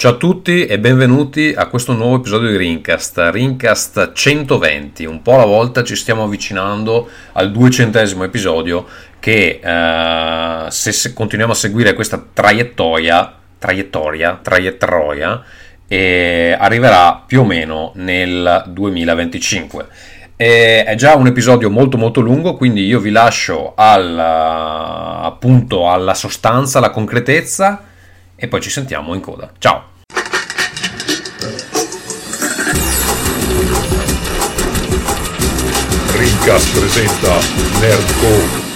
Ciao a tutti e benvenuti a questo nuovo episodio di Rincast, Rincast 120. Un po' alla volta ci stiamo avvicinando al duecentesimo episodio che eh, se, continuiamo a seguire questa traiettoria, traiettoria, traiettoria eh, arriverà più o meno nel 2025. E è già un episodio molto molto lungo, quindi io vi lascio al, appunto alla sostanza, alla concretezza e poi ci sentiamo in coda. Ciao! Rincast presenta Nerdcore.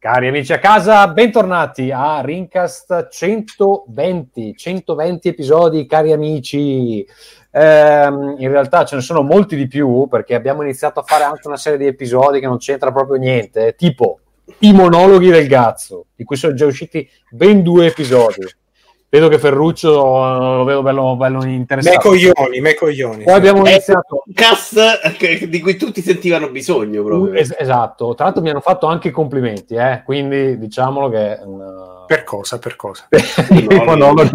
Cari amici a casa, bentornati a Rincast 120, 120 episodi, cari amici. Eh, in realtà ce ne sono molti di più perché abbiamo iniziato a fare anche una serie di episodi che non c'entra proprio niente, tipo i monologhi del Gazzo, di cui sono già usciti ben due episodi. Vedo che Ferruccio lo vedo bello, bello interessato. Me coglioni, me coglioni. Poi abbiamo iniziato... Un cast di cui tutti sentivano bisogno proprio. Es- esatto, tra l'altro mi hanno fatto anche complimenti, eh? quindi diciamolo che... Uh... Per cosa, per cosa? no, no, no,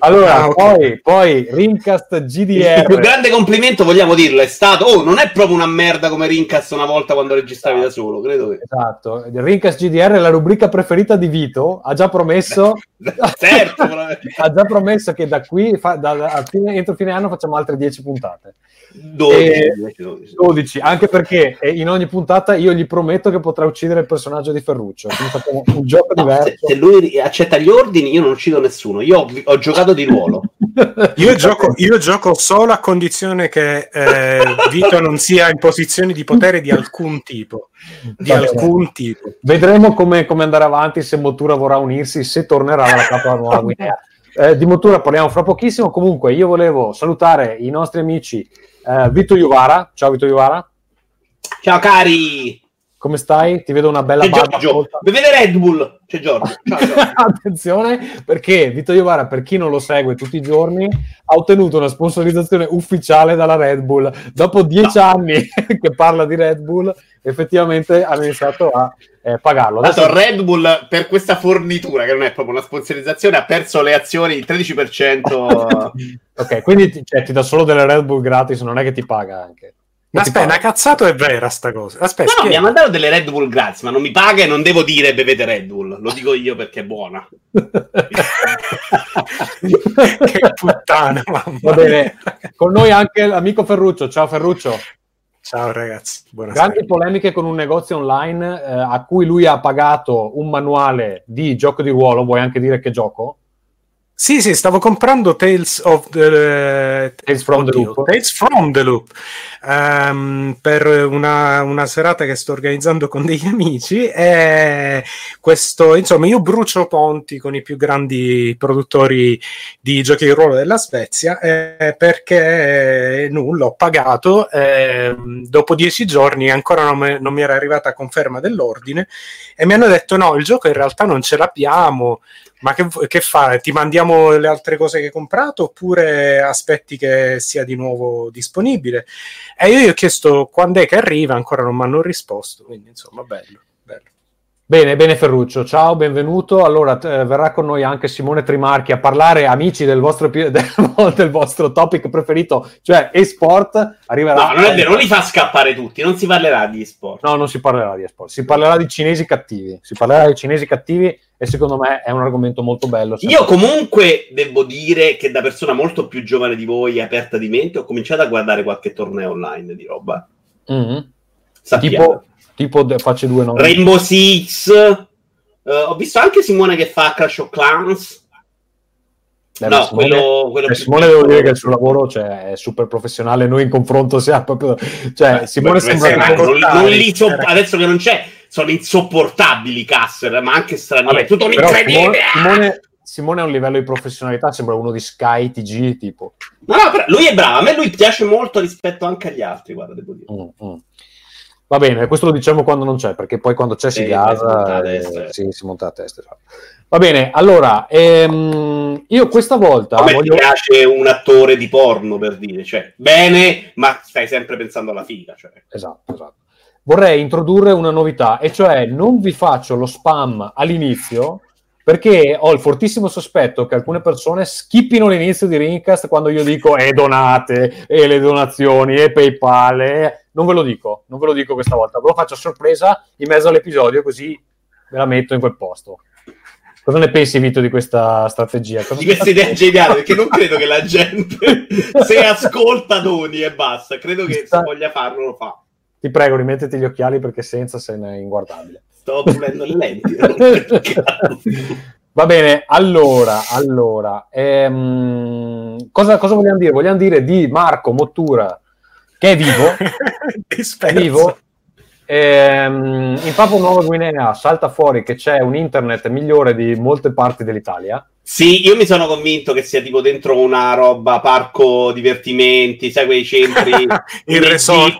allora, ah, okay. poi, poi Rincast GDR. Il più grande complimento, vogliamo dirlo, è stato... Oh, non è proprio una merda come Rincast una volta quando registravi da solo, credo che... Esatto, Rincast GDR è la rubrica preferita di Vito, ha già promesso... certo, ha già promesso che da qui, fa, da, da, fine, entro fine anno facciamo altre 10 puntate. 12, 12, 12, anche perché in ogni puntata io gli prometto che potrà uccidere il personaggio di Ferruccio. Quindi facciamo un gioco no, diverso. Se, lui accetta gli ordini, io non uccido nessuno. Io ho, ho giocato di ruolo. io, gioco, io, gioco, solo a condizione che eh, Vito non sia in posizioni di potere di alcun tipo. Di alcun tipo. Vedremo come, come andare avanti, se Motura vorrà unirsi, se tornerà alla capa nuova Guinea. Eh, di Motura parliamo fra pochissimo. Comunque, io volevo salutare i nostri amici eh, Vito Iuvara. Ciao Vito Iuvara. Ciao cari. Come stai? Ti vedo una bella C'è barba. Giorgio. Bevete Red Bull. C'è Giorgio. Ciao, Giorgio. Attenzione, perché Vito Iovara, per chi non lo segue tutti i giorni, ha ottenuto una sponsorizzazione ufficiale dalla Red Bull. Dopo dieci no. anni che parla di Red Bull, effettivamente hanno iniziato a eh, pagarlo. Adesso Red Bull per questa fornitura, che non è proprio una sponsorizzazione, ha perso le azioni il 13%. ok, quindi ti, cioè, ti dà solo delle Red Bull gratis, non è che ti paga anche. Ma aspetta, una cazzato è vera sta cosa. Aspetta, no, no, mi ha mandato delle Red Bull gratis, ma non mi paga e non devo dire bevete Red Bull. Lo dico io perché è buona. che puttana, mamma. Va bene. Con noi anche l'amico Ferruccio. Ciao Ferruccio. Ciao ragazzi, buonasera. Grandi polemiche con un negozio online eh, a cui lui ha pagato un manuale di gioco di ruolo, vuoi anche dire che gioco? Sì, sì, stavo comprando Tales of the Tales from the Loop, Tales from the Loop um, per una, una, serata che sto organizzando con degli amici e questo, insomma, io brucio ponti con i più grandi produttori di giochi di ruolo della Svezia eh, perché nulla, ho pagato eh, dopo dieci giorni ancora non, me, non mi era arrivata conferma dell'ordine e mi hanno detto no, il gioco in realtà non ce l'abbiamo ma che, che fa? Ti mandiamo le altre cose che hai comprato oppure aspetti che sia di nuovo disponibile? E io gli ho chiesto quando è che arriva, ancora non mi hanno risposto, quindi insomma bello. Bene, bene Ferruccio, ciao, benvenuto. Allora, t- verrà con noi anche Simone Trimarchi a parlare, amici, del vostro, del, del vostro topic preferito, cioè e-sport. Arriverà... No, non è vero, non li fa scappare tutti, non si parlerà di e-sport. No, non si parlerà di e-sport, si parlerà di cinesi cattivi. Si parlerà di cinesi cattivi e secondo me è un argomento molto bello. Io comunque devo dire che da persona molto più giovane di voi aperta di mente ho cominciato a guardare qualche torneo online di roba. Mm-hmm. Tipo, tipo faccio due nomi. Rainbow Six. Uh, ho visto anche Simone che fa Clash of Clans. Beh, no, Simone, quello, quello Simone devo dire che il suo lavoro cioè, è super professionale. Noi in confronto siamo proprio. Cioè, Beh, Simone sembra. Non, non li so, adesso che non c'è sono insopportabili Casser, ma anche stranieri. Vabbè, tutto incredibile. Simone, Simone, a un livello di professionalità sembra uno di Sky TG tipo. No, no, lui è bravo. A me lui piace molto rispetto anche agli altri, guarda, devo dire. Mm, mm. Va bene, questo lo diciamo quando non c'è, perché poi quando c'è si eh, gasa, eh, sì, si monta a testa. Esatto. Va bene, allora, ehm, io questa volta... A me voglio... piace un attore di porno, per dire, cioè, bene, ma stai sempre pensando alla figa. Cioè. Esatto, esatto vorrei introdurre una novità, e cioè non vi faccio lo spam all'inizio, perché ho il fortissimo sospetto che alcune persone skippino l'inizio di Rincast quando io dico e donate, e le donazioni, e PayPal, e... non ve lo dico, non ve lo dico questa volta, ve lo faccio a sorpresa in mezzo all'episodio così ve la metto in quel posto. Cosa ne pensi, Vito, di questa strategia? Cosa di questa idea geniale, perché non credo che la gente, se ascolta doni e basta, credo che se voglia farlo lo fa. Ti prego, rimettiti gli occhiali perché senza se ne è inguardabile. Sto pulendo le lenti. Va bene, allora, allora ehm, cosa, cosa, vogliamo dire? Vogliamo dire di Marco Mottura che è vivo, è vivo ehm, in Papua Nuova Guinea salta fuori che c'è un internet migliore di molte parti dell'Italia. Sì, io mi sono convinto che sia tipo dentro una roba parco divertimenti, sai quei centri il resort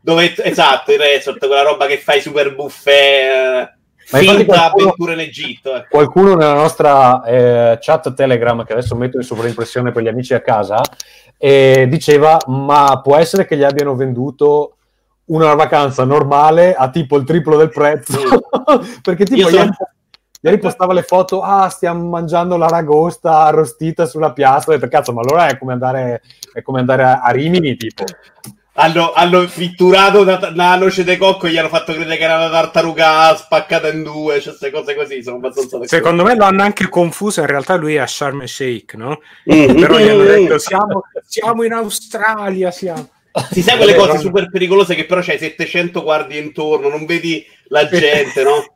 dove esatto, il resort, quella roba che fai super buffet ma finta qualcuno, avventura in Egitto. Ecco. Qualcuno nella nostra eh, chat Telegram, che adesso metto in sovraimpressione per gli amici a casa, eh, diceva: Ma può essere che gli abbiano venduto una vacanza normale a tipo il triplo del prezzo? Perché tipo sono... ieri, postava le foto, ah, stiamo mangiando l'aragosta arrostita sulla piazza. E per cazzo, ma allora è come andare, è come andare a, a Rimini, tipo. Hanno, hanno fitturato una, una, noce di cocco e gli hanno fatto credere che era una tartaruga spaccata in due, cioè queste cose così, sono abbastanza Secondo me lo hanno anche confuso, in realtà lui è a Sharm el Sheikh, no? Mm-hmm. Però gli hanno detto siamo, siamo in Australia, siamo... Si sa quelle cose super pericolose che però c'hai 700 guardie intorno, non vedi la gente, no?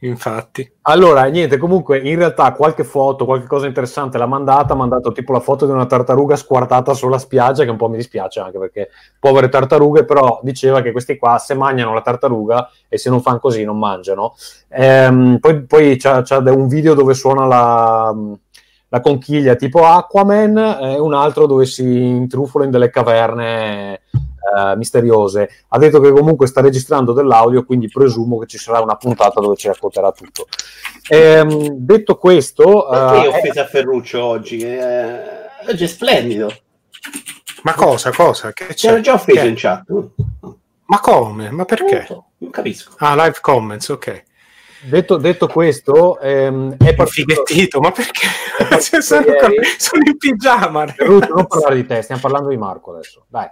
Infatti. Allora, niente, comunque in realtà qualche foto, qualche cosa interessante l'ha mandata, ha mandato tipo la foto di una tartaruga squartata sulla spiaggia, che un po' mi dispiace anche perché povere tartarughe, però diceva che questi qua se mangiano la tartaruga e se non fanno così non mangiano. Ehm, poi, poi c'è, un video dove suona la, la conchiglia tipo Aquaman e un altro dove si intrufola in delle caverne eh, misteriose. Ha detto che comunque sta registrando dell'audio, quindi presumo che ci sarà una puntata dove ci racconterà tutto. Ehm, detto questo... Perché uh, offesa a Ferruccio oggi? Eh, oggi è splendido. Ma cosa, cosa? Che c'è? C'era già offeso che... in chat. Ma come? Ma perché? Non, non capisco. Ah, live comments, ok. Detto, detto, questo, ehm, è partito... Fighettito, ma perché? sono, ieri... sono, in pigiama. Non parlare di te, stiamo parlando di Marco adesso. Dai.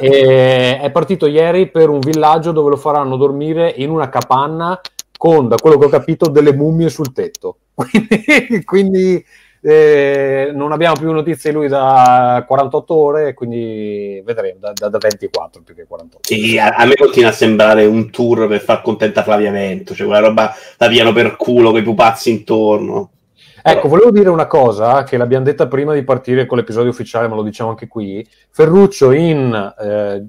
E è partito ieri per un villaggio dove lo faranno dormire in una capanna con, da quello che ho capito, delle mummie sul tetto. Quindi, quindi eh, non abbiamo più notizie di lui da 48 ore, quindi vedremo da, da, da 24 più che 48. Sì, a, a, me continua a sembrare un tour per far contenta Flavia Vento, cioè quella roba da piano per culo, con i pupazzi intorno. Ecco, volevo dire una cosa che l'abbiamo detta prima di partire con l'episodio ufficiale, ma lo diciamo anche qui. Ferruccio in eh,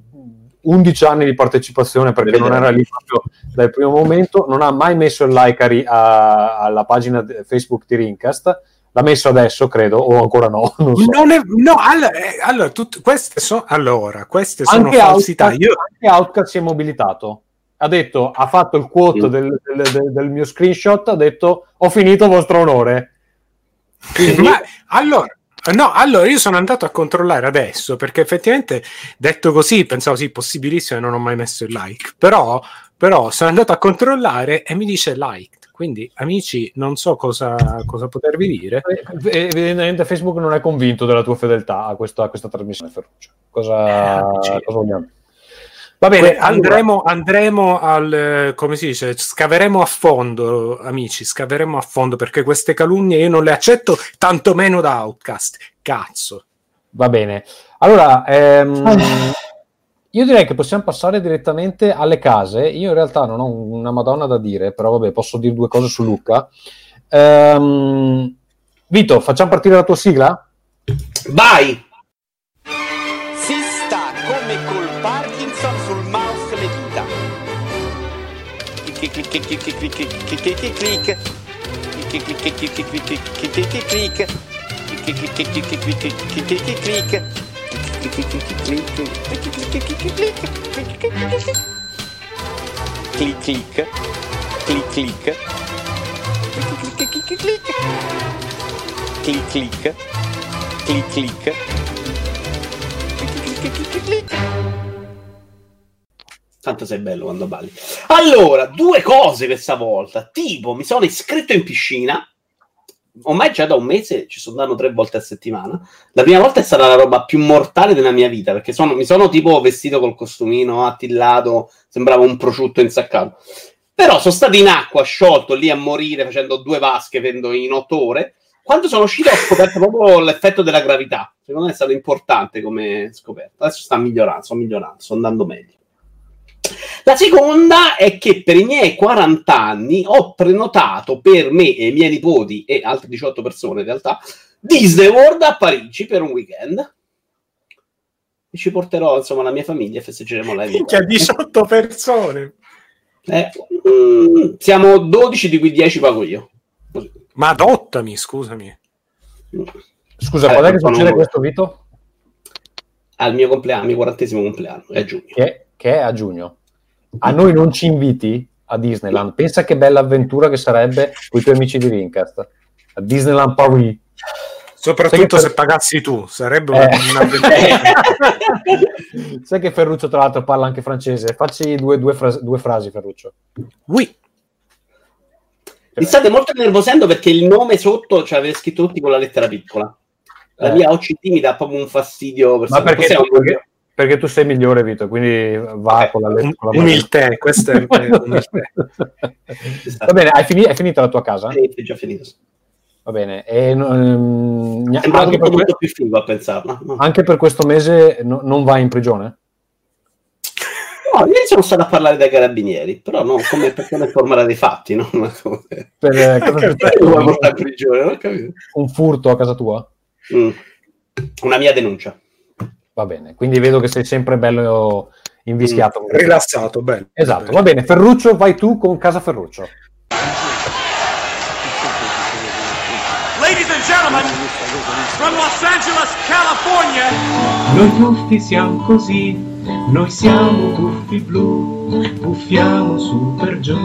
11 anni di partecipazione, perché non era lì proprio dal primo momento, non ha mai messo il like a, alla pagina Facebook di Rincast. L'ha messo adesso, credo, o ancora no. Non so. non è, no, allora, eh, allora tut, queste, so, allora, queste sono anche falsità. Outcast, Io... Anche Outcast si è mobilitato ha detto, ha fatto il quote mm. del, del, del, del, mio screenshot, ha detto ho finito vostro onore. Quindi... Ma allora, no, allora io sono andato a controllare adesso perché effettivamente detto così pensavo sì, possibilissimo e non ho mai messo il like. Però, però sono andato a controllare e mi dice like. Quindi, amici, non so cosa, cosa potervi dire. Eh, eh, evidentemente, Facebook non è convinto della tua fedeltà a questa, a questa trasmissione, Ferruccio. Cosa, eh, cosa vogliamo? Va bene, andremo, andremo al, come si dice, scaveremo a fondo, amici, scaveremo a fondo perché queste calunnie io non le accetto, tantomeno da Outcast. Cazzo. Va bene. Allora, ehm, io direi che possiamo passare direttamente alle case. Io in realtà non ho una madonna da dire, però vabbè, posso dire due cose su Luca. Ehm, Vito, facciamo partire la tua sigla? Vai! clica, clica, clica, clica, clica, clica, clica, clica, clica, clica, clica, clica, clica, clica, clica, clic clica, clic clica, clic clica, clic clica. Tanto sei bello quando balli. Allora, due cose questa volta. Tipo, mi sono iscritto in piscina. Ormai già da un mese ci sono andato tre volte a settimana. La prima volta è stata la roba più mortale della mia vita perché sono- mi sono tipo vestito col costumino attillato, sembrava un prosciutto insaccato. Però sono stato in acqua, sciolto lì a morire, facendo due vasche vendo in otto ore. Quando sono uscito ho scoperto proprio l'effetto della gravità. Secondo me è stato importante come scoperta. Adesso sta migliorando, sto migliorando, sto andando meglio. La seconda è che per i miei 40 anni ho prenotato per me e i miei nipoti e altre 18 persone in realtà Disney World a Parigi per un weekend. E ci porterò insomma la mia famiglia e festeggeremo la Minchia, 18 persone. Eh, mm, siamo 12 di cui 10 pago io. Così. Ma adottami, scusami. Scusa, Eh, quando è che sono- succede questo, Vito? Al mio compleanno, al mio 40 compleanno, è a giugno. Che, che è a giugno. A noi non ci inviti a Disneyland. Pensa che bella avventura che sarebbe con i tuoi amici di Rincast. A Disneyland Paris. Soprattutto che se pagassi tu, sarebbe Eh. una, un'avventura. Sai che Ferruccio, tra l'altro, parla anche francese. Facci due, due fras- due frasi, Ferruccio. Oui. Mi state molto nervosendo perché il nome sotto ci avete scritto tutti con la lettera piccola. La Eh. mia OCT mi dà proprio un fastidio. Per Ma perché, perché, perché tu sei migliore, Vito, quindi va Eh, con la lettera. con la Umiltà, questa è umiltà. Va bene, hai, fini- hai finito la tua casa? Sì, è già finito. Va bene. E, gna- Sembra anche, per, molto più figo a pensarla. No, anche per questo mese no- non vai in prigione? No, ieri sono stato a parlare dai carabinieri, però no, come persona informare dei fatti, no? Ma come... Per, eh, cosa in prigione, non un furto a casa tua? Mm. Una mia denuncia. Va bene, quindi vedo che sei sempre bello invischiato. Rilassato, bello. Esatto, va bene. Ferruccio, vai tu con Casa Ferruccio. Ladies and gentlemen, from Los Angeles, California, Noi tuffi siamo così, noi siamo tuffi blu, puffiamo su per giù,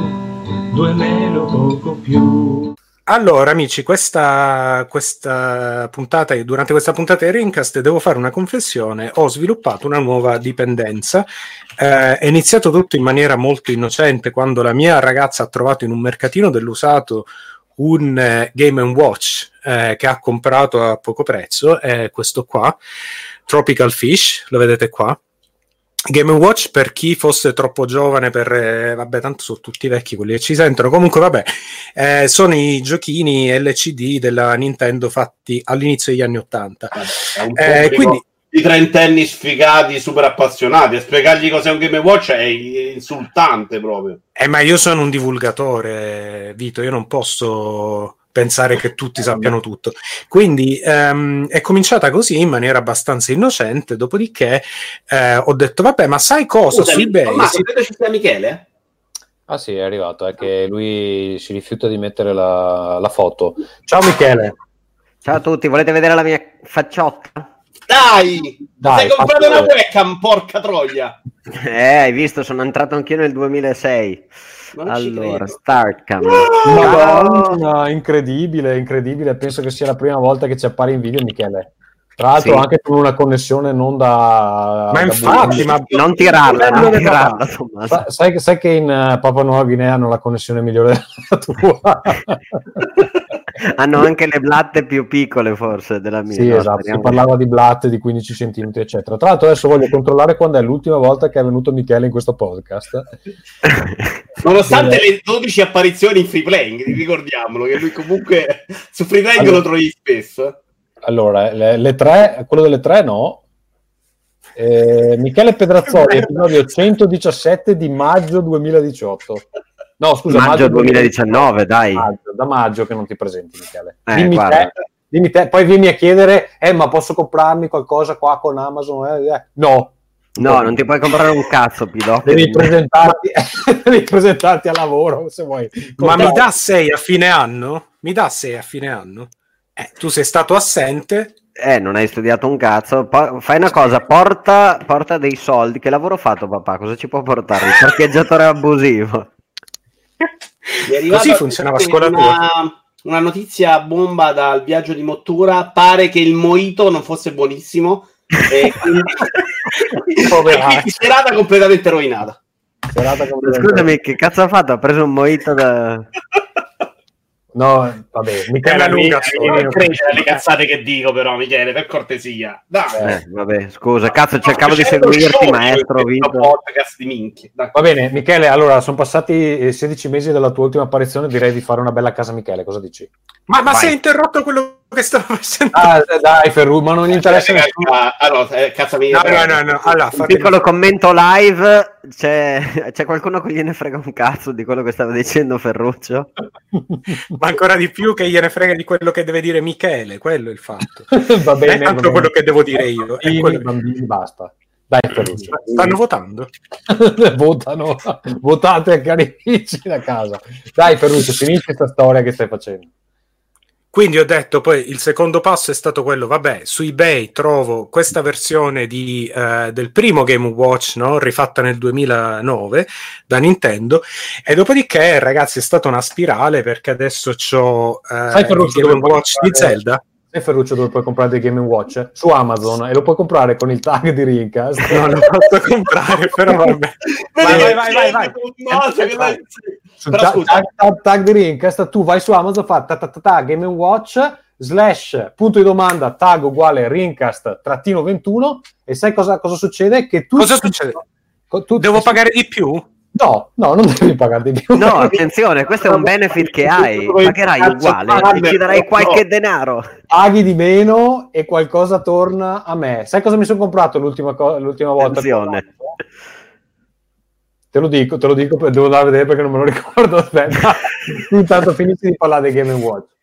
due meno poco più. Allora, amici, questa, questa puntata, durante questa puntata di Rincast devo fare una confessione. Ho sviluppato una nuova dipendenza. Eh, è iniziato tutto in maniera molto innocente quando la mia ragazza ha trovato in un mercatino dell'usato un eh, Game Watch eh, che ha comprato a poco prezzo. È questo qua, Tropical Fish, lo vedete qua. Game Watch per chi fosse troppo giovane per eh, vabbè tanto sono tutti vecchi quelli che ci sentono comunque vabbè eh, sono i giochini LCD della Nintendo fatti all'inizio degli anni 80 È un Eh, quindi- di trentenni sfigati, super appassionati. A spiegargli cos'è un Game Watch è insultante proprio. eh, ma io sono un divulgatore Vito io non posso pensare che tutti sappiano tutto quindi ehm, è cominciata così in maniera abbastanza innocente dopodiché eh, ho detto vabbè ma sai cosa su Scusami, eBay Tommaso, si- credo ci sia Michele. Ah sì, è arrivato, è che lui si rifiuta di mettere la, la foto. Ciao Michele. Ciao a tutti, volete vedere la mia facciotta? Dai! Dai, Sei comprato faccio una webcam, porca troia! Eh, hai visto, sono entrato anch'io nel 2006. Non Allora, credo. Startcam. Madonna, incredibile, incredibile. Penso che sia la prima volta che ci appare in video Michele. Tra l'altro Sì. anche con una connessione non da... Ma da infatti, ma Non tirarla, non tirarla. Sa- Sai, che- sai che in eh, Papua Nuova Guinea hanno la connessione migliore della tua? Hanno anche le blatte più piccole, forse, della mia. sì, no, esatto, si parlava di blatte di 15 cm, eccetera. Tra l'altro adesso voglio controllare quando è l'ultima volta che è venuto Michele in questo podcast. Nonostante le 12 apparizioni in free playing, ricordiamolo che lui comunque su free playing Allora. lo trovi spesso. Allora, le, le tre, quello delle tre no. Eh, Michele Pedrazzoli, episodio 117 di maggio 2018. No, scusa, Maggio 2019, dai. Maggio, da maggio che non ti presenti, Michele. Eh, dimmi, te, dimmi te, poi vieni a chiedere, eh, ma posso comprarmi qualcosa qua con Amazon? Eh, eh. No, No, non ti puoi comprare un cazzo, Pidocchio. devi presentarti, devi presentarti a lavoro se vuoi. Ma mi dà 6 a fine anno? Mi dà 6 a fine anno? Eh, tu sei stato assente. Eh, non hai studiato un cazzo. Po- fai una cosa, porta, porta dei soldi. Che lavoro ho fatto, papà? Cosa ci può portare? Il parcheggiatore abusivo. Mi è arrivata Così funzionava a scuola una, una notizia bomba dal viaggio di Mottura. Pare che il moito non fosse buonissimo. E quindi, serata completamente rovinata. serata come Scusami, che cazzo ha fatto? Ha preso un mojito da... No, vabbè, È Michele lunga storia. Non credere alle cazzate che dico, però, Michele, per cortesia. Dai. Eh, vabbè, scusa, cazzo, cercavo di Facendo seguirti, maestro Vito. di. Va bene, Michele, allora sono passati eh, 16 mesi dalla tua ultima apparizione, direi di fare una bella casa Michele, cosa dici? Ma, ma Vai. sei interrotto quello che stavo facendo? Ah, dai Ferru, ma non gli interessa Eh, nessuno. ah, Allora, eh, cazzo mia. No, no, no, no. Allora, Un piccolo commento live, c'è, c'è qualcuno che gliene frega un cazzo di quello che stava dicendo Ferruccio? ma ancora di più che gliene frega di quello che deve dire Michele, quello è il fatto. va bene, è va tanto bene. quello che devo dire io, è quello- bambini, basta. Dai Ferruccio. Stanno votando? Votano, votate cari amici da casa. Dai Ferruccio, finisci questa storia che stai facendo. Quindi ho detto poi il secondo passo è stato quello, vabbè, su eBay trovo questa versione di, eh, del primo Game Watch, no? rifatta nel 2009 da Nintendo, e dopodiché ragazzi è stata una spirale perché adesso ho Ferruccio, il Game Watch di Zelda. Sai Ferruccio dove puoi comprare dei Game Watch? Su Amazon e lo puoi comprare con il tag di Rincast. Non lo posso comprare, però vabbè. Vai, vai, vai, vai, vai. No, Su Però tag, tag, tag- tag di Rincast, tu vai su Amazon, fa ta ta ta ta, Game Watch slash punto di domanda tag uguale Rincast trattino 21 e sai cosa, cosa succede? Che tu Cosa succede? tu- Devo pagare di più? No, no, non devi pagare di più. No, attenzione, questo è un benefit che hai, pagherai uguale e ci darai qualche denaro. Paghi di meno e qualcosa torna a me. Sai cosa mi sono comprato l'ultima, co- l'ultima volta? Attenzione. Te lo dico, te lo dico, devo andare a vedere perché non me lo ricordo. Aspetta, intanto finisci di parlare dei Game Watch.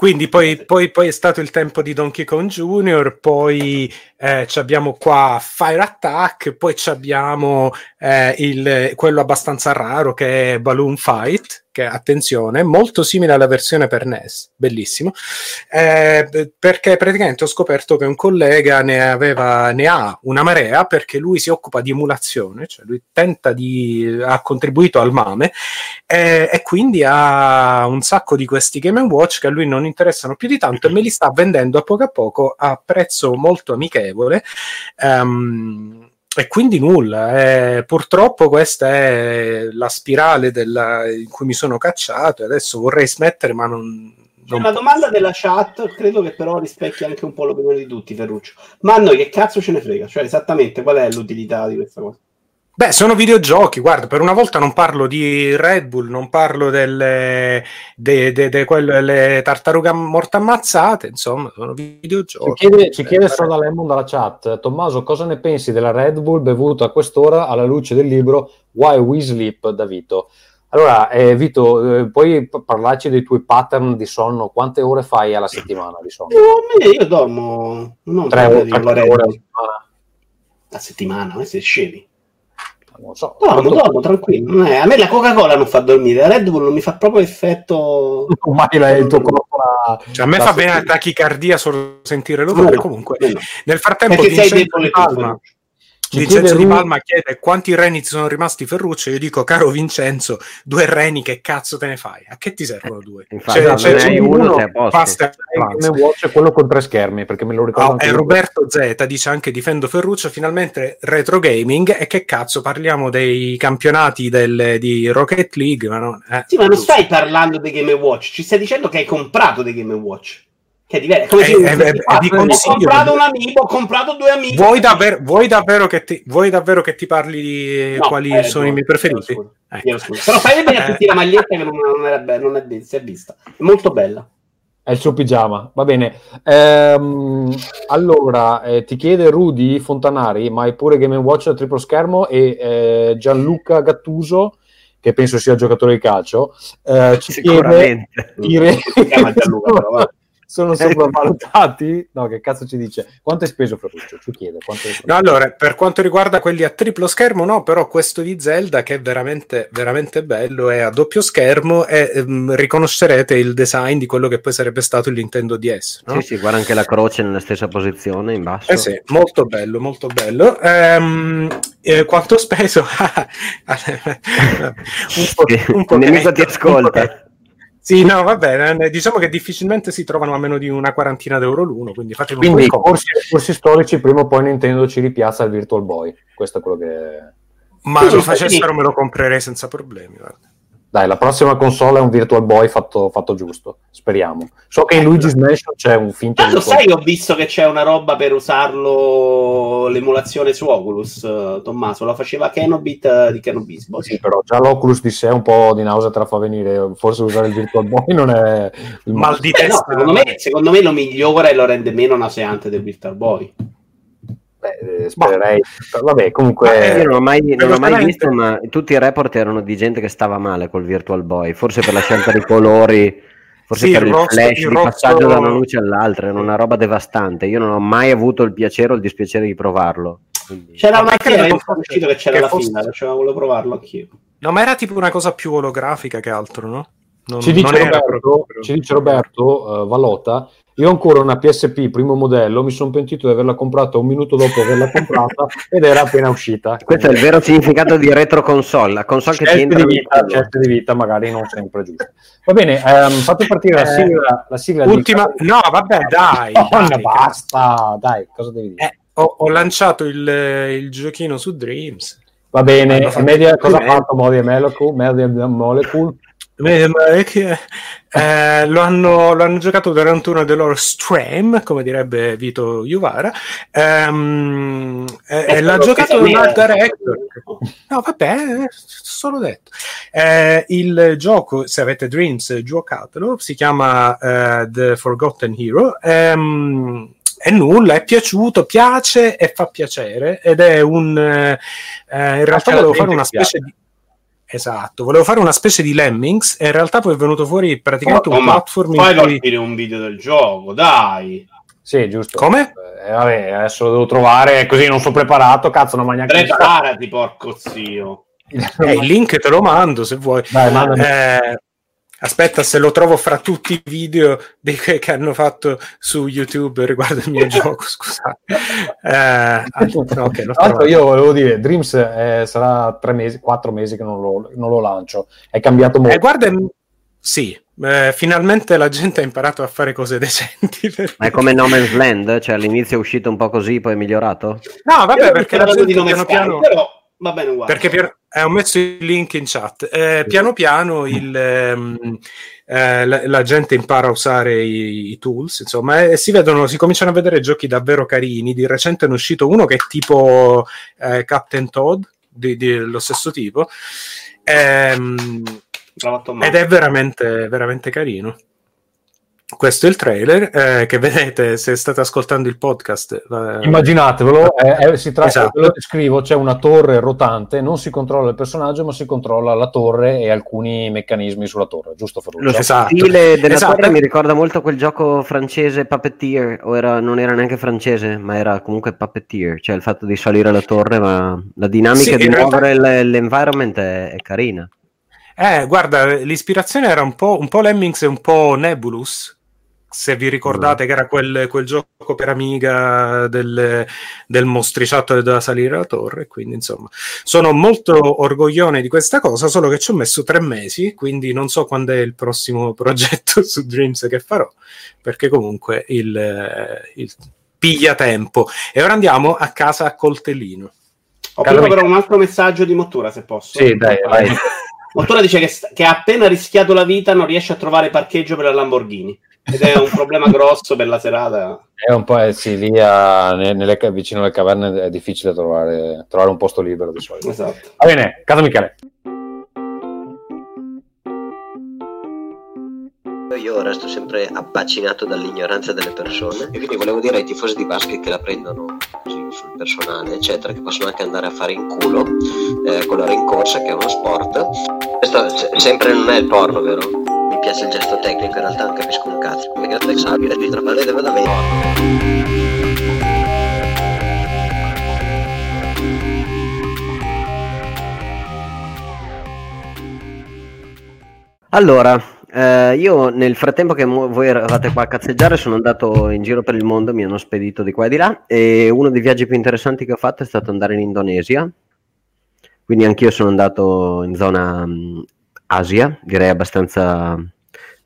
Quindi poi, poi- poi è stato il tempo di Donkey Kong Jr., poi eh, abbiamo qua Fire Attack, poi abbiamo eh, il- quello abbastanza raro che è Balloon Fight, che attenzione, molto simile alla versione per NES, bellissimo, eh, perché praticamente ho scoperto che un collega ne, aveva, ne ha una marea perché lui si occupa di emulazione, cioè lui tenta di, ha contribuito al MAME e, e quindi ha un sacco di questi Game Watch che a lui non interessano più di tanto e me li sta vendendo a poco a poco a prezzo molto amichevole. Ehm, e quindi nulla, eh, purtroppo questa è la spirale della- in cui mi sono cacciato e adesso vorrei smettere ma non... Non una domanda della chat, credo che però rispecchi anche un po' l'opinione di tutti, Ferruccio. Ma a noi che cazzo ce ne frega? Cioè, esattamente qual è l'utilità di questa cosa? Beh, sono videogiochi, guarda, per una volta non parlo di Red Bull, non parlo delle de, de, de quelle, le tartarughe morte ammazzate, insomma, sono Ci videogiochi. chiede, ci chiede Soda Lemon dalla chat, Tommaso, cosa ne pensi della Red Bull bevuta a quest'ora alla luce del libro Why We Sleep da Vito? Allora, eh, Vito, eh, puoi parlarci dei tuoi pattern di sonno? Quante ore fai alla settimana di sonno? No, a me io dormo non Tre tre una ore Bull. settimana? a settimana, ma siete scemi. Non so. Dormo, quanto- dormo, tranquillo. Non è- A me la Coca-Cola non fa dormire, la Red Bull non mi fa proprio effetto... Ormai la- il tuo corpo la- Cioè, a me la- fa bene la tachicardia solo sentire l'odore. No, Comunque, no, no. nel frattempo, Perché sei Vincenzo di tu, Palma. Ci Vincenzo di Palma chiede quanti reni ti sono rimasti Ferruccio. Io dico, caro Vincenzo, due reni, che cazzo te ne fai? A che ti servono due? Infatti, Cioè, cioè, hai uno, uno, basta. Game Watch è quello con tre schermi, perché me lo ricordo Oh, e. Roberto Z dice anche difendo Ferruccio finalmente retro gaming e che cazzo parliamo dei campionati del- di Rocket League ma no, eh, Sì, ma non giusto. stai parlando dei Game Watch, ci stai dicendo che hai comprato dei Game Watch. Che è diverso. Come Eh, eh, io eh, eh, vi "Ah, ho comprato un amico, ho comprato due amici. vuoi, davvero, vuoi, davvero che ti, vuoi davvero che ti parli di No, quali sono i miei preferiti? scusa, Ecco. scusa. Però fai bene a Eh. tutti la maglietta che non, non era be- non è be- si è vista. È molto bella. È il suo pigiama, va bene. Ehm, allora, eh, ti chiede Rudy Fontanari, ma hai pure Game Watch a triplo schermo e eh, Gianluca Gattuso, che penso sia giocatore di calcio, eh, ci chiede Sicuramente. i re- Sono sopravvalutati? No, che cazzo ci dice? Quanto hai speso Ferruccio? Ci chiede. Quanto hai speso? No, allora, per quanto riguarda quelli a triplo schermo, no, però questo di Zelda che è veramente, veramente bello, è a doppio schermo e ehm, riconoscerete il design di quello che poi sarebbe stato il Nintendo DS. No? Sì, sì, guarda anche la croce nella stessa posizione in basso. Eh sì, molto bello, molto bello. Ehm, eh, quanto ho speso? un po', un po' ti ascolta. Sì, no, va bene. eh, Diciamo che difficilmente si trovano a meno di una quarantina d'euro l'uno, quindi fatevi un Quindi, corsi, corsi storici, prima o poi Nintendo ci ripiazza il Virtual Boy. Questo è quello che... Ma Sì, lo facessero me lo comprerei senza problemi. guarda. Dai, la prossima console è un Virtual Boy fatto, fatto giusto, speriamo. So che in Luigi's Mansion c'è un finto Ah, lo sai, ho visto che c'è una roba per usarlo l'emulazione su Oculus, eh, Tommaso, la faceva Kenobit eh, di Kenobisbo. Sì, però già l'Oculus di sé un po' di nausea te la fa venire. Forse usare il Virtual Boy non è il Mal di Eh, no, testa. secondo, me, secondo me lo migliora e lo rende meno nauseante del Virtual Boy. Beh, eh, spererei. Vabbè, comunque. Eh, Io non ho mai, non ho mai visto, ma tutti i report erano di gente che stava male col Virtual Boy, forse per la scelta dei colori, forse Sì, per il il rosso- flash il di rosso- passaggio da una luce all'altra, era una roba devastante. Io non ho mai avuto il piacere o il dispiacere di provarlo. quindi- C'era Ma una sono fosse- uscito che c'era che la fosse- fila, cioè, volevo provarlo anch'io. No, ma era tipo una cosa più olografica che altro, no? Non, Ci dice non era Roberto, proprio- ci dice Roberto eh, Valota, io ho ancora una PSP primo modello, mi sono pentito di averla comprata un minuto dopo averla comprata ed era appena uscita. Questo è il vero significato di retro console, la console che ti Scelte entra di, nel vita, scelte di vita magari non sempre giuste. Va bene, ehm, fate partire la Eh, sigla, la sigla Ultima... di... No, vabbè, dai. Madonna, dai, basta, dai, cosa devi dire? Eh, ho, ho lanciato il, il giochino su Dreams. Va bene, media, cosa ha Eh. fatto Modi? Media Molecule? Eh, ma è che, eh, lo, hanno, lo hanno giocato durante uno dei loro stream, come direbbe Vito Juvara, ehm, e, e l'ha giocato un era- director. No, vabbè, eh, solo detto. Eh, il gioco, se avete Dreams, giocatelo, si chiama eh, The Forgotten Hero. ehm, e nulla, è piaciuto, piace e fa piacere ed è un... eh, eh, in realtà volevo fare una specie di... Esatto, volevo fare una specie di Lemmings e in realtà poi è venuto fuori praticamente Oh, un ma platform in Fai cui... partire un video del gioco, dai. Sì, giusto. Come? Eh, vabbè, adesso lo devo trovare, così non sono preparato, cazzo, non mangia neanche Preparati, porco zio. Eh, il link te lo mando se vuoi. Dai, mandami. Eh, aspetta, se lo trovo fra tutti i video di que- che hanno fatto su YouTube riguardo il mio gioco, scusate. Eh, ah, ok, l'ho Tra l'altro io volevo dire, Dreams eh, sarà tre mesi, quattro mesi che non lo, non lo lancio, è cambiato molto. Eh, guarda, sì, eh, finalmente la gente ha imparato a fare cose decenti. per- Ma è come No Man's Land, cioè all'inizio è uscito un po' così, poi è migliorato? No, vabbè, perché sto la gente piano piano... però va bene uguale. Perché pian- eh, ho messo il link in chat. Eh, piano piano il, ehm, eh, la, la gente impara a usare i, i tools, insomma, e si vedono, si cominciano a vedere giochi davvero carini. Di recente ne è uscito uno che è tipo eh, Captain Todd, di, di- lo stesso tipo, ehm, ed è veramente, veramente carino. Questo è il trailer eh, che vedete se state ascoltando il podcast. eh, Immaginatevelo, eh, eh, si tratta, Esatto. ve lo descrivo, c'è una torre rotante, non si controlla il personaggio, ma si controlla la torre e alcuni meccanismi sulla torre, giusto Ferruccio? Lo Esatto. stile della Esatto. torre mi ricorda molto quel gioco francese Puppeteer, o era- non era neanche francese, ma era comunque Puppeteer, cioè il fatto di salire la torre, ma la dinamica Sì, di realtà- muovere l- l'environment è, è carina. Eh, guarda, l'ispirazione era un po', un po' Lemmings e un po' Nebulus. Se vi ricordate che era quel, quel gioco per Amiga del, del mostriciattolo da salire la torre, quindi insomma sono molto orgoglione di questa cosa, solo che ci ho messo tre mesi, quindi non so quando è il prossimo progetto su Dreams che farò, perché comunque il, il piglia tempo. E ora andiamo a casa a coltellino. Ho preso però un altro messaggio di Mottura, se posso. Sì, dai, vai. Mottura dice che, che ha appena rischiato la vita, non riesce a trovare parcheggio per la Lamborghini. Ed è un problema grosso per la serata. È un po' eh, sì, lì a- ne- nelle vicino alle caverne è difficile trovare, trovare un posto libero di solito. Esatto. Va bene, casa Michele. Io resto sempre abbacinato dall'ignoranza delle persone e quindi volevo dire ai tifosi di basket che la prendono così sul personale, eccetera, che possono anche andare a fare in culo eh, con la rincorsa, che è uno sport. Questo se- sempre non è il porno, vero? Mi piace il gesto tecnico, in realtà non capisco un cazzo. Come che Alex Abile di trapalle vado a. Allora, eh, io nel frattempo che voi eravate qua a cazzeggiare sono andato in giro per il mondo, mi hanno spedito di qua e di là e uno dei viaggi più interessanti che ho fatto è stato andare in Indonesia, quindi anch'io sono andato in zona mh, Asia, direi abbastanza,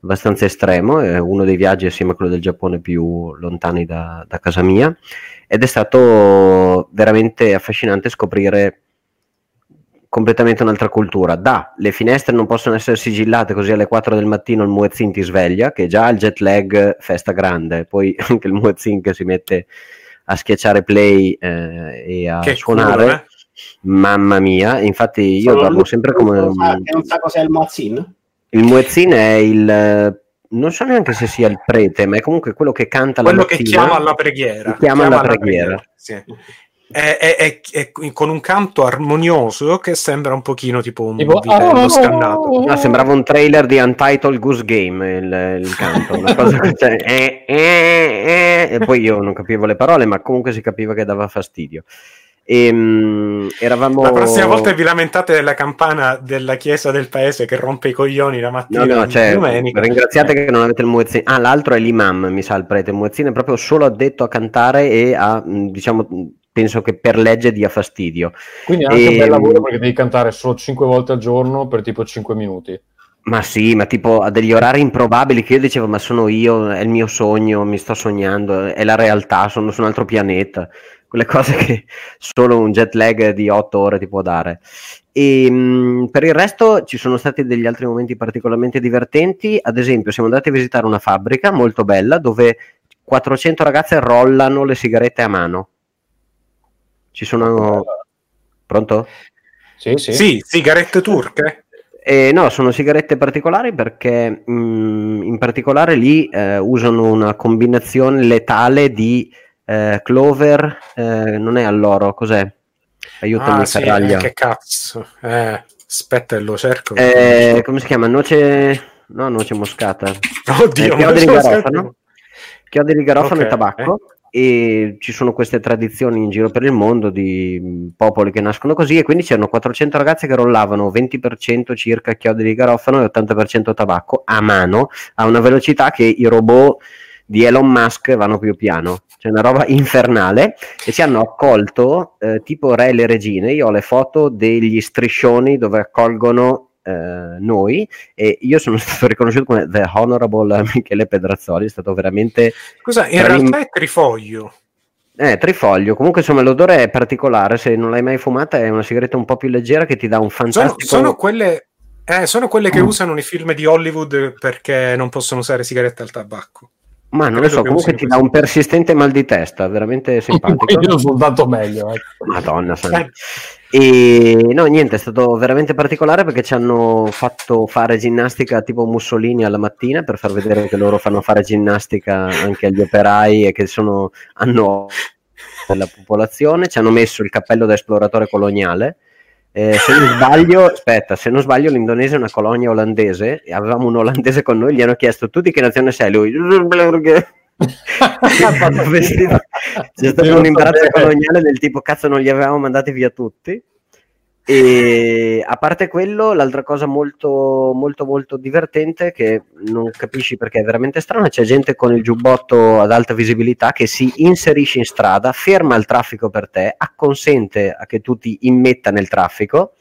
abbastanza estremo, è uno dei viaggi assieme a quello del Giappone più lontani da, da casa mia ed è stato veramente affascinante scoprire completamente un'altra cultura. Da, le finestre non possono essere sigillate così alle 4 del mattino il muezzin ti sveglia, che già il jet lag festa grande, poi anche il muezzin che si mette a schiacciare play eh, e a Che suonare. culo, eh? Mamma mia, infatti io Solo dormo sempre che non come... sa- che non sa cos'è il muazzin? Il muezzin è il... eh, Non so neanche se sia il prete, ma è comunque quello che canta la Quello che mattina. chiama alla preghiera. Che chiama alla preghiera. sì. È, è- è- è con un canto armonioso che sembra un pochino tipo un Tipo, vitello "Oh". scannato. No, sembrava un trailer di Untitled Goose Game il, il canto, una cosa che cioè, eh, eh, eh, e poi io non capivo le parole, ma comunque si capiva che dava fastidio. E, mm, eravamo... La prossima volta vi lamentate della campana della chiesa del paese che rompe i coglioni la mattina No, no, cioè, domenica. ringraziate che non avete il muezzin. Ah, l'altro è l'imam, mi sa, il prete. Il muezzin è proprio solo addetto a cantare e a, mh, diciamo, mh, penso che per legge dia fastidio. Quindi è anche un E- bel lavoro perché devi cantare solo 5 volte al giorno per tipo 5 minuti. Ma sì, ma tipo a degli orari improbabili che io dicevo, ma sono io, è il mio sogno, mi sto sognando, è la realtà, sono su un altro pianeta. Quelle cose che solo un jet lag di 8 ore ti può dare. E mh, per il resto ci sono stati degli altri momenti particolarmente divertenti. Ad esempio, siamo andati a visitare una fabbrica molto bella dove 400 ragazze rollano le sigarette a mano. Ci sono. Pronto? Sì, sì. Sì, sigarette turche. Eh, no, sono sigarette particolari perché mh, in particolare lì eh, usano una combinazione letale di eh, clover, eh, non è alloro, cos'è? Aiutami, Ah, sì, Ferraglia. eh, che cazzo. Eh, aspetta, lo cerco. Eh, come si chiama? Noce, no, noce moscata. Oddio, Eh, chiodi di garofano, chiodi di garofano Ok. e tabacco. E ci sono queste tradizioni in giro per il mondo di mh, popoli che nascono così. E quindi c'erano 400 ragazze che rollavano 20% circa chiodi di garofano e 80% tabacco a mano a una velocità che i robot di Elon Musk vanno più piano. C'è una roba infernale e ci hanno accolto eh, tipo re e le regine. Io ho le foto degli striscioni dove accolgono eh, noi e io sono stato riconosciuto come The Honorable Michele Pedrazzoli, è stato veramente Scusa, in Trim- realtà è trifoglio. eh, trifoglio. Comunque insomma l'odore è particolare, se non l'hai mai fumata è una sigaretta un po' più leggera che ti dà un Sono, fantastico sono quelle, eh, sono quelle Mm. che usano nei film di Hollywood perché non possono usare sigarette al tabacco. Ma non lo credo so, che comunque ti dà un persistente mal di testa, veramente simpatico. Quindi non soltanto meglio. ecco. Madonna santa. E no, niente, è stato veramente particolare perché ci hanno fatto fare ginnastica tipo Mussolini alla mattina per far vedere che loro fanno fare ginnastica anche agli operai e che sono, hanno della popolazione. Ci hanno messo il cappello da esploratore coloniale. Eh, se non sbaglio, aspetta, se non sbaglio, l'Indonesia è una colonia olandese e avevamo un olandese con noi, gli hanno chiesto tu di che nazione sei? Lui c'è stato un imbarazzo coloniale del tipo cazzo non li avevamo mandati via tutti e a parte quello l'altra cosa molto molto molto divertente che non capisci perché è veramente strana c'è gente con il giubbotto ad alta visibilità che si inserisce in strada ferma il traffico per te acconsente a che tu ti immetta nel traffico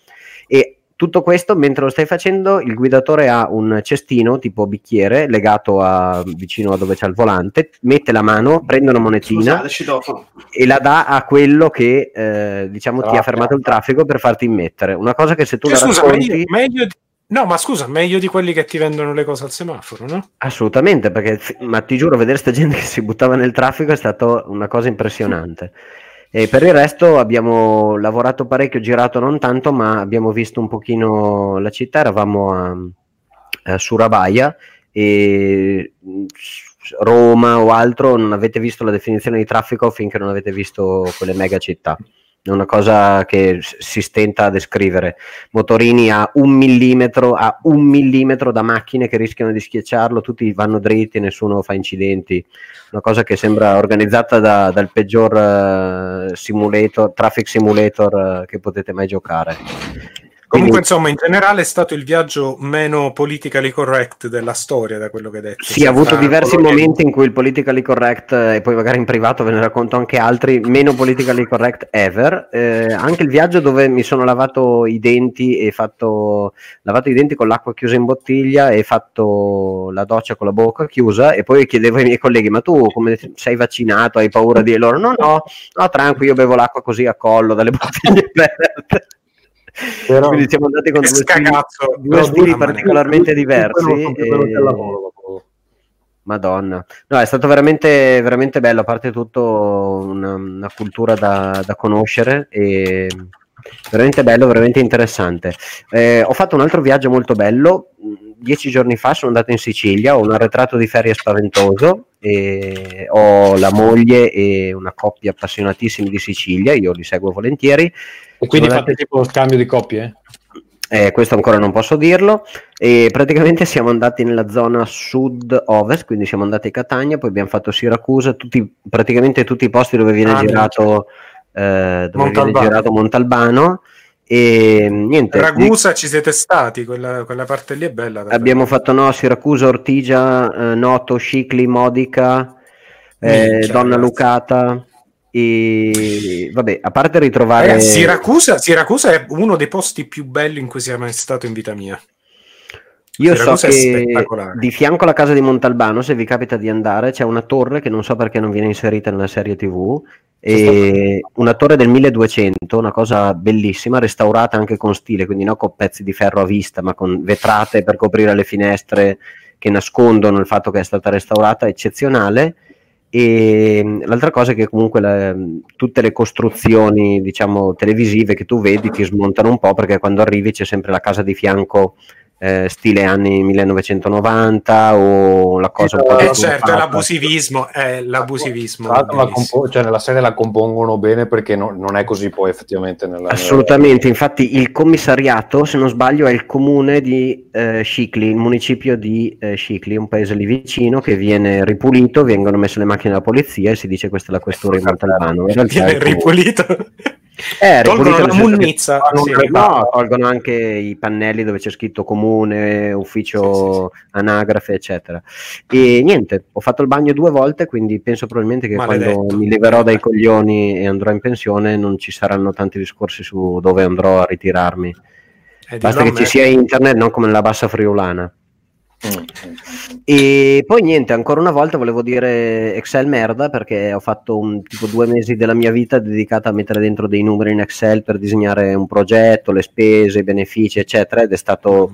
e tutto questo mentre lo stai facendo il guidatore ha un cestino tipo bicchiere legato a, vicino a dove c'è il volante mette la mano prende una monetina Scusate, e la dà a quello che eh, diciamo ti ha fermato il traffico per farti immettere. Una cosa che se tu Cioè, la scusa, racconti, meglio, meglio di- no, ma scusa, meglio di quelli che ti vendono le cose al semaforo, no? assolutamente, perché ma ti giuro, vedere sta gente che si buttava nel traffico è stata una cosa impressionante. E per il resto abbiamo lavorato parecchio, girato non tanto, ma abbiamo visto un pochino la città, eravamo a, a Surabaya e Roma o altro, non avete visto la definizione di traffico finché non avete visto quelle mega città. È una cosa che si stenta a descrivere. Motorini a un millimetro, a un millimetro da macchine che rischiano di schiacciarlo, tutti vanno dritti, nessuno fa incidenti. Una cosa che sembra organizzata da- dal peggior eh, simulator, traffic simulator eh, che potete mai giocare. Comunque, insomma, in generale è stato il viaggio meno politically correct della storia, da quello che hai detto. Sì, Cioè, ha avuto diversi coloro che- momenti in cui il politically correct, eh, e poi magari in privato ve ne racconto anche altri, meno politically correct ever. Eh, anche il viaggio dove mi sono lavato i denti e fatto lavato i denti con l'acqua chiusa in bottiglia e fatto la doccia con la bocca chiusa e poi chiedevo ai miei colleghi ma tu come sei vaccinato hai paura di e loro no no no tranquillo io bevo l'acqua così a collo dalle bottiglie aperte Però- Quindi siamo andati con due stili, due stili due- particolarmente diversi. Più venuti e- lavoro. Madonna, no, è stato veramente, veramente bello. A parte tutto, una, una cultura da, da conoscere e veramente bello, veramente interessante. Eh, ho fatto un altro viaggio molto bello. Dieci giorni fa sono andato in Sicilia, ho un arretrato di ferie spaventoso e ho la moglie e una coppia appassionatissimi di Sicilia, io li seguo volentieri. E quindi Sono fate andati- tipo scambio di coppie? eh, questo ancora non posso dirlo. E praticamente siamo andati nella zona sud-ovest, quindi siamo andati a Catania, poi abbiamo fatto Siracusa, tutti, praticamente tutti i posti dove viene Ah, girato, eh, dove viene Montalbano. girato Montalbano. E niente, Ragusa ci siete stati, quella, quella parte lì è bella. davvero. abbiamo fatto no, Siracusa, Ortigia, eh, Noto, Scicli, Modica, eh, Minchia, Donna ragazzi. Lucata. E vabbè, a parte ritrovare Ragazzi, Siracusa, Siracusa è uno dei posti più belli in cui sia mai stato in vita mia. Io Siracusa so è che di fianco alla casa di Montalbano, se vi capita di andare, c'è una torre che non so perché non viene inserita nella serie TV. Una torre del 1200, una cosa bellissima, restaurata anche con stile, quindi non con pezzi di ferro a vista, ma con vetrate per coprire le finestre che nascondono il fatto che è stata restaurata, eccezionale. E mh, l'altra cosa è che comunque la- tutte le costruzioni, diciamo, televisive che tu vedi ti smontano un po' perché quando arrivi c'è sempre la casa di fianco eh, stile anni 1990 o la cosa un po' Eh, certo, è l'abusivismo, è l'abusivismo. Compo- cioè, nella serie la compongono bene perché no- non è così poi effettivamente nella, Assolutamente, infatti il commissariato, se non sbaglio, è il comune di eh, Scicli, il municipio di eh, Scicli, un paese lì vicino che viene ripulito, vengono messe le macchine della polizia e si dice questa è la questura di Montalbano. In realtà è Viene ripulito. Eh, Tolgono la munnizza. sì. un No, tolgono anche i pannelli dove c'è scritto comune, ufficio anagrafe, eccetera. E niente, ho fatto il bagno due volte, quindi penso probabilmente che Maledetto. quando mi leverò dai coglioni e andrò in pensione non ci saranno tanti discorsi su dove andrò a ritirarmi. Eh, Basta che a ci me. sia internet, non come nella bassa friulana. Mm. E poi niente, ancora una volta volevo dire Excel merda perché ho fatto un, tipo due mesi della mia vita dedicata a mettere dentro dei numeri in Excel per disegnare un progetto, le spese, i benefici, eccetera, ed è stato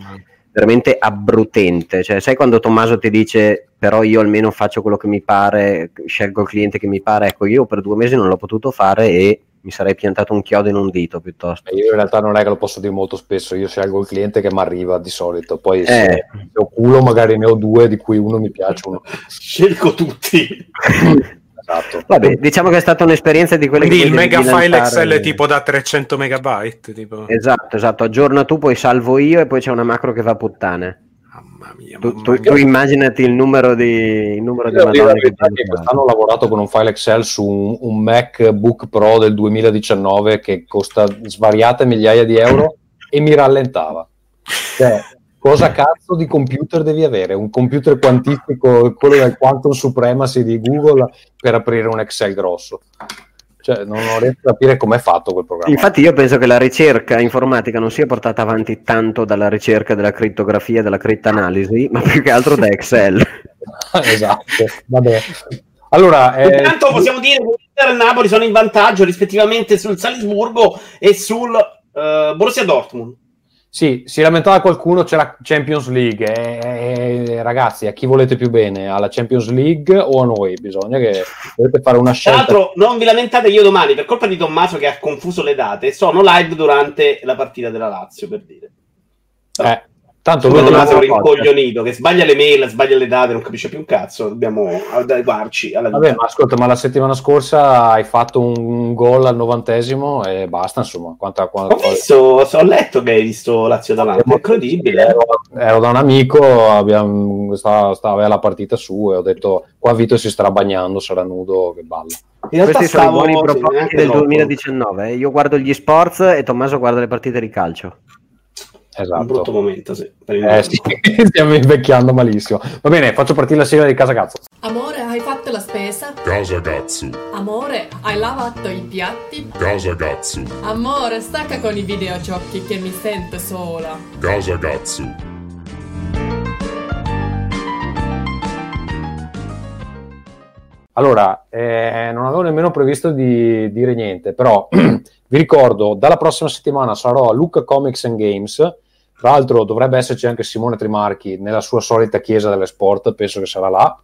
veramente abbrutente. Cioè, sai quando Tommaso ti dice però io almeno faccio quello che mi pare, scelgo il cliente che mi pare, ecco io per due mesi non l'ho potuto fare e mi sarei piantato un chiodo in un dito piuttosto. Io in realtà non è che lo posso dire molto spesso, io scelgo il cliente che mi arriva di solito, poi Eh. se, ho culo magari ne ho due di cui uno mi piace, uno Scelgo tutti. esatto. Vabbè, diciamo che è stata un'esperienza di quelle Quindi che il mega file Excel è tipo da 300 megabyte. Tipo. Esatto, esatto, aggiorna tu, poi salvo io e poi c'è una macro che va puttane. Mamma mia, Tu, mamma tu- mia. tu immaginati il numero di, il numero di la madonne che quest'anno ho lavorato con un file Excel su un, un MacBook Pro del 2019 che costa svariate migliaia di euro e mi rallentava. Cioè, cosa cazzo di computer devi avere? Un computer quantistico, quello del Quantum Supremacy di Google, per aprire un Excel grosso. Cioè, non, non riesco a capire com'è fatto quel programma. Infatti io penso che la ricerca informatica non sia portata avanti tanto dalla ricerca della crittografia, della crittanalisi, ma più che altro da Excel. esatto, vabbè. Allora, eh, Intanto possiamo dire che Inter e Napoli sono in vantaggio rispettivamente sul Salisburgo e sul eh, Borussia Dortmund. Sì, si lamentava qualcuno, c'è la Champions League. eh, eh, ragazzi, a chi volete più bene? Alla Champions League o a noi? Bisogna che dovete fare una Tra scelta. l'altro, non vi lamentate io domani, per colpa di Tommaso che ha confuso le date, sono live durante la partita della Lazio, per dire. Eh, tanto lui Tommaso non rincoglionito, che sbaglia le mail, sbaglia le date, non capisce più un cazzo, dobbiamo adeguarci alla Vabbè, ma ascolta, ma la settimana scorsa hai fatto un gol al novantesimo e basta, insomma. Quanta, quanta- Ho visto, ho letto che hai visto Lazio davanti, è incredibile. Ero, ero da un amico, abbiamo, stava, stava la partita su e ho detto qua Vito si starà bagnando, sarà nudo, che balla. In realtà Questi sono i stavo buoni propositi del troppo. 2019. eh. Io guardo gli sports e Tommaso guarda le partite di calcio. Un brutto Esatto. momento, sì. per il Eh, sì, stiamo invecchiando malissimo. Va bene, faccio partire la sigla di Casa Cazzo. Amore, hai fatto la spesa? Casa Gatsu, Amore, hai lavato i piatti? Casa Gatsu, Amore, stacca con i videogiochi che mi sento sola. Casa Gatsu, Allora, eh, non avevo nemmeno previsto di dire niente, però vi ricordo, dalla prossima settimana sarò a Luca Comics and Games. Tra l'altro dovrebbe esserci anche Simone Trimarchi nella sua solita chiesa delle sport, penso che sarà là,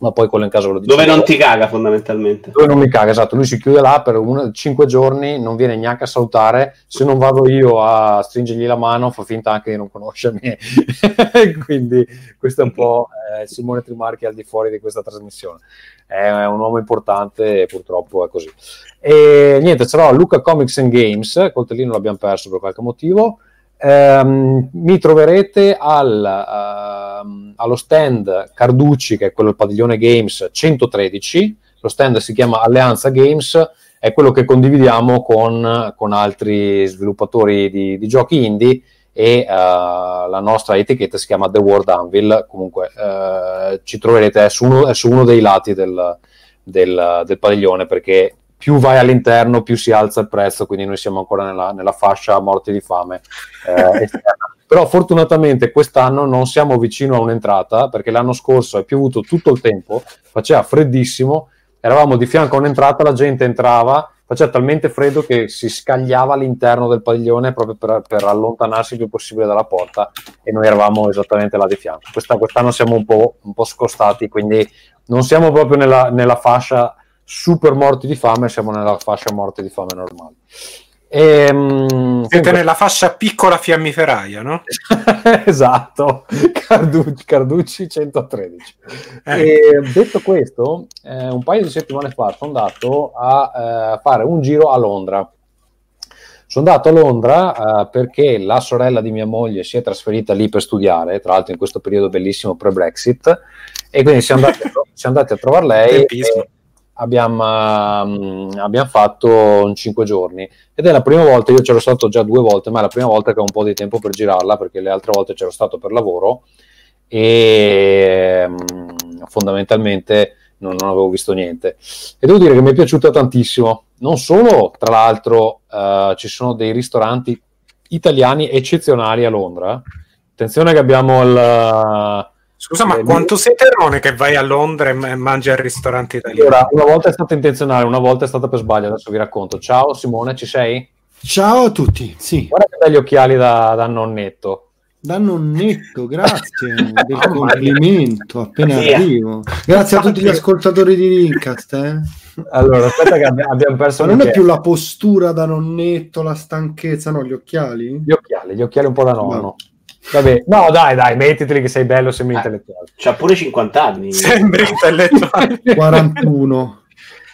ma poi quello in caso ve lo dico. Dove non ti caga fondamentalmente. Dove non mi caga, esatto. Lui si chiude là per uno- cinque giorni, non viene neanche a salutare. Se non vado io a stringergli la mano, fa finta anche di non conoscermi. Quindi questo è un po' eh, Simone Trimarchi al di fuori di questa trasmissione. È un uomo importante e purtroppo è così. E niente, sarò a Luca Comics and Games. Coltellino l'abbiamo perso per qualche motivo. Ehm, mi troverete al, ehm, allo stand Carducci, che è quello del padiglione Games 113. Lo stand si chiama Alleanza Games, è quello che condividiamo con, con altri sviluppatori di, di giochi indie e eh, la nostra etichetta si chiama The World Anvil. Comunque eh, ci troverete, su uno, su uno dei lati del, del, del padiglione perché più vai all'interno più si alza il prezzo, quindi noi siamo ancora nella, nella fascia morti di fame. eh, esterna. Però fortunatamente quest'anno non siamo vicino a un'entrata, perché l'anno scorso è piovuto tutto il tempo, faceva freddissimo, eravamo di fianco a un'entrata, la gente entrava, faceva talmente freddo che si scagliava all'interno del padiglione proprio per, per allontanarsi il più possibile dalla porta e noi eravamo esattamente là di fianco. Questa- quest'anno siamo un po', un po' scostati, quindi non siamo proprio nella, nella fascia super morti di fame, siamo nella fascia morti di fame normale. Ehm, Siete comunque- nella fascia piccola fiammiferaia, no? esatto, Carducci, Carducci 113. Eh. E detto questo, eh, un paio di settimane fa sono andato a eh, fare un giro a Londra. Sono andato a Londra eh, perché la sorella di mia moglie si è trasferita lì per studiare, tra l'altro in questo periodo bellissimo pre-Brexit, e quindi siamo andati, siamo andati a trovare lei. Tempismo. e Abbiamo, ehm, abbiamo fatto un 5 giorni ed è la prima volta, io c'ero stato già due volte, ma è la prima volta che ho un po' di tempo per girarla perché le altre volte c'ero stato per lavoro e ehm, fondamentalmente non, non avevo visto niente. E devo dire che mi è piaciuta tantissimo. Non solo, tra l'altro, eh, ci sono dei ristoranti italiani eccezionali a Londra. Attenzione che abbiamo il... Scusa, ma eh, quanto sei terrone che vai a Londra e ma- mangi al ristorante italiano? Allora, una volta è stata intenzionale, una volta è stata per sbaglio, adesso vi racconto. Ciao Simone, ci sei? Ciao a tutti, sì, Guarda che belli occhiali da, da nonnetto. da nonnetto, grazie del complimento appena Via. arrivo. Grazie a tutti gli ascoltatori di Rincast, eh. Allora, aspetta che abbi- abbiamo perso Ma non è più la postura da nonnetto, la stanchezza, no, gli occhiali? gli occhiali, gli occhiali un po' da nonno. Vabbè, no, dai, dai, mettiteli che sei bello, sembri Eh. intellettuale. C'ha pure 50 anni. Sembri intellettuale. 41,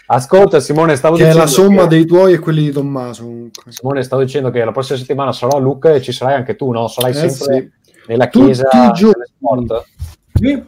Ascolta, Simone, stavo che è dicendo la somma che- dei tuoi e quelli di Tommaso. comunque. Simone, stavo dicendo che la prossima settimana sarò a Lucca e ci sarai anche tu, no? Sarai Eh, sempre sì. nella chiesa delle sport? Sì.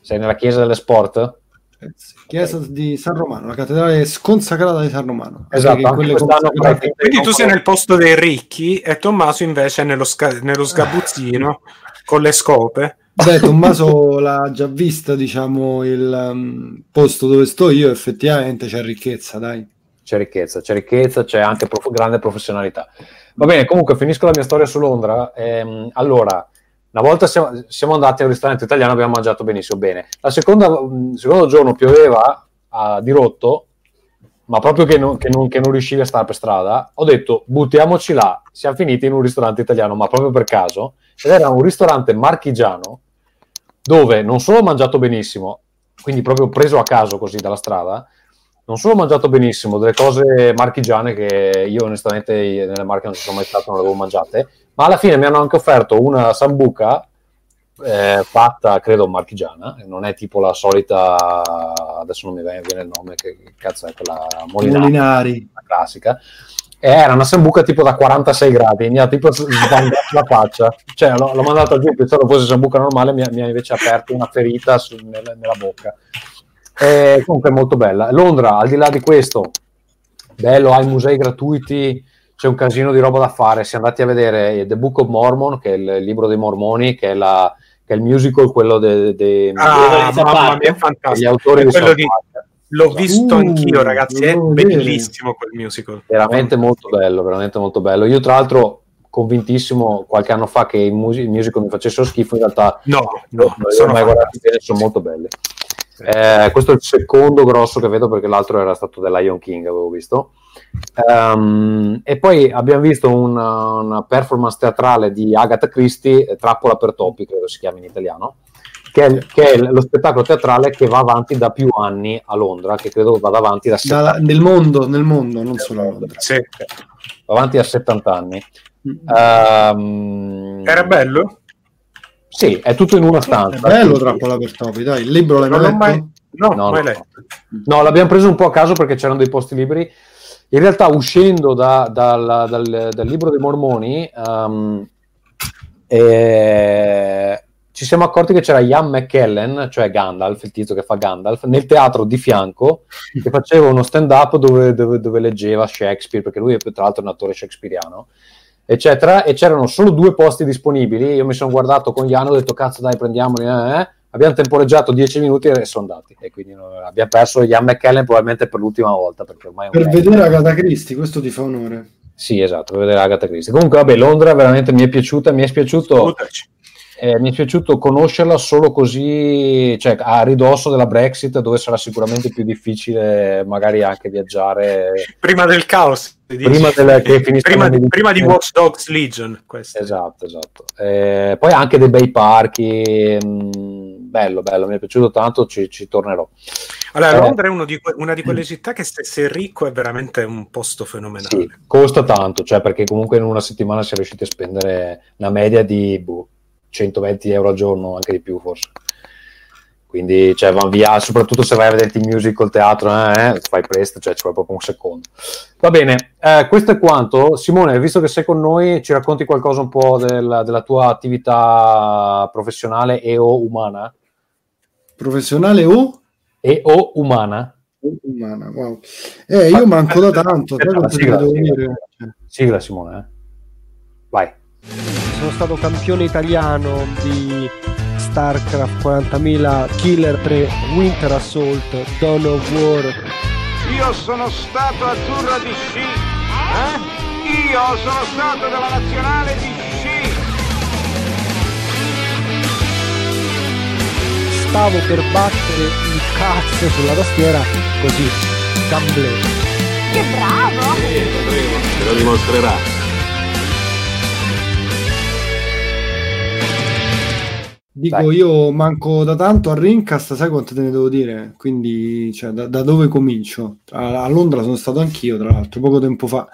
Sei nella chiesa delle sport? Eh. Chiesa di San Romano, la cattedrale sconsacrata di San Romano. Esatto, consacrate- Quindi tu sei nel posto dei ricchi e Tommaso invece è nello, sca- nello sgabuzzino con le scope. Beh, Tommaso l'ha già vista, diciamo, il um, posto dove sto io, effettivamente c'è ricchezza, dai. C'è ricchezza, c'è ricchezza, c'è anche prof- grande professionalità. Va bene, comunque finisco la mia storia su Londra. Ehm, allora, una volta siamo, siamo andati a un ristorante italiano, abbiamo mangiato benissimo, bene. La seconda, il secondo giorno pioveva a dirotto, ma proprio che non, che, non, che non riuscivi a stare per strada. Ho detto, buttiamoci là. Siamo finiti in un ristorante italiano, ma proprio per caso. Ed era un ristorante marchigiano, dove non solo ho mangiato benissimo, quindi proprio preso a caso così dalla strada, non solo ho mangiato benissimo, delle cose marchigiane che io onestamente nelle marche non ci sono mai stato, non le avevo mangiate, ma alla fine mi hanno anche offerto una sambuca eh, fatta, credo, marchigiana, non è tipo la solita, adesso non mi viene il nome, che, che cazzo è quella Molinari, Molinari. la classica, e era una sambuca tipo da 46 gradi, mi ha tipo sbandato la faccia, cioè l'ho, l'ho mandata giù, pensavo fosse sambuca normale, mi ha, mi ha invece aperto una ferita su- nella, nella bocca. E comunque è molto bella. Londra, al di là di questo, bello, ha i musei gratuiti, c'è un casino di roba da fare. Si è andati a vedere The Book of Mormon, che è il libro dei mormoni, che è, la, che è il musical, quello dei de, Ah, mamma mia, è fantastico. autori di South di-. L'ho visto Uh, anch'io, ragazzi. È bellissimo quel musical. veramente molto bello, veramente molto bello. Io, tra l'altro, convintissimo qualche anno fa che i, mus- musical mi facessero schifo, in realtà No, no, ho sono mai guardati bene, sono molto belli. Eh, questo è il secondo grosso che vedo perché l'altro era stato The Lion King, avevo visto. Ehm, e poi abbiamo visto una, una performance teatrale di Agatha Christie, eh, Trappola per topi, credo si chiami in italiano, che è, che è lo spettacolo teatrale che va avanti da più anni a Londra, che credo vada avanti da 70 Da- nel mondo, nel mondo, non solo a Londra. Sì. va avanti a 70 anni. Ehm, Era bello? Sì, è tutto in una stanza. È bello Trappola per topi, dai, il libro l'hai Non mai l'ho letto? mai... No, No, mai no. letto. No, l'abbiamo preso un po' a caso perché c'erano dei posti liberi. In realtà, uscendo da- dal, dal- dal libro dei Mormoni, ehm, eh, ci siamo accorti che c'era Ian McKellen, cioè Gandalf, il tizio che fa Gandalf, nel teatro di fianco, che faceva uno stand-up dove, dove- dove leggeva Shakespeare, perché lui è tra l'altro un attore shakespeariano, eccetera, e c'erano solo due posti disponibili. Io mi sono guardato con Ian e ho detto, cazzo dai, prendiamoli, eh, eh." Abbiamo temporeggiato 10 minuti e sono andati. E quindi abbiamo perso Ian McKellen probabilmente per l'ultima volta, Per vecchio. vedere Agatha Christie, questo ti fa onore. Sì, esatto, per vedere Agatha Christie. Comunque, vabbè, Londra veramente mi è piaciuta, mi è Scusateci. eh, mi è piaciuto conoscerla solo così, cioè a ridosso della Brexit, dove sarà sicuramente più difficile magari anche viaggiare Prima del caos. prima del- che prima, prima di. Watch Dogs Legion. Questo. Esatto, esatto. Eh, poi anche dei bei parchi, mh, bello, bello, mi è piaciuto tanto, ci, ci tornerò. Allora, Eh. Londra è uno di que- una di quelle città che se sei ricco è veramente un posto fenomenale. Sì, costa tanto, cioè perché comunque in una settimana si è riusciti a spendere una media di boh, 120 euro al giorno, anche di più forse. Quindi cioè, van via, soprattutto se vai a vedere il musical, teatro, eh, fai presto, cioè ci vuole proprio un secondo. Va bene, eh, questo è quanto. Simone, visto che sei con noi, ci racconti qualcosa un po' del- della tua attività professionale e o umana? Professionale o E o umana? umana? Wow. Eh, io manco da tanto, Aspetta, sigla, sigla. Sigla Simone, eh. Vai. Sono stato campione italiano di StarCraft 40.000 Killer 3 Winter Assault Dawn of War Io sono stato azzurro di sci. Eh? Io sono stato della nazionale di sci. Stavo per battere il cazzo sulla tastiera così gamble Che bravo! Te lo dimostrerà. Dico io manco da tanto a Rincast, sai quanto te ne devo dire? Quindi cioè, da, da dove comincio? A, a Londra sono stato anch'io, tra l'altro, poco tempo fa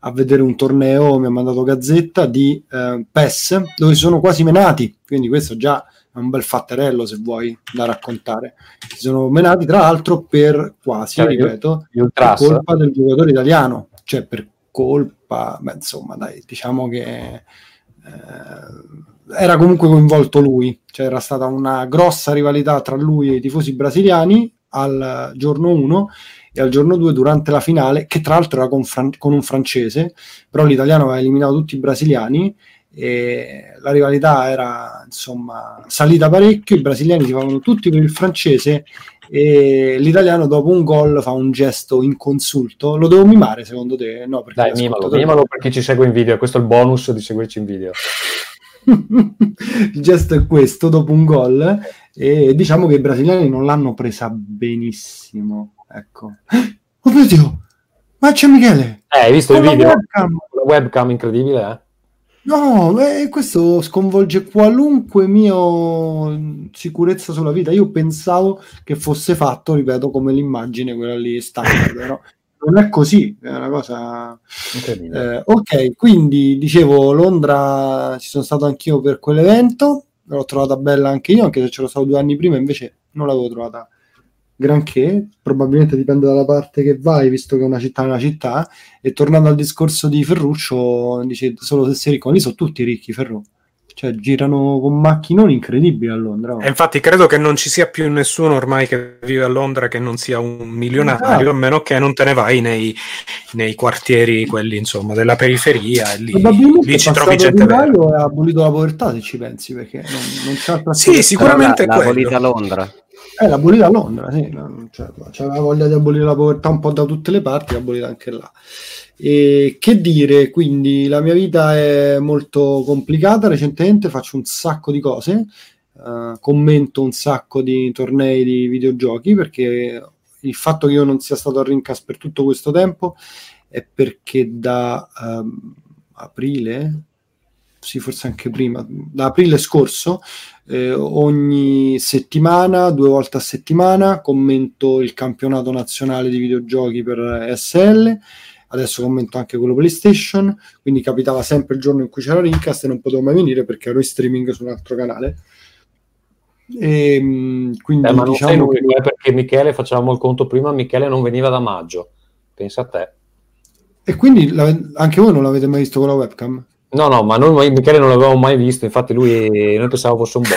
a vedere un torneo, mi ha mandato Gazzetta di eh, PES, dove si sono quasi menati, quindi questo già è un bel fatterello se vuoi da raccontare. Si sono menati tra l'altro per quasi, Cioè, ripeto, gli per colpa del giocatore italiano, cioè per colpa, beh, insomma, dai, diciamo che eh, era comunque coinvolto lui, cioè era stata una grossa rivalità tra lui e i tifosi brasiliani al giorno 1 e al giorno 2 durante la finale, che tra l'altro era con, fran- con un francese, però l'italiano aveva eliminato tutti i brasiliani e la rivalità era insomma salita parecchio, i brasiliani si fanno tutti per il francese e l'italiano dopo un gol fa un gesto inconsulto. Lo devo mimare secondo te? No, perché Dai, mimalo, mimalo per chi ci segue in video, questo è il bonus di seguirci in video. il gesto è questo dopo un gol e diciamo che i brasiliani non l'hanno presa benissimo ecco oh mio dio ma c'è Michele Eh, hai visto il video? webcam. La webcam incredibile, eh? no eh, questo sconvolge qualunque mio sicurezza sulla vita io pensavo che fosse fatto ripeto come l'immagine quella lì standard però non è così è una cosa eh, ok, quindi dicevo Londra ci sono stato anch'io per quell'evento, l'ho trovata bella anche io, anche se c'ero stato due anni prima, invece non l'avevo trovata granché, probabilmente dipende dalla parte che vai, visto che una città è una città, e tornando al discorso di Ferruccio, dice solo se sei ricco, lì sono tutti ricchi Ferru, cioè girano con macchinoni incredibili a Londra. oh. E infatti credo che non ci sia più nessuno ormai che vive a Londra che non sia un milionario, Ah. a meno che non te ne vai nei, nei quartieri, quelli insomma, della periferia, e lì, lì ci trovi gente vera. Ha abolito la povertà, se ci pensi, perché non, non c'è altra Sì, sicuramente L'ha è quello. abolita a Londra. Eh, l'ha abolita a Londra, sì, cioè, c'aveva voglia di abolire la povertà un po' da tutte le parti, abolita anche là. E che dire, quindi la mia vita è molto complicata, recentemente faccio un sacco di cose, eh, commento un sacco di tornei di videogiochi perché il fatto che io non sia stato a Rincast per tutto questo tempo è perché da ehm, aprile, sì, forse anche prima, da aprile scorso, eh, ogni settimana, due volte a settimana, commento il campionato nazionale di videogiochi per SL. Adesso commento anche quello PlayStation, quindi capitava sempre il giorno in cui c'era Rincast e non potevo mai venire perché ero in streaming su un altro canale. E, mh, quindi Eh, ma non diciamo sei l'unico, che- eh, perché Michele, facevamo il conto prima, Michele non veniva da maggio. Pensa a te. E quindi anche voi non l'avete mai visto con la webcam? No, no, ma noi Michele non l'avevamo mai visto, infatti lui, noi pensavamo fosse un bot.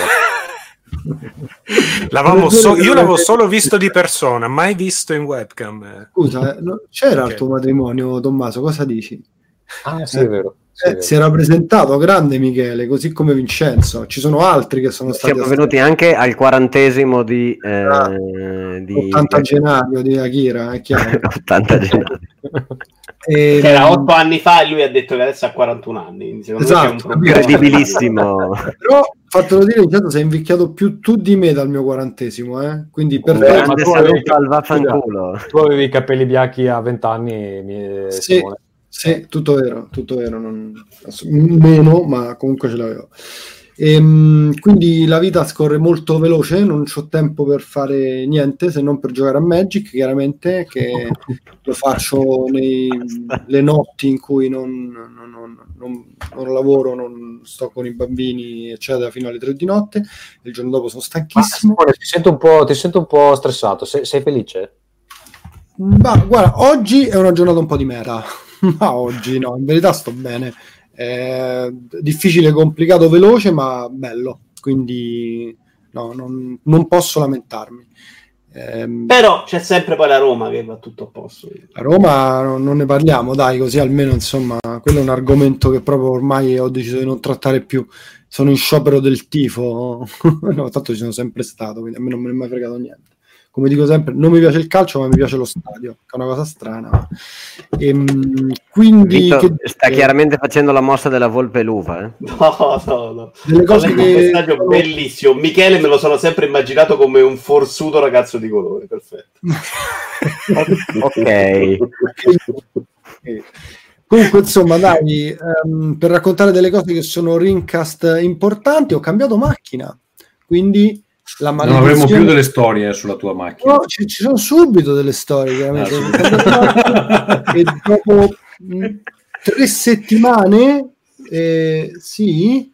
L'avevamo so- io l'avevo solo visto di persona, mai visto in webcam. eh. Scusa, eh, no- c'era Ok. il tuo matrimonio, Tommaso, cosa dici? Ah, sì, è vero. sì, Eh, si era presentato grande Michele, così come Vincenzo. Ci sono altri che sono stati Siamo venuti anche al quarantesimo di, eh, di 80 gennaio di Akira, è chiaro. 80 gennaio. E- Che era otto anni fa e lui ha detto che adesso ha 41 anni. Secondo me Esatto, problema. Credibilissimo. Però fatelo dire, Vincenzo, sei invecchiato più tu di me dal mio quarantesimo, eh? quindi per Beh, te... ma tu avevi-. Tu avevi i capelli bianchi a 20 anni, mi- Sì, Simone. sì, tutto vero, tutto vero, non- meno, ma comunque ce l'avevo. Ehm, quindi la vita scorre molto veloce, non ho tempo per fare niente se non per giocare a Magic, chiaramente, che lo faccio nelle notti in cui non, non- non- non- lavoro, non sto con i bambini, eccetera, fino alle 3 di notte. Il giorno dopo sono Ma stanchissimo. Simone, ti sento un po', ti sento un po' stressato, sei, sei felice? Ma guarda, oggi è una giornata un po' di meta, ma oggi no, in verità sto bene. È difficile, complicato, veloce, ma bello. Quindi no, non, non posso lamentarmi. Ehm, Però c'è sempre poi la Roma che va tutto a posto. a Roma no- non ne parliamo, dai, così almeno insomma, quello è un argomento che proprio ormai ho deciso di non trattare più. Sono in sciopero del tifo, no, tanto ci sono sempre stato, quindi a me non me ne è mai fregato niente. Come dico sempre, non mi piace il calcio, ma mi piace lo stadio, che è una cosa strana. ma- Ehm, quindi Vito che sta chiaramente facendo la mossa della volpe luva. eh. No, no, no. Delle cose che- un messaggio bellissimo. Michele me lo sono sempre immaginato come un forzuto ragazzo di colore. Perfetto. Ok. Comunque, insomma, dai, ehm, per raccontare delle cose che sono rincast importanti, ho cambiato macchina. Quindi la Non avremo più delle storie sulla tua macchina. No, ci, ci sono subito delle storie, chiaramente. Ah, e dopo mh, tre settimane, eh, sì,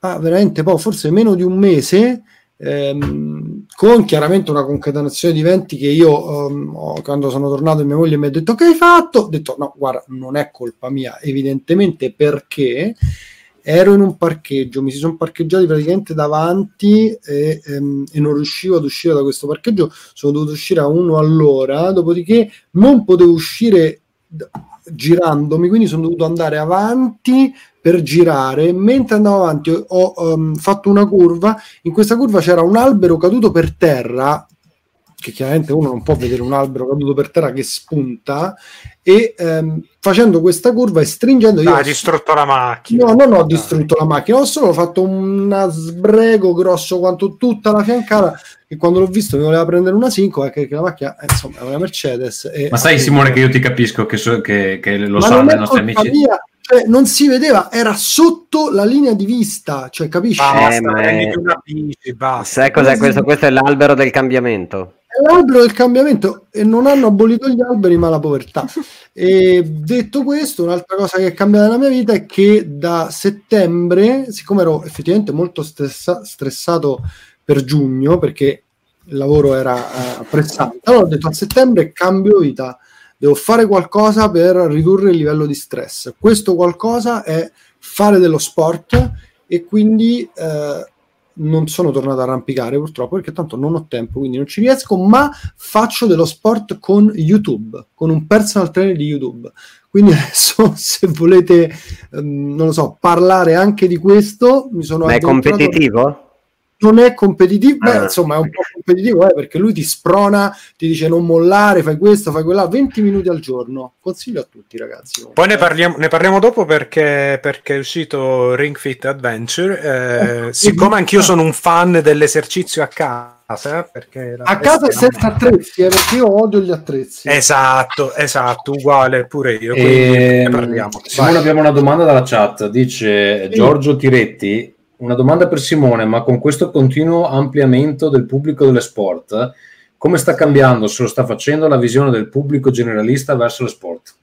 ah, veramente poi forse meno di un mese, ehm, con chiaramente una concatenazione di eventi che io ehm, ho- quando sono tornato mia moglie mi ha detto che hai fatto? Ho detto no, guarda, non è colpa mia, evidentemente perché ero in un parcheggio, mi si sono parcheggiati praticamente davanti e, ehm, e non riuscivo ad uscire da questo parcheggio, sono dovuto uscire a uno all'ora, dopodiché non potevo uscire d- girandomi, quindi sono dovuto andare avanti per girare, mentre andavo avanti ho, ho, ehm, fatto una curva, in questa curva c'era un albero caduto per terra, che chiaramente uno non può vedere un albero caduto per terra che spunta, e ehm, facendo questa curva e stringendo io Ah, hai distrutto la macchina. No, non ho distrutto la macchina, ho solo fatto un sbrego grosso quanto tutta la fiancata che quando l'ho visto mi voleva prendere una 5 che, che la macchina eh, insomma è una Mercedes. E, Ma sai Simone che io ti capisco che, so- che- che lo Ma sanno non i è nostri colpa amici. mia, cioè, non si vedeva, era sotto la linea di vista, cioè capisci? Basta, Eh, ma è- una bici, basta. Sai cos'è questo? Questo è l'albero del cambiamento. È l'albero del cambiamento e non hanno abolito gli alberi ma la povertà. E detto questo, un'altra cosa che è cambiata nella mia vita è che da settembre, siccome ero effettivamente molto stressa- stressato per giugno, perché il lavoro era eh, pressante, allora ho detto a settembre cambio vita, devo fare qualcosa per ridurre il livello di stress. Questo qualcosa è fare dello sport e quindi eh, non sono tornato a arrampicare purtroppo perché tanto non ho tempo, quindi non ci riesco, ma faccio dello sport con YouTube, con un personal trainer di YouTube. Quindi adesso se volete, ehm, non lo so, parlare anche di questo, mi sono Ma è competitivo? Non è competitivo, beh, Ah. insomma è un po' competitivo eh, perché lui ti sprona, ti dice non mollare, fai questo, fai quella, 20 minuti al giorno. Consiglio a tutti ragazzi. Poi ne parliamo, ne parliamo dopo perché, perché è uscito Ring Fit Adventure. eh, siccome anch'io sono un fan dell'esercizio a casa, perché la A casa bestia- senza attrezzi, eh, perché io odio gli attrezzi. Esatto, esatto, uguale pure io. E, ne parliamo. Simone, abbiamo una domanda dalla chat. Dice Giorgio Tiretti: Una domanda per Simone, ma con questo continuo ampliamento del pubblico delle sport, come sta cambiando, se lo sta facendo, la visione del pubblico generalista verso le sport?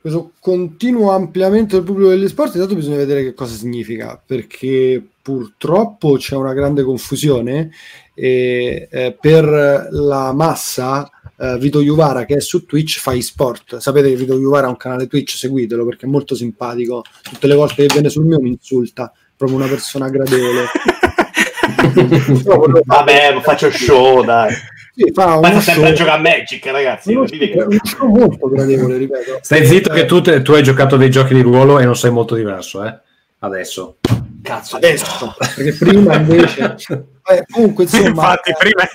questo continuo ampliamento del pubblico degli sport, intanto bisogna vedere che cosa significa, perché purtroppo c'è una grande confusione e eh, per la massa eh, Vito Juvara che è su Twitch fa sport. Sapete che Vito Juvara ha un canale Twitch, seguitelo perché è molto simpatico. Tutte le volte che viene sul mio mi insulta, proprio una persona gradevole. Vabbè, faccio show, dai. Sì, fa Ma uno sta sempre a giocare a Magic, ragazzi. uno molto gradevole, ripeto. Stai zitto, che tu, te- tu hai giocato dei giochi di ruolo e non sei molto diverso, eh? Adesso. Cazzo, adesso. perché prima invece eh, comunque insomma Infatti, prima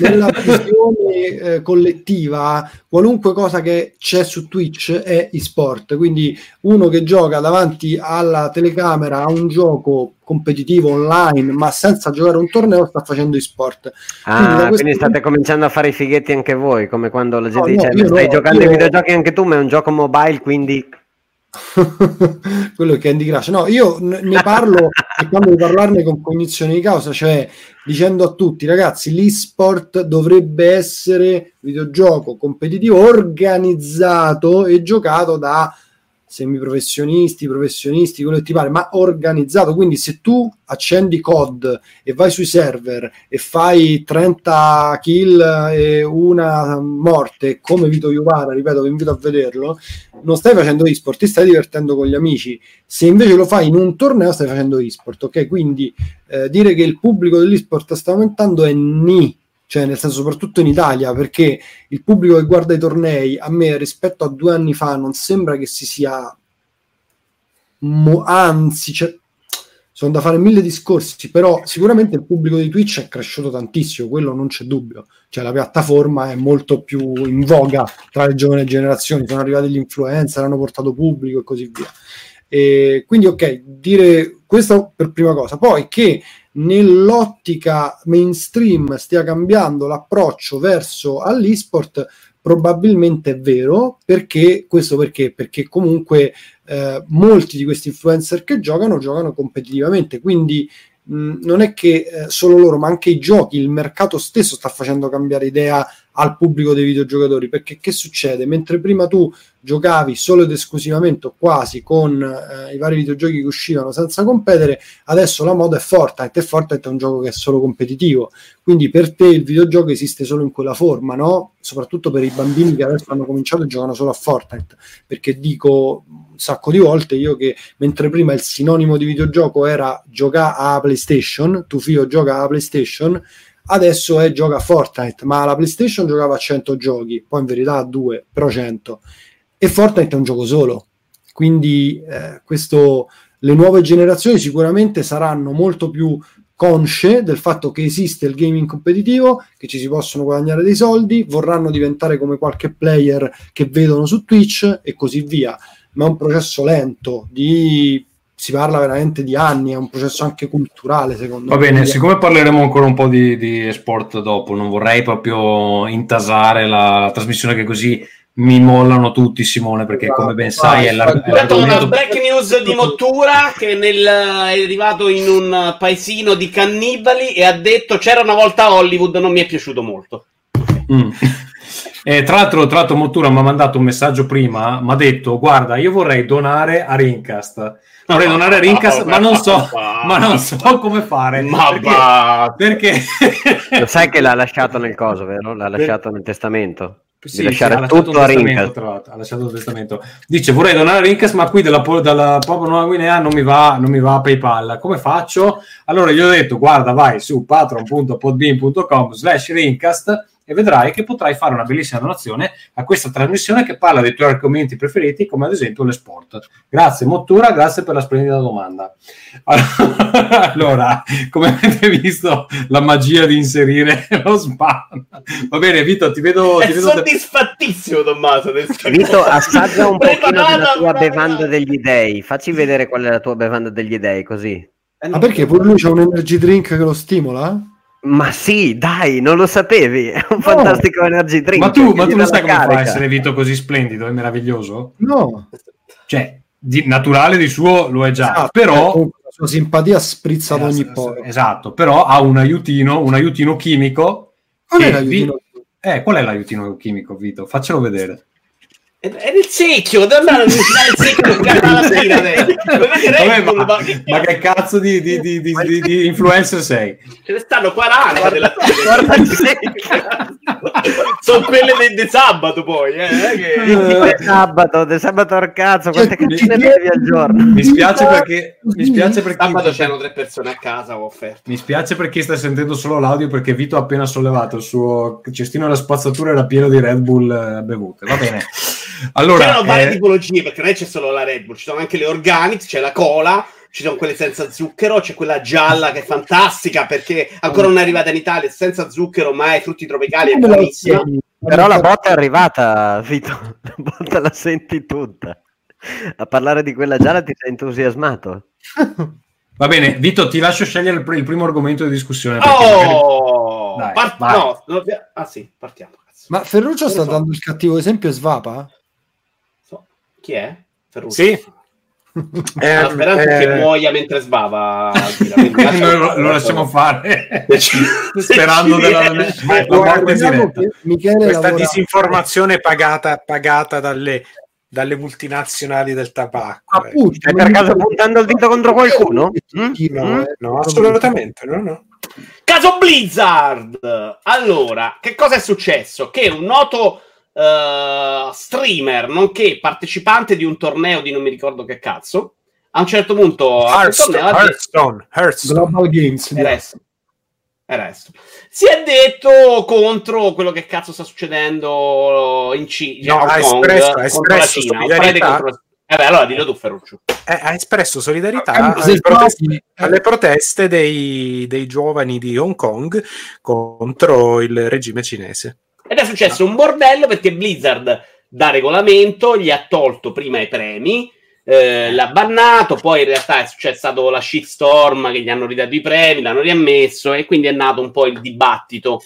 nella visione eh, collettiva qualunque cosa che c'è su Twitch è e-sport. Quindi uno che gioca davanti alla telecamera a un gioco competitivo online ma senza giocare un torneo sta facendo e-sport. Quindi Ah, questo quindi state cominciando a fare i fighetti anche voi, come quando la gente No, no, dice io stai no, giocando io- ai videogiochi anche tu, ma è un gioco mobile, quindi quello è Candy Crush. No, io ne parlo cercando di parlarne con cognizione di causa, cioè dicendo a tutti, ragazzi, l'e-sport dovrebbe essere videogioco competitivo organizzato e giocato da semiprofessionisti, professionisti, quello che ti pare, ma organizzato. Quindi se tu accendi COD e vai sui server e fai 30 kill e una morte come Vito Iuvara, ripeto, vi invito a vederlo, non stai facendo e-sport, ti stai divertendo con gli amici. Se invece lo fai in un torneo, stai facendo e-sport, ok? Quindi eh, dire che il pubblico dell'e-sport sta aumentando è ni, cioè nel senso soprattutto in Italia, perché il pubblico che guarda i tornei a me rispetto a due anni fa non sembra che si sia mo- anzi c'è- sono da fare mille discorsi, però sicuramente il pubblico di Twitch è cresciuto tantissimo, quello non c'è dubbio. Cioè la piattaforma è molto più in voga tra le giovani generazioni, sono arrivati gli influencer, hanno portato pubblico e così via. E quindi ok, dire questo per prima cosa. Poi che nell'ottica mainstream stia cambiando l'approccio verso all'esport probabilmente è vero. Perché? Questo perché? Perché comunque eh, molti di questi influencer che giocano giocano competitivamente. Quindi mh, non è che eh, solo loro ma anche i giochi il mercato stesso sta facendo cambiare idea al pubblico dei videogiocatori perché che succede? Mentre prima tu giocavi solo ed esclusivamente o quasi con eh, i vari videogiochi che uscivano senza competere adesso la moda è Fortnite e Fortnite è un gioco che è solo competitivo. Quindi per te il videogioco esiste solo in quella forma no? soprattutto per i bambini che adesso hanno cominciato e giocano solo a Fortnite. Perché dico un sacco di volte io che mentre prima il sinonimo di videogioco era giocare a PlayStation tu figlio gioca a PlayStation adesso è gioca a Fortnite ma la PlayStation giocava a 100 giochi poi in verità a 2 però 100 e Fortnite è un gioco solo quindi eh, questo le nuove generazioni sicuramente saranno molto più consce del fatto che esiste il gaming competitivo, che ci si possono guadagnare dei soldi, vorranno diventare come qualche player che vedono su Twitch e così via. Ma è un processo lento, di... si parla veramente di anni, è un processo anche culturale secondo Va me. bene, Quindi- siccome parleremo ancora un po' di, di sport dopo, non vorrei proprio intasare la, la trasmissione che così mi mollano tutti, Simone, perché come ben sai è, l'ar- è Dato una l'argomento... break news di Mottura che nel- è arrivato in un paesino di cannibali e ha detto c'era una volta a Hollywood, non mi è piaciuto molto. Mm. E tra l'altro, tra l'altro Mottura mi ha mandato un messaggio prima, mi ha detto guarda io vorrei donare a Rincast vorrei donare a Rincast ma non so, ma non so come fare Ma perché, perché lo sai che l'ha lasciato nel coso, vero? L'ha lasciato nel testamento. Sì, di lasciare sì, ha lasciato tutto a l'altro, ha lasciato il testamento. Dice vorrei donare a Rincast, ma qui dalla, dalla Papua Nuova Guinea non mi va, non mi va a PayPal. Come faccio? Allora gli ho detto guarda vai su patron.podbean.com slash Rincast e vedrai che potrai fare una bellissima donazione a questa trasmissione che parla dei tuoi argomenti preferiti, come ad esempio le sport. Grazie Mottura, grazie per la splendida domanda. Allora, come avete visto, la magia di inserire lo spam. Va bene, Vito, ti vedo... È Ti vedo soddisfattissimo Tommaso del Vito, assaggia un pochino della Preparata, tua bevanda degli dei. Facci vedere qual è la tua bevanda degli dei, così. Ma perché pure lui c'ha un energy drink che lo stimola? Ma sì, dai, non lo sapevi. È un fantastico energy drink. Ma tu, ma tu lo sai come fa a carica. essere Vito così splendido e meraviglioso? No. Cioè, di- naturale di suo lo è già, Esatto, però... comunque la sua simpatia sprizza ad ogni poro. Esatto, però ha un aiutino, un aiutino chimico. Qual è l'aiutino? Vi- Eh, qual è l'aiutino chimico, Vito? Faccelo vedere. È è nel secchio, devo andare a il secchio alla fine adesso. Vedete Vabbè, ma, ma- ma che cazzo di, di- di- di- di- di influencer sei? Ce ne stanno 40 della Sono quelle del de sabato poi, eh, che- De sabato, de sabato al cazzo, quante Cioè, cazzine bevi al giorno? Mi spiace perché mi spiace per chi, Sabato c'erano tre persone a casa, ho offerto. mi spiace per chi sta sentendo solo l'audio perché Vito ha appena sollevato il suo cestino alla spazzatura era pieno di Red Bull eh, bevute. Va bene. Allora, C'erano varie eh, tipologie, perché non è c'è solo la Red Bull, ci sono anche le organic, c'è la cola, ci sono quelle senza zucchero, c'è quella gialla che è fantastica perché ancora non è arrivata in Italia, senza zucchero, ma è frutti tropicali, è buonissima. Però la botta è arrivata, Vito. La botta la senti tutta. A parlare di quella gialla ti sei entusiasmato. va bene, Vito, ti lascio scegliere il, pr- il primo argomento di discussione. perché magari- Oh! Dai, Part- no, no, ah sì, partiamo. Cazzo. Ma Ferruccio sta so. dando il cattivo esempio e svapa? Chi è? Ferruccio. Sì. La Ehm, speranza è che eh, muoia mentre Noi lo, lo lasciamo fare sperando della, la Guarda, diciamo questa lavora- disinformazione pagata, pagata dalle, dalle multinazionali del tabacco. eh. Appunto, Stai per caso puntando il dito contro qualcuno? Mm? No, Mm? eh. No, assolutamente, no, no. Caso Blizzard! Allora, che cosa è successo? Che un noto eh, streamer, nonché partecipante di un torneo di non mi ricordo che cazzo, a un certo punto Hearthstone, ha Hearthstone, Hearthstone. Global Games. Era esto. Era esto. Si è detto contro quello che cazzo sta succedendo in Cina, No, Hong ha Kong, espresso- ha contro la espresso Cina. solidarietà. Eh beh, allora dillo tu, Ferruccio. Eh, ha espresso solidarietà Cambio alle proteste, alle proteste dei, dei giovani di Hong Kong contro il regime cinese. Ed è successo un bordello perché Blizzard, da regolamento, gli ha tolto prima i premi, eh, l'ha bannato, poi in realtà è successo la shitstorm che gli hanno ridato i premi, l'hanno riammesso e quindi è nato un po' il dibattito.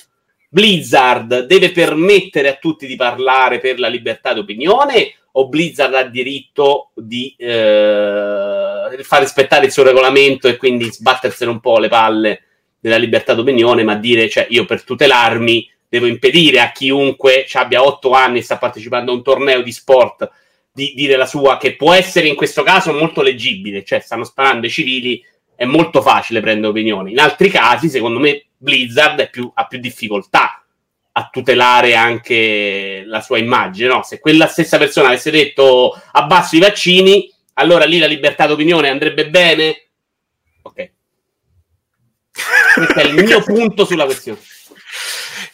Blizzard deve permettere a tutti di parlare per la libertà d'opinione o Blizzard ha diritto di eh, far rispettare il suo regolamento e quindi sbattersene un po' le palle della libertà d'opinione, ma dire, cioè, io per tutelarmi devo impedire a chiunque ci abbia otto anni e sta partecipando a un torneo di sport di dire la sua, che può essere in questo caso molto leggibile, cioè stanno sparando i civili, è molto facile prendere opinioni. In altri casi, secondo me, Blizzard più- ha più difficoltà a tutelare anche la sua immagine. No? Se quella stessa persona avesse detto abbasso i vaccini, allora lì la libertà d'opinione andrebbe bene. Ok. Questo è il mio punto sulla questione.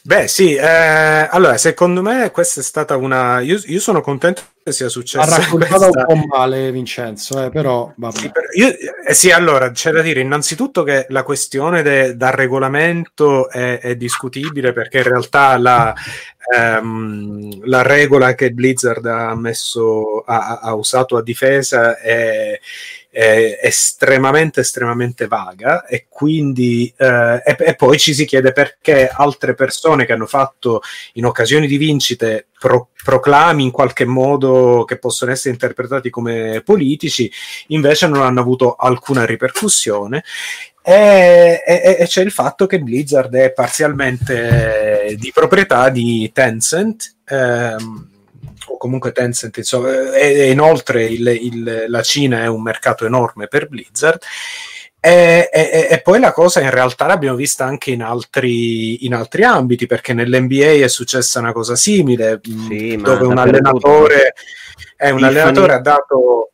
Beh, sì, eh, allora secondo me questa è stata una. Io, io sono contento che sia Ha successa. raccontato questa- un po' male Vincenzo, eh, però vabbè. Io- eh sì, allora c'è da dire innanzitutto che la questione de- dal regolamento è, è discutibile perché in realtà la, ehm, la regola che Blizzard ha messo, ha, ha usato a difesa è, è estremamente, estremamente vaga e quindi eh, e, e poi ci si chiede perché altre persone che hanno fatto in occasioni di vincite pro- proclami in qualche modo che possono essere interpretati come politici invece non hanno avuto alcuna ripercussione. E, e- e c'è il fatto che Blizzard è parzialmente eh, di proprietà di Tencent, ehm, o comunque Tencent, insomma, e, inoltre il- il- la Cina è un mercato enorme per Blizzard. E, e- e poi la cosa in realtà l'abbiamo vista anche in altri, in altri ambiti, perché nell'NBA è successa una cosa simile, Sì, dove un allenatore, eh, un allenatore ha dato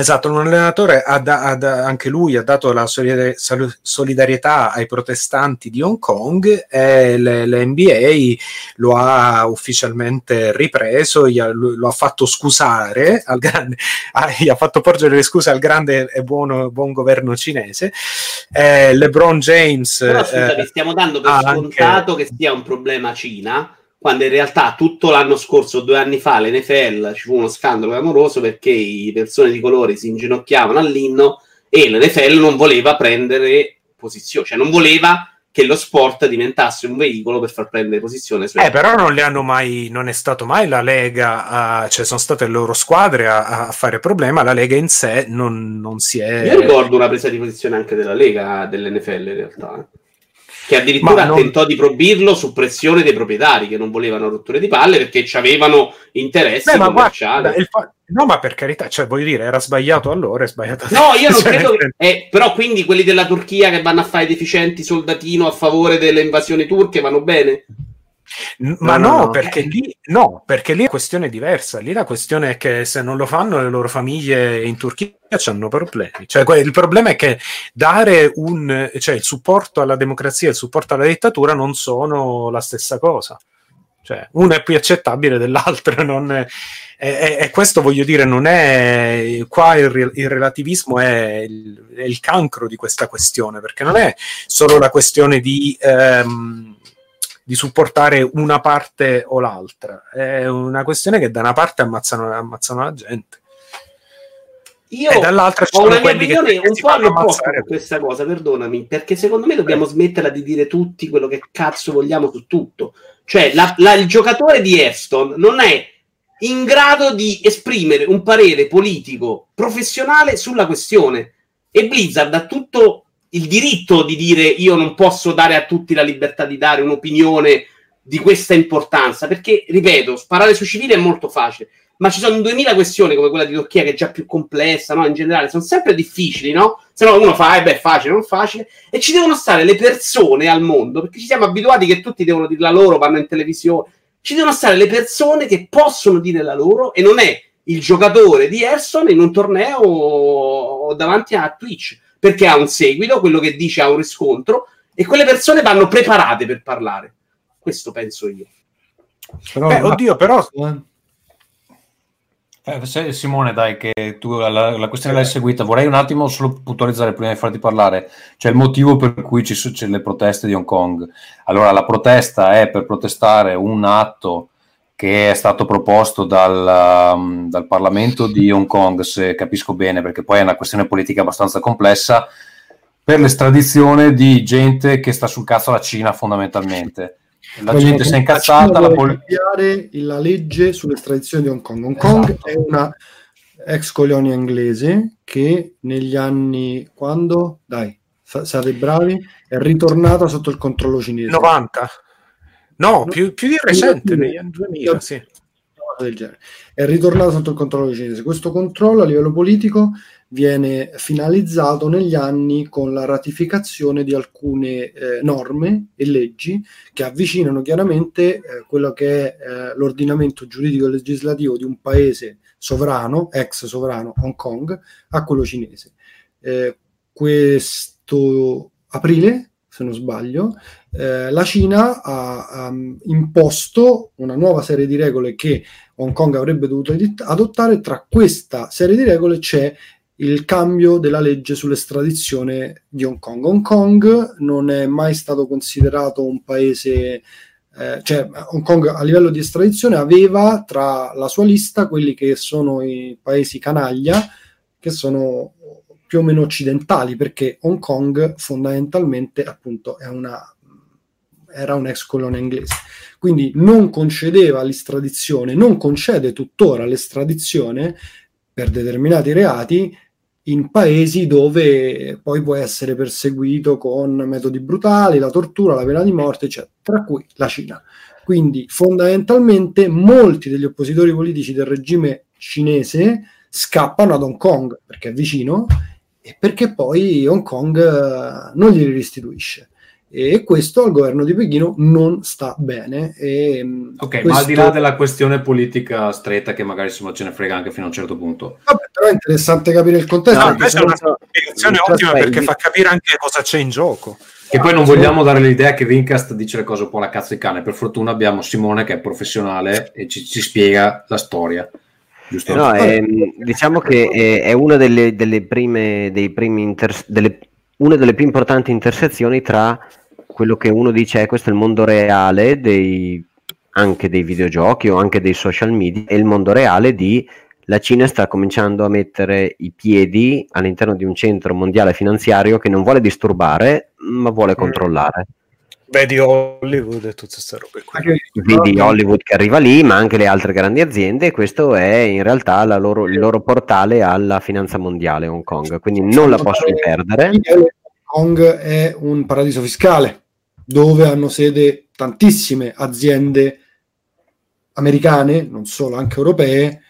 Esatto, un allenatore ha da- ha da- anche lui ha dato la solidarietà ai protestanti di Hong Kong e l'NBA lo ha ufficialmente ripreso, ha- lo ha fatto scusare, al grande, ah, gli ha fatto porgere le scuse al grande e buono, buon governo cinese. Eh, LeBron James... Però scusami, eh, stiamo dando per ha anche- scontato che sia un problema Cina, quando in realtà tutto l'anno scorso, due anni fa, l'NFL ci fu uno scandalo clamoroso perché i persone di colore si inginocchiavano all'inno e l'NFL non voleva prendere posizione, cioè non voleva che lo sport diventasse un veicolo per far prendere posizione su Eh, però non le hanno mai, non è stato mai la Lega, a, cioè sono state le loro squadre a, a fare problema, la Lega in sé non, non si è... Io ricordo una presa di posizione anche della Lega, dell'NFL in realtà, eh. Che addirittura non- tentò di proibirlo su pressione dei proprietari che non volevano rotture di palle perché ci avevano interessi Beh, ma commerciali. guarda, fa- no, ma per carità, cioè voglio dire, era sbagliato allora, è sbagliato No, io non Cioè, credo che... eh, però quindi quelli della Turchia che vanno a fare deficienti soldatino a favore delle invasioni turche vanno bene? N- Ma No, no, no, perché lì no, perché lì la questione è diversa. Lì la questione è che se non lo fanno le loro famiglie in Turchia hanno problemi. Cioè, il problema è che dare un, cioè, il supporto alla democrazia e il supporto alla dittatura non sono la stessa cosa. Cioè, uno è più accettabile dell'altro. Non è- e, e- questo voglio dire, non è qua il, il relativismo è il, è il cancro di questa questione, perché non è solo la questione di. ehm, di supportare una parte o l'altra. È una questione che da una parte ammazzano, ammazzano la gente. Io e dall'altra ho una mia opinione un po' all'opposto questa cosa, perdonami, perché secondo me dobbiamo smetterla di dire tutti quello che cazzo vogliamo su tutto. Cioè, la- la- il giocatore di Aston non è in grado di esprimere un parere politico professionale sulla questione e Blizzard ha tutto il diritto di dire io non posso dare a tutti la libertà di dare un'opinione di questa importanza, perché, ripeto, sparare sui civili è molto facile, ma ci sono 2000 questioni come quella di Turchia che è già più complessa, no? In generale, sono sempre difficili, no? Se no uno fa, eh beh, facile, non facile, e ci devono stare le persone al mondo, perché ci siamo abituati che tutti devono dire la loro, vanno in televisione, ci devono stare le persone che possono dire la loro e non è il giocatore di Erson in un torneo o davanti a Twitch, perché ha un seguito, quello che dice ha un riscontro, e quelle persone vanno preparate per parlare. Questo penso io. Beh, oddio, però Eh, Simone, dai, che tu la, la questione l'hai seguita, vorrei un attimo solo puntualizzare prima di farti parlare, cioè il motivo per cui ci sono le proteste di Hong Kong. Allora, la protesta è per protestare un atto che è stato proposto dal, um, dal Parlamento di Hong Kong, se capisco bene, perché poi è una questione politica abbastanza complessa, per l'estradizione di gente che sta sul cazzo alla Cina fondamentalmente. La Vogliono gente si è incazzata, la vuole pol- cambiare la legge sull'estradizione di Hong Kong. Hong Kong Esatto. è una ex colonia inglese che negli anni quando dai sa- siate bravi è ritornata sotto il controllo cinese 90. No, più, più di recente, negli anni 2000, sì. del genere. È ritornato sotto il controllo cinese. Questo controllo a livello politico viene finalizzato negli anni con la ratificazione di alcune eh, norme e leggi che avvicinano chiaramente eh, quello che è eh, l'ordinamento giuridico e legislativo di un paese sovrano, ex sovrano Hong Kong, a quello cinese. Eh, questo aprile, se non sbaglio, eh, la Cina ha, ha imposto una nuova serie di regole che Hong Kong avrebbe dovuto adottare. Tra questa serie di regole c'è il cambio della legge sull'estradizione di Hong Kong. Hong Kong non è mai stato considerato un paese, eh, cioè Hong Kong a livello di estradizione aveva tra la sua lista quelli che sono i paesi canaglia, che sono più o meno occidentali, perché Hong Kong fondamentalmente appunto è una era un'ex colonia inglese. Quindi non concedeva l'estradizione, non concede tuttora l'estradizione per determinati reati in paesi dove poi può essere perseguito con metodi brutali, la tortura, la pena di morte, eccetera, tra cui la Cina. Quindi fondamentalmente molti degli oppositori politici del regime cinese scappano ad Hong Kong perché è vicino e perché poi Hong Kong eh, non glieli restituisce. E questo al governo di Pechino non sta bene. E, mh, Ok, ma questo- al di là della questione politica stretta, che magari insomma ce ne frega anche fino a un certo punto. Vabbè, però è interessante capire il contesto. No, invece è una spiegazione ottima perché fa capire anche cosa c'è in gioco. E poi non vogliamo dare l'idea che Rincast dice le cose un po' alla cazzo di cane. Per fortuna abbiamo Simone che è professionale e ci, ci spiega la storia. Giusto? No, è- diciamo che è, è una delle, delle prime, dei primi inter- delle- una delle più importanti intersezioni tra quello che uno dice è questo è il mondo reale dei, anche dei videogiochi o anche dei social media e il mondo reale di la Cina sta cominciando a mettere i piedi all'interno di un centro mondiale finanziario che non vuole disturbare ma vuole controllare. Vedi Hollywood e tutte queste robe qui. Vedi Hollywood che arriva lì, ma anche le altre grandi aziende, questo è in realtà la loro- il loro portale alla finanza mondiale Hong Kong, quindi non la possono perdere. Hong Kong è un paradiso fiscale dove hanno sede tantissime aziende americane, non solo, anche europee,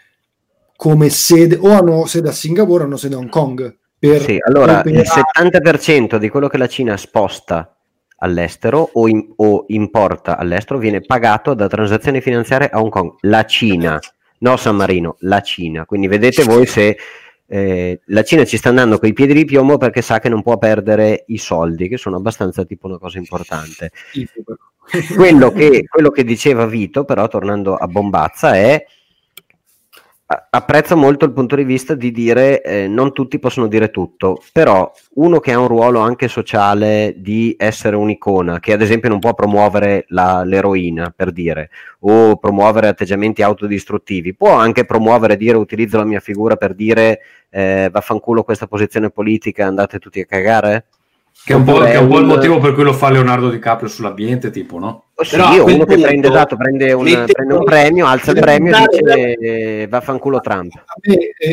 come sede, o hanno sede a Singapore o hanno sede a Hong Kong. Per Sì, allora il operare- 70% di quello che la Cina sposta all'estero o, in- o importa all'estero viene pagato da transazioni finanziarie a Hong Kong. La Cina, no San Marino, la Cina. Quindi vedete voi se eh, la Cina ci sta andando coi piedi di piombo perché sa che non può perdere i soldi, che sono abbastanza tipo una cosa importante. quello che, quello che diceva Vito, però, tornando a Bombazza, è apprezzo molto il punto di vista di dire eh, non tutti possono dire tutto, però uno che ha un ruolo anche sociale di essere un'icona, che ad esempio non può promuovere la- l'eroina, per dire, o promuovere atteggiamenti autodistruttivi, può anche promuovere, dire utilizzo la mia figura per dire eh, vaffanculo questa posizione politica, andate tutti a cagare? Che è un po', è un po' il motivo per cui lo fa Leonardo DiCaprio sull'ambiente, tipo, no? Sì, Però a uno che prende, esatto, prende, un, mette- prende un premio, alza il premio e dice eh, vaffanculo Trump.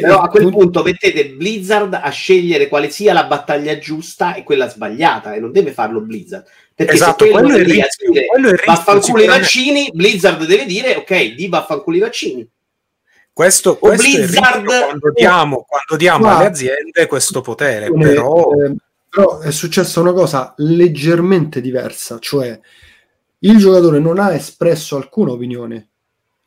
Però a quel punto mettete Blizzard a scegliere quale sia la battaglia giusta e quella sbagliata e non deve farlo Blizzard. Perché Esatto, se quello quello è lì a rischio, dire quello è il rischio, vaffanculo i vaccini, Blizzard deve dire ok, di vaffanculo i vaccini. Questo, questo Blizzard- quando diamo, quando diamo alle aziende questo potere, però eh, però è successa una cosa leggermente diversa, cioè il giocatore non ha espresso alcuna opinione,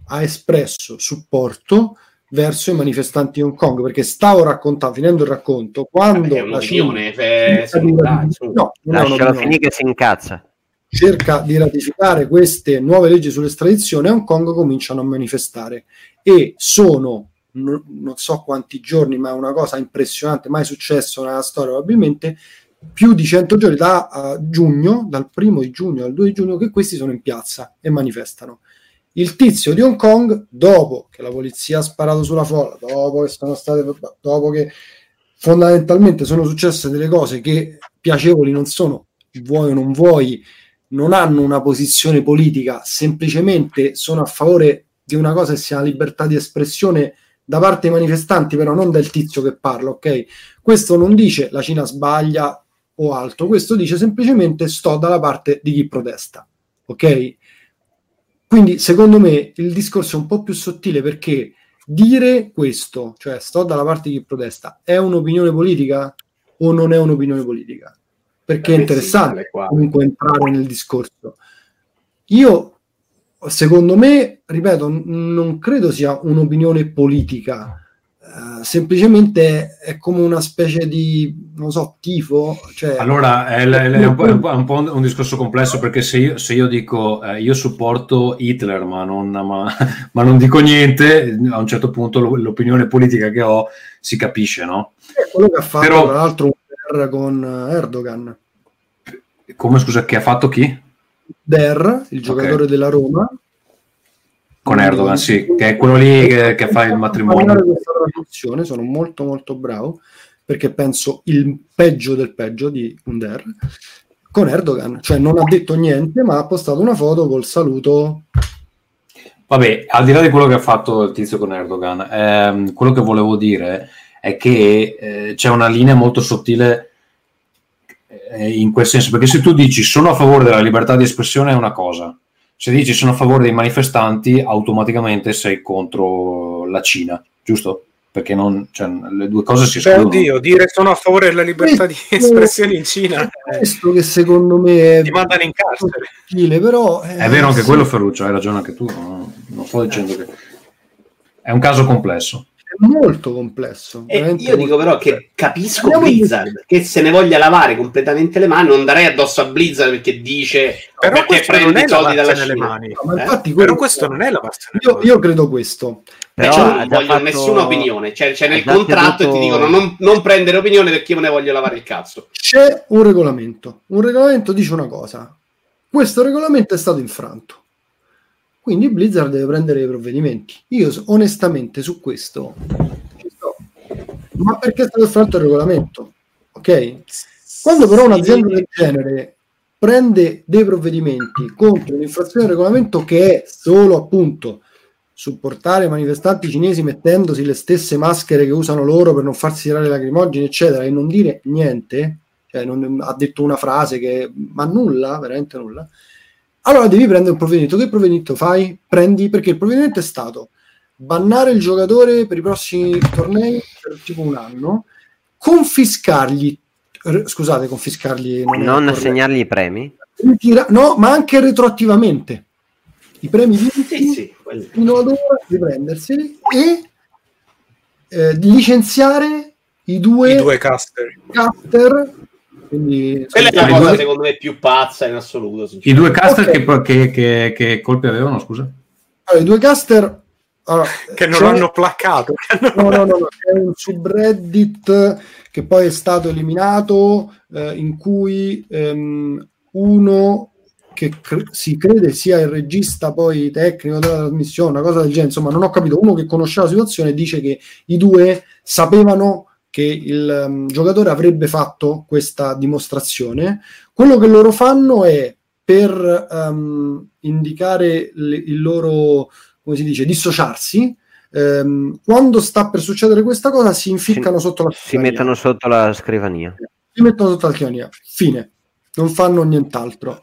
ha espresso supporto verso i manifestanti di Hong Kong, perché stavo raccontando, finendo il racconto, quando È la Cina eh, ratifi- su. no, Lascialo finire che si incazza. cerca di ratificare queste nuove leggi sull'estradizione, a Hong Kong cominciano a manifestare e sono no- non so quanti giorni, ma è una cosa impressionante, mai successo nella storia probabilmente, più di 100 giorni da eh, giugno, dal primo di giugno al 2 di giugno, che questi sono in piazza e manifestano. Il tizio di Hong Kong, dopo che la polizia ha sparato sulla folla, dopo che sono state, dopo che fondamentalmente sono successe delle cose che piacevoli non sono, vuoi o non vuoi, non hanno una posizione politica, semplicemente sono a favore di una cosa che si chiama libertà di espressione da parte dei manifestanti, però non del tizio che parla, ok? Questo non dice la Cina sbaglia o altro, questo dice semplicemente sto dalla parte di chi protesta, ok? Quindi secondo me il discorso è un po' più sottile perché dire questo, cioè sto dalla parte di chi protesta, è un'opinione politica o non è un'opinione politica? Perché è Eh, interessante comunque entrare nel discorso. Io, secondo me, ripeto, n- non credo sia un'opinione politica, eh, semplicemente è come una specie di, non so, tifo. Cioè, Allora, è, è- è un, po', è un po'- un discorso complesso perché se io, se io dico eh, io supporto Hitler ma non, ma- ma non dico niente, a un certo punto lo- l'opinione politica che ho si capisce, no? è quello che ha fatto Però- tra l'altro con Erdogan. Come scusa, che ha fatto chi? Der, il giocatore della Roma, Con Erdogan, sì, che è quello lì che, che fa il matrimonio. questa traduzione, sono molto molto bravo perché penso il peggio del peggio di Under con Erdogan, cioè non ha detto niente ma ha postato una foto col saluto. Vabbè, al di là di quello che ha fatto il tizio con Erdogan, ehm, quello che volevo dire è che eh, c'è una linea molto sottile in quel senso, perché se tu dici sono a favore della libertà di espressione è una cosa, se dici sono a favore dei manifestanti automaticamente sei contro la Cina, giusto? perché non, cioè, le due cose si Beh, escludono. oddio, dire sono a favore della libertà di espressione in Cina È eh, questo che secondo me è ti mandano in carcere. però eh, È vero anche sì, quello, Ferruccio, hai ragione anche tu. no? Non sto dicendo che è un caso complesso. È molto complesso. E veramente io dico molto però complesso. che capisco Andiamo in- Blizzard che se ne voglia lavare completamente le mani, non darei addosso a Blizzard perché dice Però perché prende i soldi dalla lavarsene le Cina. mani. No, ma Eh? infatti Però quello- questo non è la passione. io, io credo questo. Però cioè, non voglio fatto- nessuna opinione, cioè, c'è nel contratto e tenuto- ti dicono non, non prendere opinione perché io me ne voglio lavare il cazzo. C'è un regolamento. Un regolamento dice una cosa. Questo regolamento è stato infranto. Quindi Blizzard deve prendere i provvedimenti. Io onestamente su questo ci sto. Ma perché è stato infranto il regolamento? Ok? Quando però un'azienda del genere prende dei provvedimenti contro un'infrazione del regolamento che è solo appunto supportare manifestanti cinesi mettendosi le stesse maschere che usano loro per non farsi tirare lacrimogeni, eccetera, e non dire niente, cioè non, ha detto una frase che ma nulla, veramente nulla. Allora devi prendere un provvedimento. Che provvedimento fai? Prendi perché il provvedimento è stato bannare il giocatore per i prossimi tornei per tipo un anno, confiscargli, r- scusate, confiscargli non, Non assegnargli i premi? Ritira- no, ma anche retroattivamente i premi vinti Sì, sì, fino ad ora riprenderseli e eh, licenziare i due, I due caster. caster quindi Quella è la cosa due- secondo me più pazza in assoluto. I due caster Ok. che, che, che, che colpi avevano, scusa? allora, i due caster allora, Che non c'è- hanno placcato. no, no, no, c'è un subreddit che poi è stato eliminato eh, in cui ehm, uno che cre- si crede sia il regista poi tecnico della trasmissione, una cosa del genere, insomma non ho capito, uno che conosceva la situazione dice che i due sapevano che il ehm, giocatore avrebbe fatto questa dimostrazione. Quello che loro fanno è per ehm, indicare le- il loro, come si dice, dissociarsi, ehm, quando sta per succedere questa cosa si inficcano sotto la Si scrivania. mettono sotto la scrivania. si mettono sotto la scrivania. Fine. Non fanno nient'altro.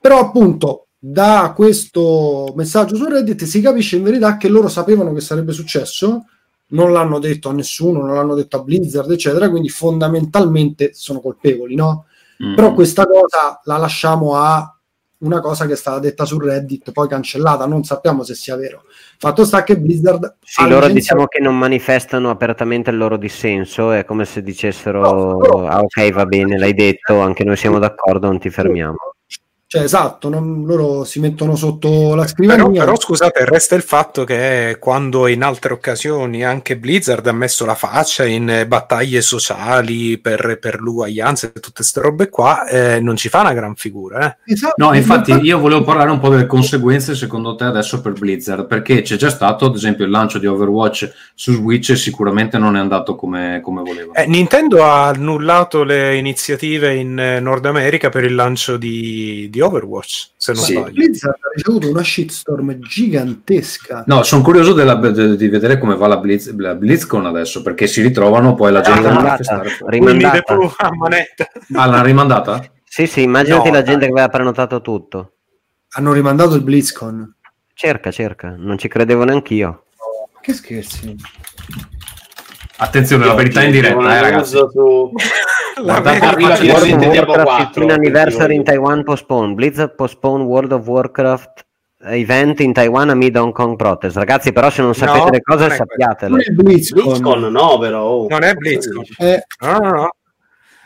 Però appunto da questo messaggio su Reddit si capisce in verità che loro sapevano che sarebbe successo, non l'hanno detto a nessuno, non l'hanno detto a Blizzard, eccetera, quindi fondamentalmente sono colpevoli, no? Mm. Però questa cosa la lasciamo a una cosa che è stata detta su Reddit, poi cancellata, non sappiamo se sia vero. Fatto sta che Blizzard Sì, loro diciamo che non manifestano apertamente il loro dissenso, è come se dicessero No, loro- ah ok va bene, l'hai detto, anche noi siamo d'accordo, non ti fermiamo. Cioè, esatto, non- loro si mettono sotto la Però, scrivania. però scusate, resta il fatto che quando in altre occasioni anche Blizzard ha messo la faccia in eh, battaglie sociali per, per l'uguaglianza e tutte queste robe qua, eh, non ci fa una gran figura. Eh. Esatto, No, infatti io volevo parlare un po' delle conseguenze secondo te adesso per Blizzard, perché c'è già stato ad esempio il lancio di Overwatch su Switch e sicuramente non è andato come, come voleva. Eh, Nintendo ha annullato le iniziative in eh, Nord America per il lancio di, di Overwatch, se non Sì. sbaglio. Blizzard ha ricevuto una shitstorm gigantesca. No, sono curioso della- de- di vedere come va la, Blizz, la BlizzCon adesso, perché si ritrovano poi la gente a Rimandata, manifestare. Rimandata. Pooh a manetta. Ah, l'hanno rimandata? Sì, sì, immaginati No, la gente dai. che aveva prenotato tutto. Hanno rimandato il BlizzCon. Cerca, cerca, non ci credevo neanch'io. Che scherzi? Attenzione, la verità in diretta, eh, ragazzi. Su... Arriva World finalmente Diablo Warcraft 4. 15 anniversary in Taiwan postpone. Blizzard postpone World of Warcraft event in Taiwan amid Hong Kong protest. Ragazzi, però se non sapete No, le cose non è sappiatele. Non il BlizzCon. BlizzCon no, però. oh. Non è BlizzCon. Eh, No, no, no.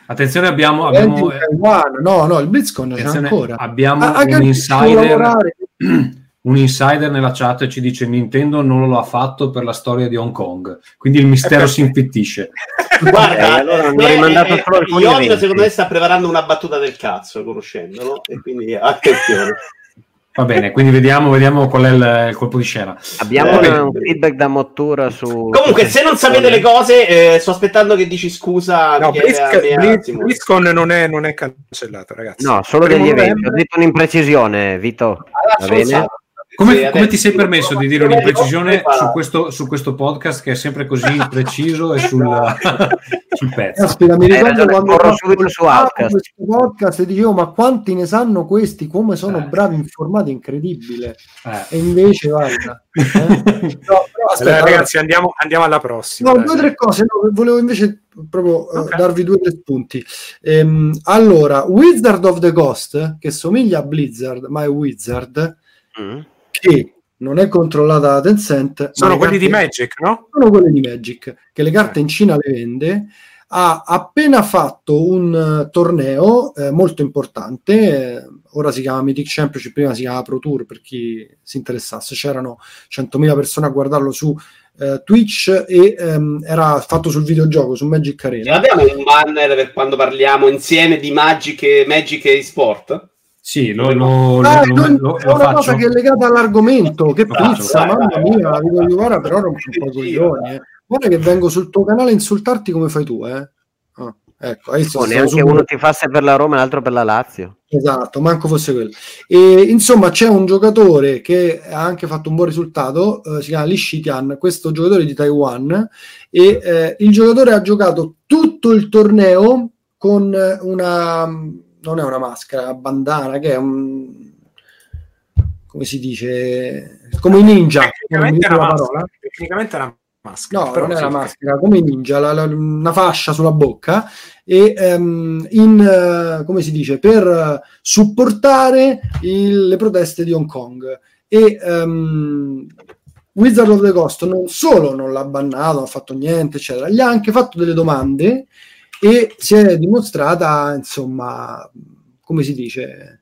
Attenzione, abbiamo, abbiamo, Taiwan. No, no, il BlizzCon c'è ancora. abbiamo Ah, un insider. Un insider nella chat ci dice Nintendo non lo ha fatto per la storia di Hong Kong, quindi il mistero si infittisce. Guarda, Ok, allora hanno eh, rimandato eh, solo alcuni eventi. secondo me sta preparando una battuta del cazzo, conoscendolo, e quindi attenzione. Va bene, quindi vediamo, vediamo qual è il, il colpo di scena. Abbiamo Eh, un feedback da Mottura su... Comunque, se non sapete le cose, eh, sto aspettando che dici scusa. No. BlizzCon non è, non è cancellato, ragazzi. No, solo Primo degli eventi. novembre- Ho detto un'imprecisione, Vito. Alla Va bene? stronzata. Come, Sì, come ti sei permesso di dire un'imprecisione su questo, su questo podcast che è sempre così preciso e sul, sul pezzo? Caspita, mi Hai ricordo ragione, quando subito su Outcast. questo podcast e dicevo ma quanti ne sanno questi come sono Eh. bravi informati incredibile Eh. e invece guarda eh? No, però aspetta, Allora, allora, ragazzi, andiamo, andiamo alla prossima. No, due o tre cose, no, volevo invece proprio eh, Ok. darvi due o tre spunti. Ehm, allora, Wizard of the Coast, che somiglia a Blizzard, ma è Wizard, Mm. Che non è controllata da Tencent, Sono quelli di carte- Magic, no? sono quelli di Magic, che le carte in Cina le vende. Ha appena fatto un eh, torneo eh, molto importante, eh, ora si chiama Mythic Championship, prima si chiama Pro Tour per chi si interessasse, c'erano 100.000 persone a guardarlo su eh, Twitch e ehm, era fatto sul videogioco, su Magic Arena. l'abbiamo un banner per quando parliamo insieme di Magic e, Magic e sport? Sì, lo, lo, Ah, lo- non- lo- è lo una faccio. cosa che è legata all'argomento. Che Lo faccio, pizza, vai, mamma vai, mia, vai. vi voglio guarda, però rompi un po' i coglioni. Eh. Guarda che vengo sul tuo canale a insultarti come fai tu, eh. Ah, ecco, Oh, stavo neanche subito- uno ti fa se per la Roma e l'altro per la Lazio. Esatto, manco fosse quello. E, insomma, c'è un giocatore che ha anche fatto un buon risultato, eh, si chiama Li Shitian, questo giocatore di Taiwan, e eh, il giocatore ha giocato tutto il torneo con una, non è una maschera, bandana, che è un, come si dice, come i ninja, mi Tecnicamente è una maschera. Tecnicamente è una maschera. No, non è una maschera, come i ninja, la- la- una fascia sulla bocca e ehm, in, eh, come si dice, per eh, supportare il- le proteste di Hong Kong. E ehm, Wizard of the Coast non solo non l'ha bannato, non ha fatto niente, eccetera, gli ha anche fatto delle domande e si è dimostrata, insomma, come si dice,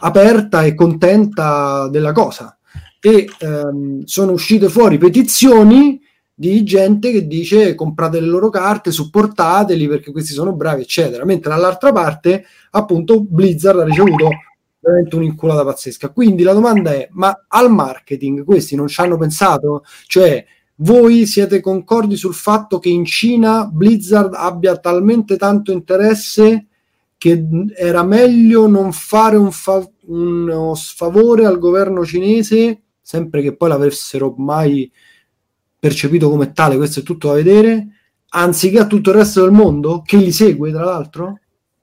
aperta e contenta della cosa. E ehm, sono uscite fuori petizioni di gente che dice comprate le loro carte, supportateli perché questi sono bravi, eccetera. Mentre dall'altra parte, appunto, Blizzard ha ricevuto veramente un'inculata pazzesca. Quindi la domanda è: ma al marketing questi non ci hanno pensato? Cioè, voi siete concordi sul fatto che in Cina Blizzard abbia talmente tanto interesse che era meglio non fare un fa- uno sfavore al governo cinese, sempre che poi l'avessero mai percepito come tale, questo è tutto da vedere, anziché a tutto il resto del mondo, che li segue tra l'altro?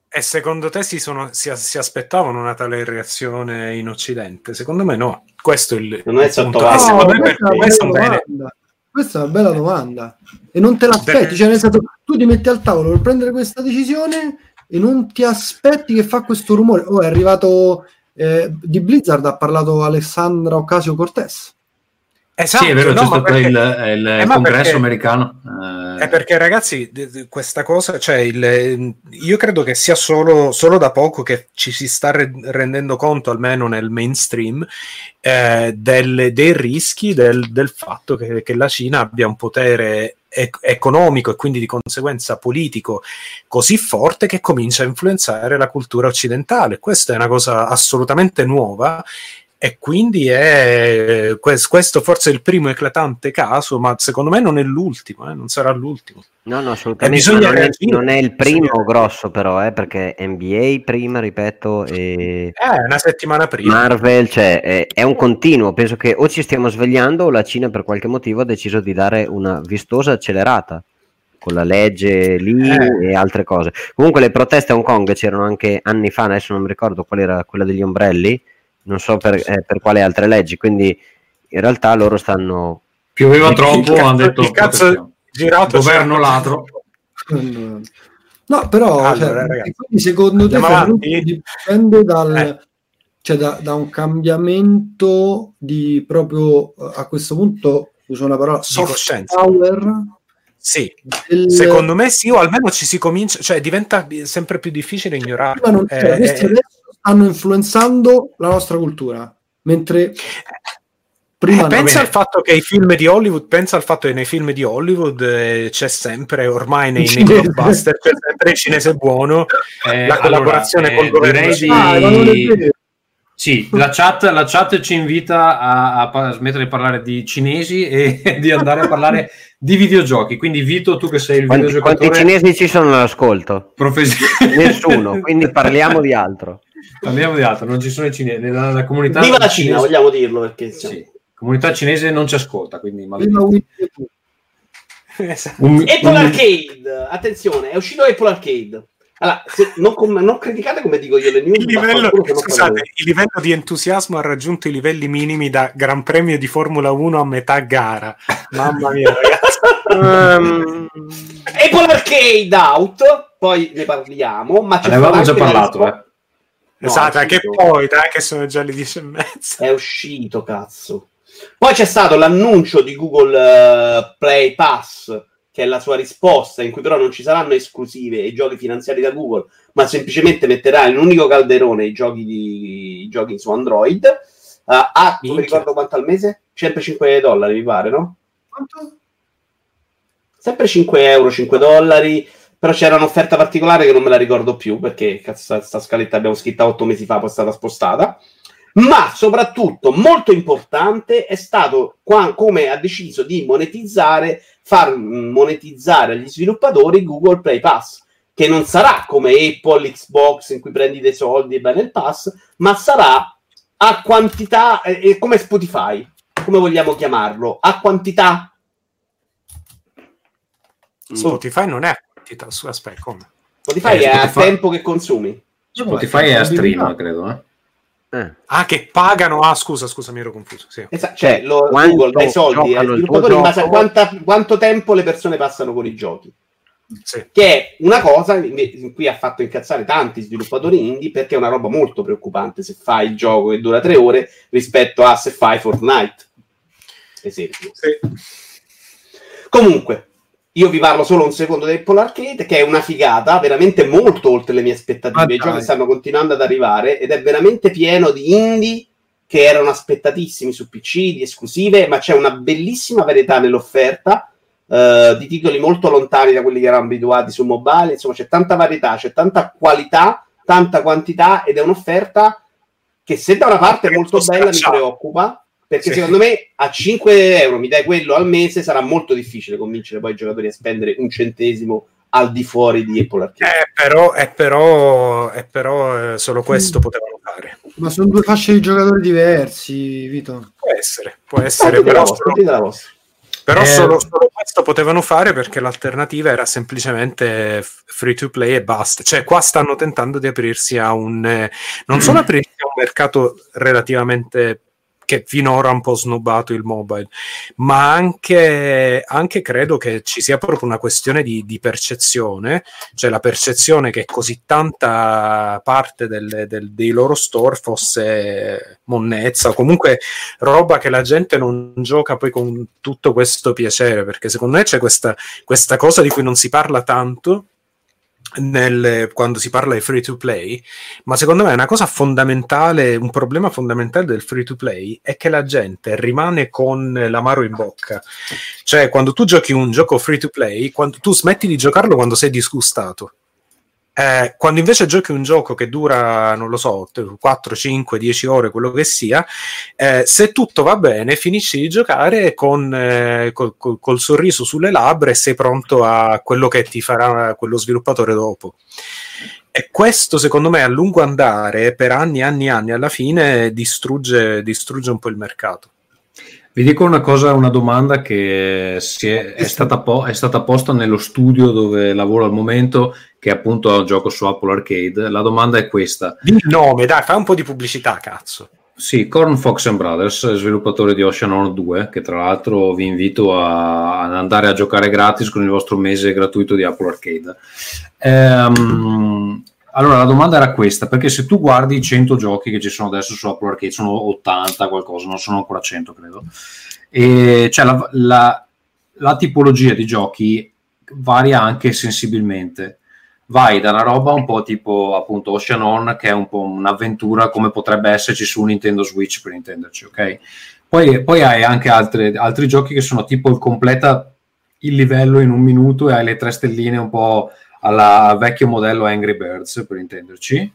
E secondo te si, sono- si, si aspettavano una tale reazione in Occidente? Secondo me no. Questo è il, Non è punto. sottovaluto. E secondo me per questo bene. domanda. Questa è una bella domanda. E non te l'aspetti, cioè nel senso, tu ti metti al tavolo per prendere questa decisione e non ti aspetti che fa questo rumore. Oh, è arrivato eh, di Blizzard, ha parlato Alessandra Ocasio Cortez. Esatto, sì, è vero, no, c'è stato perché- il, il eh, congresso perché- americano. eh, È perché ragazzi, questa cosa, cioè il- io credo che sia solo, solo da poco che ci si sta re- rendendo conto, almeno nel mainstream, eh, del- dei rischi del, del fatto che, che la Cina abbia un potere ec- economico e quindi di conseguenza politico così forte che comincia a influenzare la cultura occidentale. Questa è una cosa assolutamente nuova e quindi è quest- questo forse è il primo eclatante caso, ma secondo me non è l'ultimo, eh, non sarà l'ultimo. No, no, assolutamente. non, è, non è il primo Bisogna- grosso, però, eh, perché NBA prima, ripeto, e Eh, una settimana prima. Marvel, cioè, è, è un continuo. Penso che o ci stiamo svegliando o la Cina per qualche motivo ha deciso di dare una vistosa accelerata con la legge lì Eh. e altre cose. Comunque le proteste a Hong Kong c'erano anche anni fa, adesso non mi ricordo qual era quella degli ombrelli, non so per, eh, per quale altre leggi, quindi in realtà loro stanno... pioveva troppo, cazzo- hanno detto il cazzo protezione. girato governo ladro. No, però, Allora, cioè, secondo te Ferruccio, dipende dal, Eh. cioè, da, da un cambiamento di proprio eh, a questo punto uso una parola soft power Sì, del- secondo me sì, o almeno ci si comincia, cioè diventa sempre più difficile ignorare. prima non c'era, Eh, eh, adesso stanno influenzando la nostra cultura mentre prima no. pensa al fatto che i film di Hollywood, pensa al fatto che nei film di Hollywood eh, c'è sempre, ormai nei, nei blockbuster, c'è sempre il cinese buono, Eh, la collaborazione allora, col governo. Ah, non è di... vero. Sì, la chat, la chat ci invita a, a smettere di parlare di cinesi e di andare a parlare di videogiochi. Quindi, Vito, tu che sei il Quanti, videogiocatore quanti cinesi ci sono all'ascolto? professionista, Nessuno, quindi parliamo di altro. Parliamo di altro, non ci sono i cinesi. La, la comunità Viva la Cina, cinese- vogliamo dirlo perché Sì, la comunità cinese non ci ascolta, quindi. Esatto. Un- Apple un- Arcade, attenzione, è uscito Apple Arcade. Allora, se- non, com- non criticate come dico io le news, Il livello, scusate, il livello di entusiasmo ha raggiunto i livelli minimi da Gran Premio di Formula 1 a metà gara. Mamma mia, ragazzi. Ehm, Apple Arcade out, poi ne parliamo, ma Ne avevamo già parlato, risposta- eh. No, esatto, anche poi, dai, che sono già le 10 e mezza. È uscito, cazzo. Poi c'è stato l'annuncio di Google eh, Play Pass, che è la sua risposta, in cui però non ci saranno esclusive e giochi finanziati da Google, ma semplicemente metterà in un unico calderone i giochi, di, i giochi su Android. Eh, a, non mi ricordo quanto al mese? Sempre 5 dollari, mi pare, no? Quanto? Sempre 5 euro, 5 dollari. Però c'era un'offerta particolare che non me la ricordo più perché cazzo, sta, sta scaletta abbiamo scritta 8 mesi fa, poi è stata spostata. Ma soprattutto, molto importante, è stato qua- come ha deciso di monetizzare, far monetizzare agli sviluppatori Google Play Pass, che non sarà come Apple, Xbox in cui prendi dei soldi e vai nel pass, ma sarà a quantità, eh, eh, come Spotify, come vogliamo chiamarlo, a quantità Spotify non è a quantità, su, aspetta, come? Spotify Eh, è a Spotify- tempo che consumi. Spotify è a stream, credo. Eh. eh. Ah, che pagano? Ah, scusa, scusa, mi ero confuso. Sì. Esatto, cioè, lo- Google dà i soldi il tuo sviluppatori in base a quanta- quanto tempo le persone passano con i giochi. Sì. Che è una cosa in in cui ha fatto incazzare tanti sviluppatori indie perché è una roba molto preoccupante se fai il gioco che dura tre ore rispetto a se fai Fortnite. Esempio. Sì. Comunque, io vi parlo solo un secondo di Apple Arcade, che è una figata, veramente molto oltre le mie aspettative. Ma I giochi stanno continuando ad arrivare ed è veramente pieno di indie che erano aspettatissimi su PC, di esclusive, ma c'è una bellissima varietà nell'offerta. eh, di titoli molto lontani da quelli che erano abituati su mobile, insomma c'è tanta varietà, c'è tanta qualità, tanta quantità ed è un'offerta che se da una parte è molto bella mi preoccupa, perché Sì. secondo me a 5 euro mi dai quello al mese sarà molto difficile convincere poi i giocatori a spendere un centesimo al di fuori di Apple Arcade. Eh, però, è però, è però eh, solo questo potevano fare. Ma sono due fasce di giocatori diversi, Vito. Può essere, può essere, però, vostra, vostra. però Eh, solo, solo questo potevano fare perché l'alternativa era semplicemente free to play e basta. Cioè, qua stanno tentando di aprirsi a un eh, non solo aprirsi a un mercato relativamente che finora ha un po' snobbato il mobile, ma anche, anche credo che ci sia proprio una questione di, di percezione, cioè la percezione che così tanta parte del- del- dei loro store fosse monnezza o comunque roba che la gente non gioca poi con tutto questo piacere, perché secondo me c'è questa, questa cosa di cui non si parla tanto nel- quando si parla di free to play, ma secondo me una cosa fondamentale, un problema fondamentale del free to play è che la gente rimane con l'amaro in bocca. Cioè, quando tu giochi un gioco free to play, tu smetti di giocarlo quando sei disgustato. Eh, quando invece giochi un gioco che dura, non lo so, 4, 5, 10 ore, quello che sia, eh, se tutto va bene, finisci di giocare con, eh, col, col- col sorriso sulle labbra e sei pronto a quello che ti farà quello sviluppatore dopo. E questo, secondo me, a lungo andare, per anni e anni e anni, alla fine distrugge, distrugge un po' il mercato. Vi dico una cosa, una domanda che si è, è stata po- è stata posta nello studio dove lavoro al momento, che appunto gioco su Apple Arcade. La domanda è questa. Di nome, dai, fai un po' di pubblicità, cazzo. Sì, Corn Fox and Brothers, sviluppatore di Ocean Horn 2, che tra l'altro vi invito a- ad andare a giocare gratis con il vostro mese gratuito di Apple Arcade. Ehm, allora, la domanda era questa, perché se tu guardi i 100 giochi che ci sono adesso su Apple Arcade, sono 80 qualcosa, non sono ancora 100 credo, e cioè la, la- la tipologia di giochi varia anche sensibilmente vai da una roba un po' tipo appunto Ocean Horn che è un po' un'avventura come potrebbe esserci su Nintendo Switch per intenderci ok poi, poi hai anche altre- altri giochi che sono tipo il completa il livello in un minuto e hai le tre stelline un po' alla al vecchio modello Angry Birds per intenderci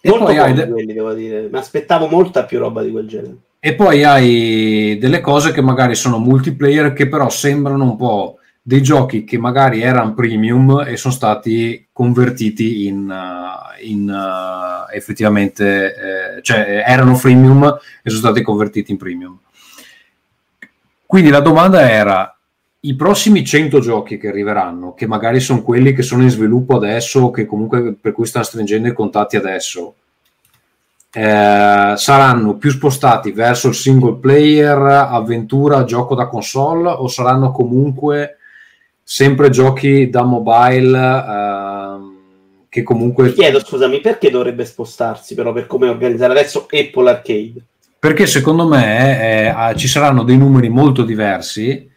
e Molto poi hai de- quelli, devo dire. Mi aspettavo molta più roba di quel genere. e poi hai delle cose che magari sono multiplayer che però sembrano un po' dei giochi che magari erano premium e sono stati convertiti in, uh, in uh, effettivamente, eh, cioè erano freemium e sono stati convertiti in premium. Quindi la domanda era, i prossimi 100 giochi che arriveranno, che magari sono quelli che sono in sviluppo adesso, che comunque per cui stanno stringendo i contatti adesso, eh, saranno più spostati verso il single player, avventura, gioco da console o saranno comunque sempre giochi da mobile ehm, che comunque... Ti chiedo, scusami, perché dovrebbe spostarsi però per come organizzare adesso Apple Arcade? Perché secondo me eh, ci saranno dei numeri molto diversi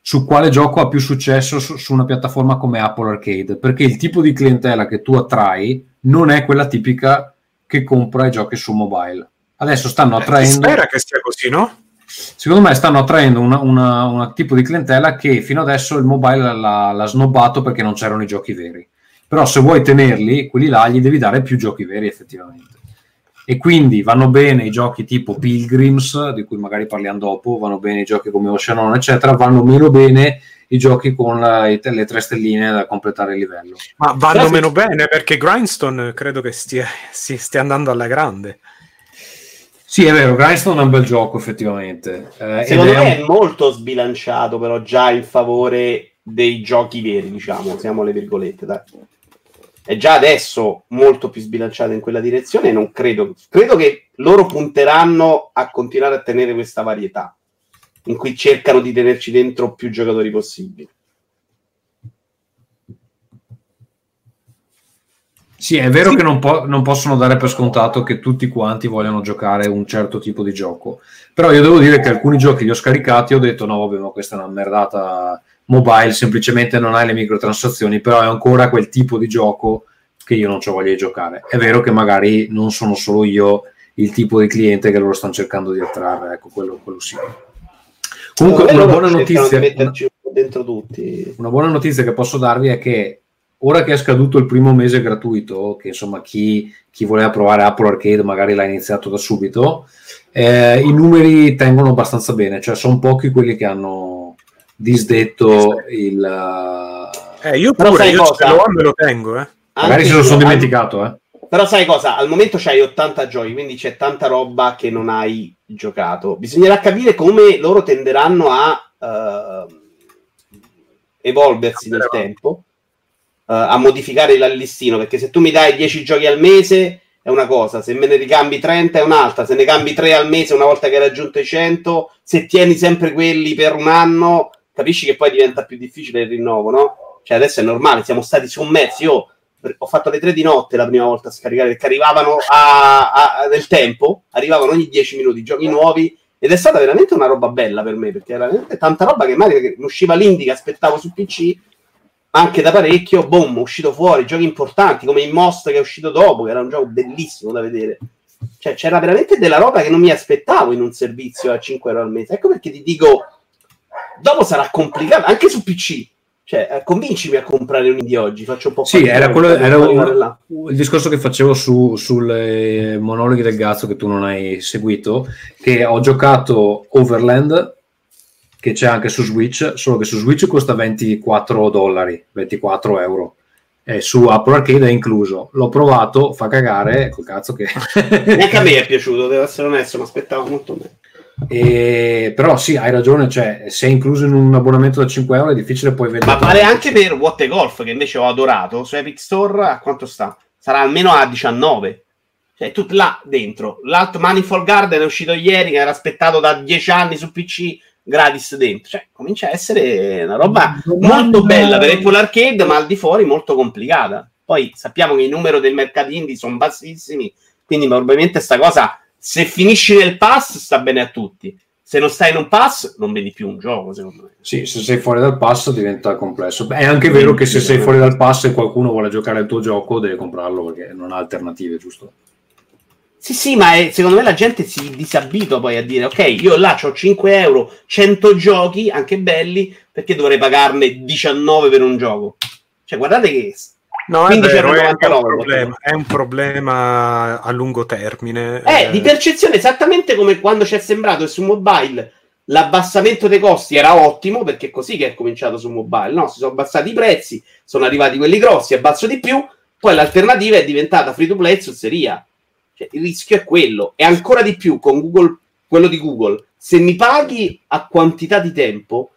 su quale gioco ha più successo su, su, una piattaforma come Apple Arcade, perché il tipo di clientela che tu attrai non è quella tipica che compra i giochi su mobile. Adesso stanno Eh, attraendo... spera che sia così, no? Secondo me stanno attraendo un tipo di clientela che fino adesso il mobile l'ha, l'ha snobbato perché non c'erano i giochi veri. Però se vuoi tenerli, quelli là gli devi dare più giochi veri effettivamente. E quindi vanno bene i giochi tipo Pilgrims, di cui magari parliamo dopo, vanno bene i giochi come Oceanon, eccetera, vanno meno bene i giochi con la- i- le tre stelline da completare il livello. Ma vanno Però se- meno bene perché Grindstone credo che stia, si stia andando alla grande. Sì, è vero, Grindstone è un bel gioco effettivamente. Eh, Secondo è me un- è molto sbilanciato, però già in favore dei giochi veri, diciamo, siamo le virgolette, dai. È già adesso molto più sbilanciato in quella direzione e non credo, credo che loro punteranno a continuare a tenere questa varietà, in cui cercano di tenerci dentro più giocatori possibili. Sì, è vero che non, po- non possono dare per scontato che tutti quanti vogliano giocare un certo tipo di gioco. Però io devo dire che alcuni giochi li ho scaricati e ho detto no, vabbè, ma questa è una merdata mobile, semplicemente non hai le microtransazioni, però è ancora quel tipo di gioco che io non ho voglia di giocare. È vero che magari non sono solo io il tipo di cliente che loro stanno cercando di attrarre, ecco, quello, quello sì. Comunque una buona notizia, di metterci un po' dentro tutti. una buona notizia che posso darvi è che ora che è scaduto il primo mese gratuito, che insomma chi, chi voleva provare Apple Arcade magari l'ha iniziato da subito, eh, i numeri tengono abbastanza bene, cioè sono pochi quelli che hanno disdetto il... Eh, io Però pure, sai io cosa? ce l'ho me lo tengo, eh. Magari Anche se lo io- sono dimenticato, eh. Però sai cosa? Al momento c'hai 80 giochi, quindi c'è tanta roba che non hai giocato. Bisognerà capire come loro tenderanno a eh, evolversi nel tempo, eh, a modificare il listino, perché se tu mi dai 10 giochi al mese è una cosa, se me ne ricambi 30 è un'altra, se ne cambi 3 al mese una volta che hai raggiunto i 100, se tieni sempre quelli per un anno, capisci che poi diventa più difficile il rinnovo, no? Cioè adesso è normale, siamo stati sommersi, io ho fatto le 3 di notte la prima volta a scaricare perché arrivavano a, a- nel tempo, arrivavano ogni 10 minuti giochi nuovi ed è stata veramente una roba bella per me perché era tanta roba che magari usciva l'indie che aspettavo su PC anche da parecchio, boom, uscito fuori giochi importanti come il Most che è uscito dopo, che era un gioco bellissimo da vedere. Cioè c'era veramente della roba che non mi aspettavo in un servizio a 5 euro al mese. Ecco perché ti dico, dopo sarà complicato anche su PC. Cioè, eh, convincimi a comprare un indie oggi, faccio un po' Sì, era, quello, era un- il discorso che facevo su, sulle monologhi del Gazzo che tu non hai seguito, che ho giocato Overland, che c'è anche su Switch, solo che su Switch costa 24 dollari, 24 euro. E su Apple Arcade è incluso. L'ho provato, fa cagare, col cazzo che... Neanche a me è piaciuto, devo essere onesto, mi aspettavo molto meno. E- Però sì, hai ragione, cioè, se è incluso in un abbonamento da 5 euro è difficile poi vedere. Ma vale anche per What the Golf, che invece ho adorato. Su Epic Store a quanto sta? Sarà almeno a 19. Cioè, tutto là dentro. L'altro Manifold Garden è uscito ieri, che era aspettato da 10 anni su PC, gratis dentro. Cioè, comincia a essere una roba molto bella per Apple Arcade, ma al di fuori molto complicata. Poi sappiamo che i numeri del mercato indie sono bassissimi, quindi probabilmente sta cosa, se finisci nel pass, sta bene a tutti. Se non stai in un pass, non vedi più un gioco, secondo me. Sì, se sei fuori dal pass diventa complesso. È anche vero che se sei fuori dal pass e qualcuno vuole giocare il tuo gioco, deve comprarlo perché non ha alternative, giusto? Sì, sì, ma è- secondo me la gente si disabitua poi a dire, ok, io là ho 5 euro, 100 giochi, anche belli, perché dovrei pagarne 19 per un gioco? Cioè, guardate che... No, è 15 vero, è, un 99, problema, è un problema a lungo termine. Eh, di percezione, esattamente come quando ci è sembrato che su mobile l'abbassamento dei costi era ottimo perché è così che è cominciato su mobile. No, si sono abbassati i prezzi, sono arrivati quelli grossi, abbasso di più. Poi l'alternativa è diventata free to play e zozzeria. Cioè, il rischio è quello. E ancora di più con Google, quello di Google. Se mi paghi a quantità di tempo,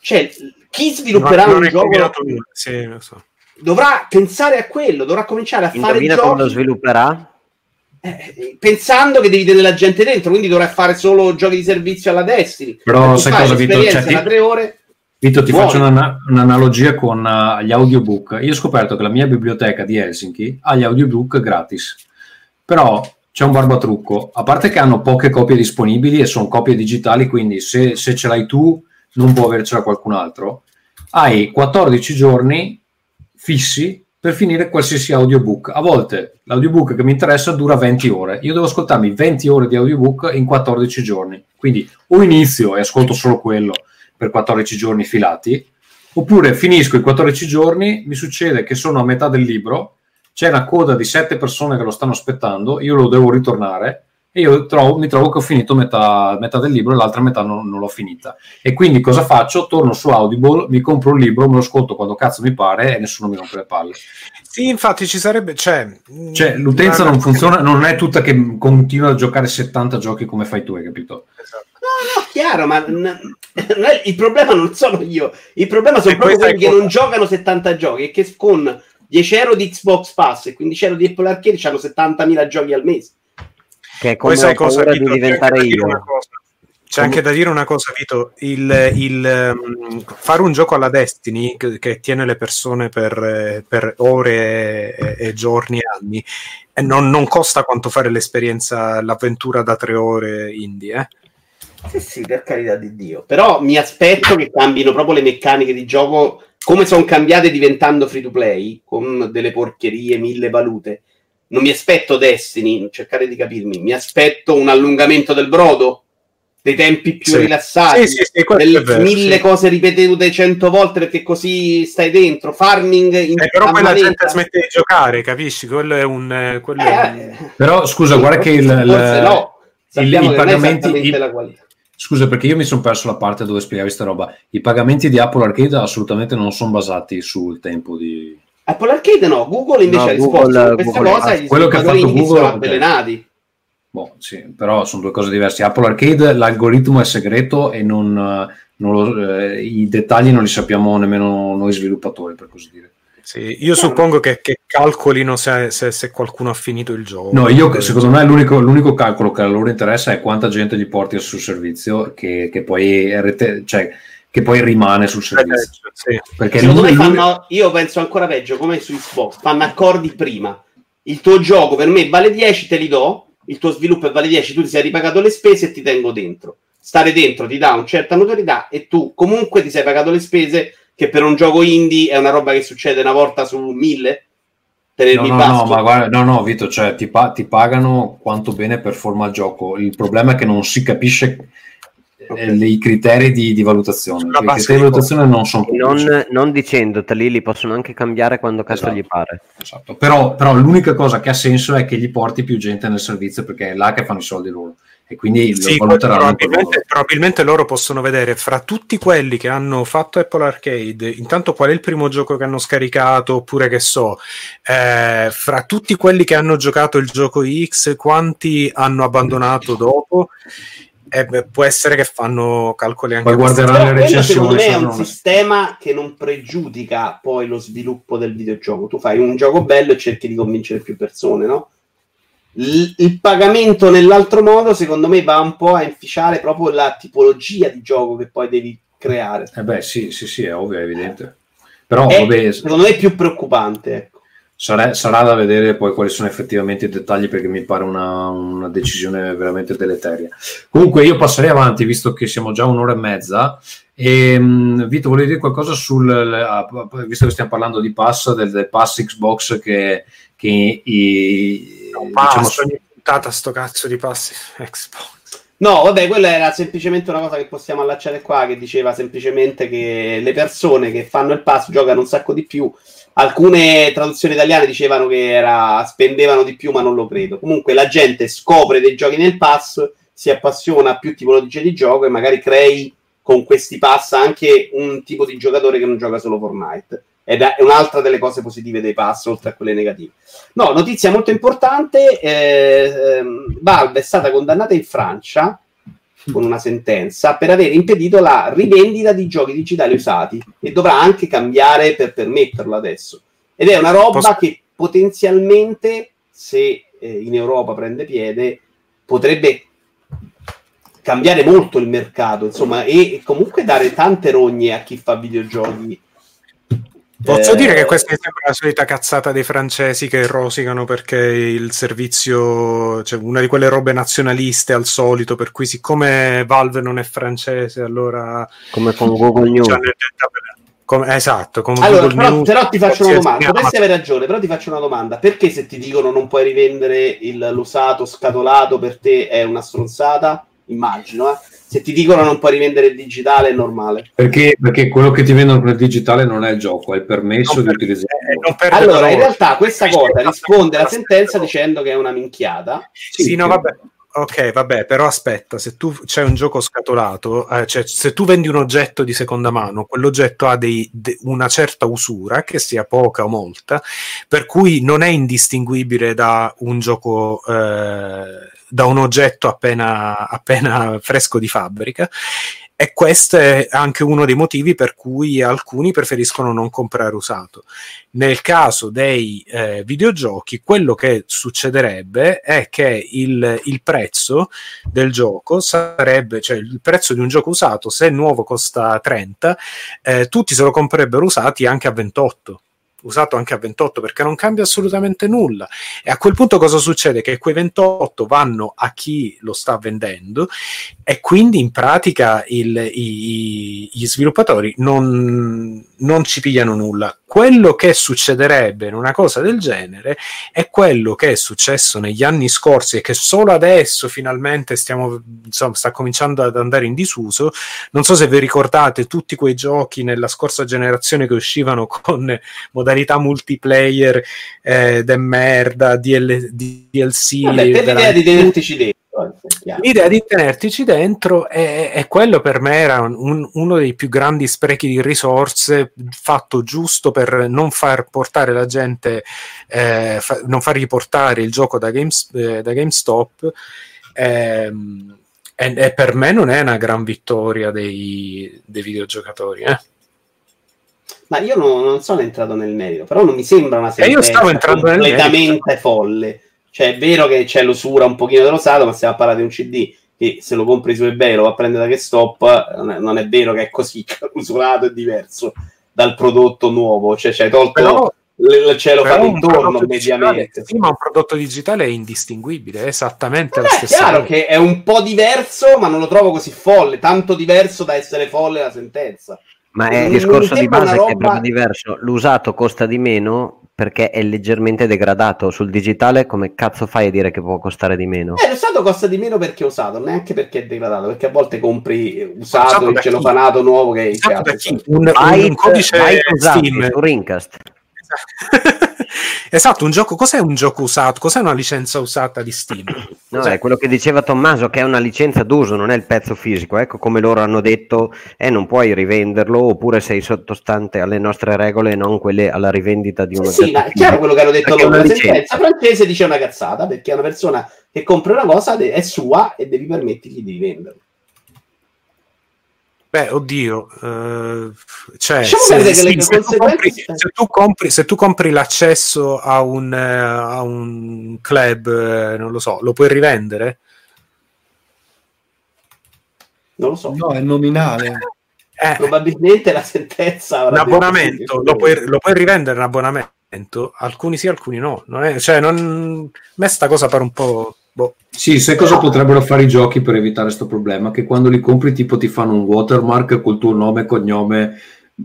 cioè, chi svilupperà un gioco sì, lo so. dovrà pensare a quello, dovrà cominciare a fare Indovina come lo giochi svilupperà? eh, pensando che devi tenere la gente dentro, quindi dovrai fare solo giochi di servizio alla Destiny. Però sai fai cosa, Vito? l'esperienza Cioè, ti- da tre ore. Vito, ti Muori. faccio una- un'analogia con uh, gli audiobook. Io ho scoperto che la mia biblioteca di Helsinki ha gli audiobook gratis, però c'è un barbatrucco. A parte che hanno poche copie disponibili e sono copie digitali, quindi se, se ce l'hai tu non può avercela qualcun altro. Hai 14 giorni fissi per finire qualsiasi audiobook. A volte l'audiobook che mi interessa dura 20 ore. Io devo ascoltarmi 20 ore di audiobook in 14 giorni. Quindi o inizio e ascolto solo quello per 14 giorni filati, oppure finisco i 14 giorni, mi succede che sono a metà del libro, c'è una coda di 7 persone che lo stanno aspettando, io lo devo ritornare e io trovo- mi trovo che ho finito metà, metà del libro e l'altra metà non, non l'ho finita. E quindi cosa faccio? Torno su Audible, mi compro un libro, me lo ascolto quando cazzo mi pare e nessuno mi rompe le palle. Sì, infatti ci sarebbe... Cioè, Cioè, l'utenza non funziona, non è tutta che continua a giocare 70 giochi come fai tu, hai capito? No, no, chiaro, ma n- è- il problema non sono io. Il problema sono E proprio quelli che non giocano 70 giochi e che con 10 euro di Xbox Pass e 15 euro di Apple Arcade hanno 70.000 giochi al mese. Che è come sai cosa, di Vito? C'è anche diventare da dire io. una cosa. C'è anche da dire una cosa, Vito. Il, il, ehm, fare un gioco alla Destiny che, che tiene le persone per, eh, per ore e, e giorni e anni e non, non costa quanto fare l'esperienza, l'avventura da tre ore indie. Eh? Sì, sì, per carità di Dio. Però mi aspetto che cambino proprio le meccaniche di gioco come sono cambiate diventando free to play, con delle porcherie, mille valute. Non mi aspetto Destiny, cercate di capirmi, mi aspetto un allungamento del brodo, dei tempi più Sì. rilassati, Sì, sì, sì, questo delle è vero, mille sì. cose ripetute cento volte perché così stai dentro, farming in Eh, però poi la gente smette di giocare, capisci? Quello è un... eh, quello è un- Eh, Però scusa, guarda che il, il- forse no, il- sappiamo i che non è pagamenti... esattamente i- la qualità. Scusa, perché io mi sono perso la parte dove spiegavi sta roba. I pagamenti di Apple Arcade assolutamente non sono basati sul tempo di... Apple Arcade no, Google invece No, ha risposto Google- su questa Google- cosa ah, e gli quello che ha fatto Google, avvelenati. Boh, sì, però sono due cose diverse. Apple Arcade, l'algoritmo è segreto e non, eh, non lo- eh, i dettagli non li sappiamo nemmeno noi sviluppatori, per così dire. Sì, io suppongo che, che calcolino se, se- se qualcuno ha finito il gioco. No, io secondo me l'unico, l'unico calcolo che a loro interessa è quanta gente gli porti sul servizio che, che poi, rete- cioè, che poi rimane sul servizio. Sì. Perché Secondo me fanno, io penso ancora peggio, come su Xbox, fanno accordi prima. Il tuo gioco per me vale 10, te li do, il tuo sviluppo vale 10, tu ti sei ripagato le spese e ti tengo dentro. Stare dentro ti dà una certa notorietà e tu comunque ti sei pagato le spese che per un gioco indie è una roba che succede una volta su mille. No, Tenermi no, no, ma guarda, no, no, Vito, cioè ti, pa- ti pagano quanto bene performa il gioco. Il problema è che non si capisce eh, i criteri di, di valutazione. I criteri di di valutazione non sono. Non, non dicendoteli, li possono anche cambiare quando cazzo Esatto. gli pare. Esatto. Però, però l'unica cosa che ha senso è che gli porti più gente nel servizio perché è là che fanno i soldi loro e quindi Sì, lo valuteranno per probabilmente, probabilmente loro possono vedere fra tutti quelli che hanno fatto Apple Arcade, intanto qual è il primo gioco che hanno scaricato, oppure che so, eh, fra tutti quelli che hanno giocato il gioco X, quanti hanno abbandonato dopo? Eh, beh, può essere che fanno calcoli anche Poi guarderanno le recensioni, secondo me è un sistema che non pregiudica poi lo sviluppo del videogioco. Tu fai un gioco bello e cerchi di convincere più persone, no? Il, il pagamento nell'altro modo, secondo me, va un po' a inficiare proprio la tipologia di gioco che poi devi creare. Eh beh, sì, sì, sì, è ovvio, è evidente. Però, È, vabbè, secondo me è più preoccupante. Ecco. sarà, sarà da vedere poi quali sono effettivamente i dettagli perché mi pare una, una decisione veramente deleteria. Comunque io passerei avanti visto che siamo già un'ora e mezza e mh, Vito volevi dire qualcosa sul visto che stiamo parlando di pass del, del pass Xbox che, che i, Basta, diciamo, ogni puntata sto cazzo di passi Xbox. No, vabbè, quella era semplicemente una cosa che possiamo allacciare qua, che diceva semplicemente che le persone che fanno il pass giocano un sacco di più. Alcune traduzioni italiane dicevano che era, spendevano di più, ma non lo credo. Comunque la gente scopre dei giochi nel pass si appassiona a più tipologie di gioco e magari crei con questi pass anche un tipo di giocatore che non gioca solo Fortnite. Ed è un'altra delle cose positive dei pass, oltre a quelle negative. No, notizia molto importante: eh, ehm, Valve è stata condannata in Francia con una sentenza per aver impedito la rivendita di giochi digitali usati e dovrà anche cambiare per permetterlo adesso. Ed è una roba Posso- che potenzialmente, se eh, in Europa prende piede, potrebbe cambiare molto il mercato, insomma, e, e comunque dare tante rogne a chi fa videogiochi. Posso Eh, dire che questa mi sembra la solita cazzata dei francesi che rosicano perché il servizio, cioè una di quelle robe nazionaliste al solito, per cui siccome Valve non è francese, allora... Come con Google News. Cioè, come- esatto, come Allora, Google però, News, però ti faccio una domanda. Potresti avere ragione, però ti faccio una domanda. Perché se ti dicono non puoi rivendere il- l'usato scatolato per te è una stronzata? Immagino, eh. Se ti dicono non puoi rivendere il digitale è normale. Perché, perché quello che ti vendono nel digitale non è il gioco, è il permesso di utilizzare. Allora, in realtà questa cosa risponde alla sentenza dicendo che è una minchiata. Sì, no, vabbè. Ok, vabbè, però aspetta, se tu c'è un gioco scatolato, eh, cioè se tu vendi un oggetto di seconda mano, quell'oggetto ha dei- de- una certa usura, che sia poca o molta, per cui non è indistinguibile da un gioco, eh, da un oggetto appena, appena fresco di fabbrica. E questo è anche uno dei motivi per cui alcuni preferiscono non comprare usato. Nel caso dei eh, videogiochi, quello che succederebbe è che il, il prezzo del gioco sarebbe, cioè il prezzo di un gioco usato, se nuovo costa 30, eh, tutti se lo comprerebbero usati anche a 28 usato anche a 28 perché non cambia assolutamente nulla e a quel punto cosa succede? Che quei 28 vanno a chi lo sta vendendo e quindi in pratica il- i- gli sviluppatori non, non ci pigliano nulla. Quello che succederebbe in una cosa del genere è quello che è successo negli anni scorsi e che solo adesso finalmente stiamo, insomma, sta cominciando ad andare in disuso. Non so se vi ricordate tutti quei giochi nella scorsa generazione che uscivano con modalità multiplayer eh, de merda, DL, DLC. Vabbè, per l'idea di tenertici dentro. eh. L'idea di tenertici dentro è, è quello per me era un- uno dei più grandi sprechi di risorse fatto giusto per non far portare la gente, eh, fa- non fargli portare il gioco da, Games- eh, da GameStop. ehm, e, e per me non è una gran vittoria dei, dei videogiocatori. eh. Ma io non, non sono entrato nel merito, però non mi sembra una E sentenza completamente folle. Cioè, è vero che c'è l'usura un pochino dell'usato, ma stiamo a parlare di un CD che se lo compri su eBay lo va a prendere da non è, non è vero che è così, che l'usurato è diverso dal prodotto nuovo, cioè ci hai tolto Però- il cielo un intorno mediamente. sì, ma un prodotto digitale è indistinguibile, è esattamente la È stessa chiaro cosa. che è un po' diverso, ma non lo trovo così folle, tanto diverso da essere folle la sentenza. Ma è Non- il non discorso di base una che è roba- proprio diverso. L'usato costa di meno perché è leggermente degradato. Sul digitale, come cazzo fai a dire che può costare di meno? Eh, l'usato costa di meno perché è usato, neanche perché è degradato, perché a volte compri usato, il celofanato nuovo che è chi? cazzo. Un, un Byte- codice byte Steam. su Rincast. esatto, un gioco. Cos'è un gioco usato? Cos'è una licenza usata di Steam? No, Cos'è? è quello che diceva Tommaso, che è una licenza d'uso, non è il pezzo fisico. Ecco come loro hanno detto, eh, non puoi rivenderlo, oppure sei sottostante alle nostre regole e non quelle alla rivendita di un Sì, oggetto ma è chiaro quello che hanno detto loro. una La licenza. sentenza francese dice una cazzata perché una persona che compra una cosa è sua e devi permettergli di venderla. Beh, oddio, eh, cioè, se, sì, tu compri, se tu compri- se tu compri l'accesso a un, eh, a un club, eh, non lo so, lo puoi rivendere? Non lo so. No, è nominale. Eh, Probabilmente la sentenza un avrà detto abbonamento, sì, lo puoi, lo puoi rivendere un abbonamento? Alcuni sì, alcuni no. Non è, cioè, non, a me sta cosa pare un po'... boh. Sì, sai cosa potrebbero fare i giochi per evitare questo problema? Che quando li compri tipo ti fanno un watermark col tuo nome, cognome,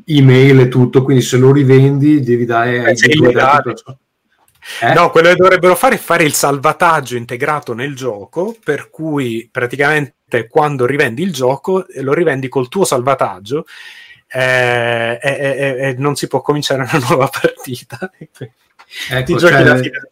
email e tutto, quindi se lo rivendi devi dare ai dati perso- Eh? No, quello che dovrebbero fare è fare il salvataggio integrato nel gioco, per cui praticamente quando rivendi il gioco eh, lo rivendi col tuo salvataggio eh, e, e- e- e non si può cominciare una nuova partita. Ecco, Ti giochi cioè, la fine.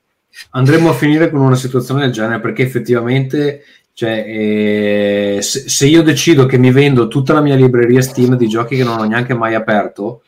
Andremo a finire con una situazione del genere perché effettivamente Cioè, eh, se, io decido che mi vendo tutta la mia libreria Steam di giochi che non ho neanche mai aperto,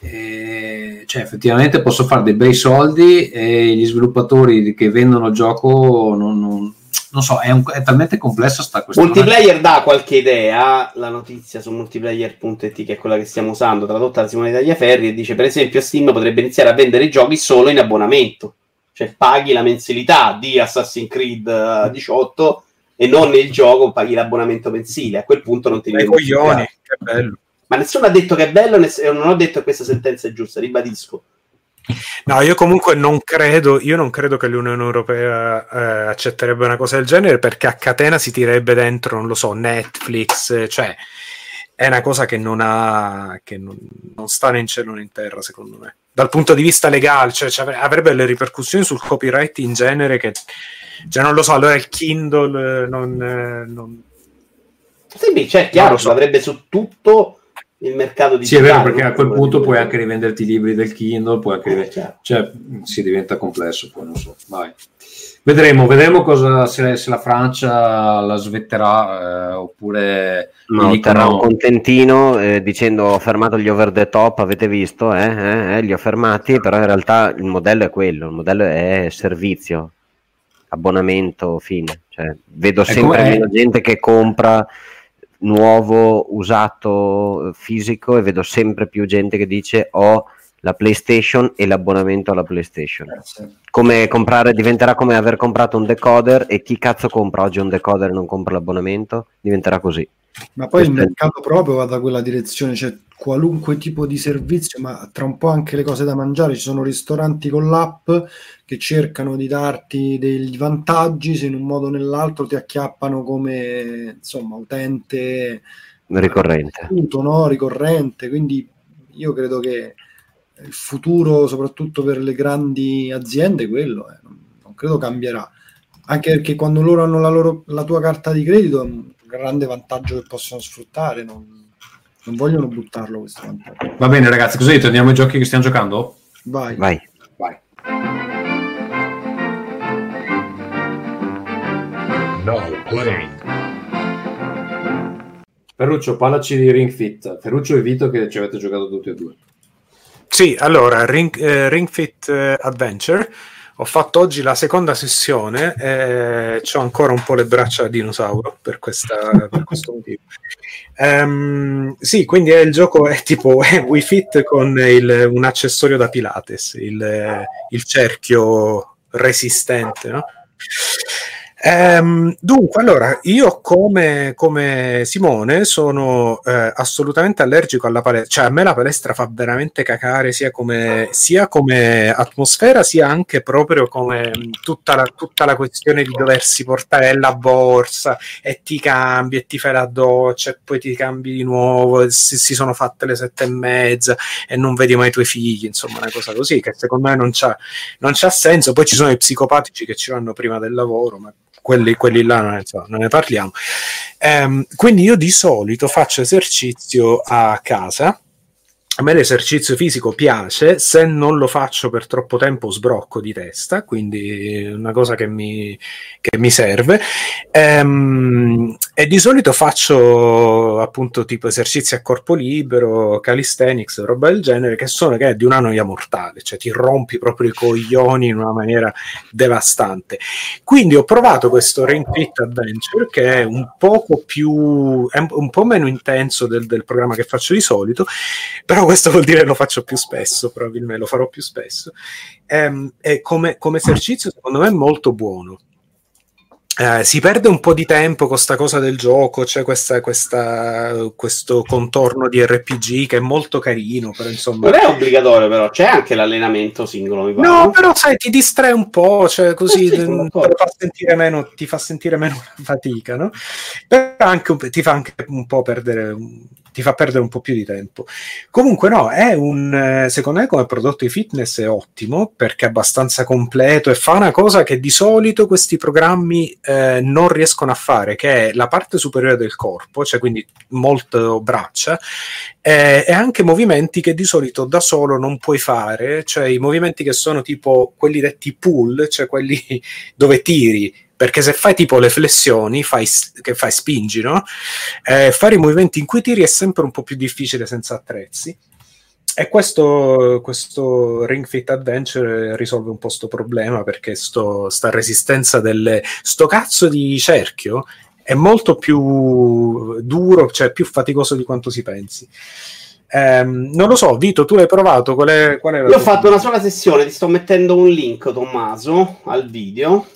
eh, cioè, effettivamente posso fare dei bei soldi e gli sviluppatori che vendono il gioco non, non- non so, è, un- è talmente complessa sta questione. Multiplayer dà qualche idea, la notizia su multiplayer.it che è quella che stiamo usando, tradotta da Simone Tagliaferri, e dice per esempio Steam potrebbe iniziare a vendere i giochi solo in abbonamento, cioè paghi la mensilità di Assassin's Creed eh, 18 e non il gioco, paghi l'abbonamento mensile, a quel punto non ti devi coglioni, che bello. Ma nessuno ha detto che è bello, ness- e non ho detto che questa sentenza è giusta, ribadisco. No, io comunque non credo, io non credo che l'Unione Europea eh, accetterebbe una cosa del genere perché a catena si tirerebbe dentro, non lo so, Netflix, eh, cioè è una cosa che non ha, che non, non sta né in cielo né in terra, secondo me. Dal punto di vista legale, cioè, cioè, avrebbe le ripercussioni sul copyright in genere che, cioè non lo so, allora il Kindle eh, non... eh, non- Sì, beh, cioè, chiaro, ce l'avrebbe su tutto il mercato Sì, è vero, perché a no? quel punto puoi anche rivenderti i libri del Kindle, puoi anche rive- certo. cioè si diventa complesso, poi non so. Vai. Vedremo, vedremo cosa, se, se la Francia la svetterà eh, oppure No, gli dicono- terrà un contentino eh, dicendo ho fermato gli over the top, avete visto? Eh, eh, eh, li ho fermati, però in realtà il modello è quello, il modello è servizio, abbonamento, fine. Cioè, vedo sempre meno gente che compra nuovo, usato, eh, fisico e vedo sempre più gente che dice ho la PlayStation e l'abbonamento alla PlayStation. Come comprare diventerà come aver comprato un decoder e chi cazzo compra oggi un decoder e non compra l'abbonamento? Diventerà così. Ma poi il mercato proprio va da quella direzione, c'è qualunque tipo di servizio, ma tra un po' anche le cose da mangiare. Ci sono ristoranti con l'app che cercano di darti degli vantaggi, se in un modo o nell'altro ti acchiappano come insomma utente ricorrente. appunto, no? ricorrente. Quindi io credo che il futuro, soprattutto per le grandi aziende, quello è. Non, credo cambierà. Anche perché quando loro hanno la, loro, la tua carta di credito grande vantaggio che possono sfruttare. Non, non vogliono buttarlo questo vantaggio. Va bene ragazzi, cosa dite? Andiamo ai giochi che stiamo giocando? Vai. Vai. Vai. Now playing. Ferruccio, parlaci di Ring Fit. Ferruccio e Vito che ci avete giocato tutti e due. Sì, allora, Ring, eh, Ring Fit eh, Adventure. Ho fatto oggi la seconda sessione e ho ancora un po' le braccia da dinosauro per, questa- per questo motivo. Ehm, sì, quindi il gioco è tipo è Wii Fit con il- un accessorio da Pilates, il, il cerchio resistente, no? Ehm, dunque, allora, io come, come Simone sono eh, assolutamente allergico alla palestra, cioè a me la palestra fa veramente cacare sia come, sia come atmosfera, sia anche proprio come mh, tutta la, tutta la questione di doversi portare la borsa e ti cambi e ti fai la doccia e poi ti cambi di nuovo, si, si sono fatte le sette e mezza e non vedi mai i tuoi figli, insomma, una cosa così che secondo me non c'ha, non c'ha senso. Poi ci sono i psicopatici che ci vanno prima del lavoro, ma quelli, quelli là non ne, so, non ne parliamo. Ehm, quindi io di solito faccio esercizio a casa. A me l'esercizio fisico piace, se non lo faccio per troppo tempo sbrocco di testa, quindi è una cosa che mi, che mi serve. Ehm, e di solito faccio appunto tipo esercizi a corpo libero, calisthenics, roba del genere, che sono che è di una noia mortale, cioè ti rompi proprio i coglioni in una maniera devastante. Quindi ho provato questo Ring Fit Adventure che è un poco più, è un po' meno intenso del, del programma che faccio di solito, però questo vuol dire che lo faccio più spesso, probabilmente lo farò più spesso. Ehm, e come, come esercizio secondo me è molto buono. Eh, si perde un po' di tempo con sta cosa del gioco, c'è questa, questa- questo contorno di RPG che è molto carino, però insomma... Non è obbligatorio, però c'è anche l'allenamento singolo. No, però sai, ti distrae un po', cioè così Eh sì, fa sentire meno, ti fa sentire meno fatica, no? Però anche ti fa anche un po' perdere, ti fa perdere un po' più di tempo. Comunque no, è un, eh, secondo me come prodotto di fitness è ottimo perché è abbastanza completo e fa una cosa che di solito questi programmi eh, non riescono a fare, che è la parte superiore del corpo, cioè quindi molto braccia, eh, e anche movimenti che di solito da solo non puoi fare, cioè i movimenti che sono tipo quelli detti pull, cioè quelli dove tiri perché se fai tipo le flessioni, fai, che fai spingi, no? Eh, fare i movimenti in cui tiri è sempre un po' più difficile senza attrezzi. E questo, questo Ring Fit Adventure risolve un po' sto problema perché sto, sta resistenza delle... sto cazzo di cerchio è molto più duro, cioè più faticoso di quanto si pensi. Ehm, non lo so, Vito, tu l'hai provato? Qual è, qual è la Io ho fatto una sola sessione, ti sto mettendo un link, Tommaso, al video.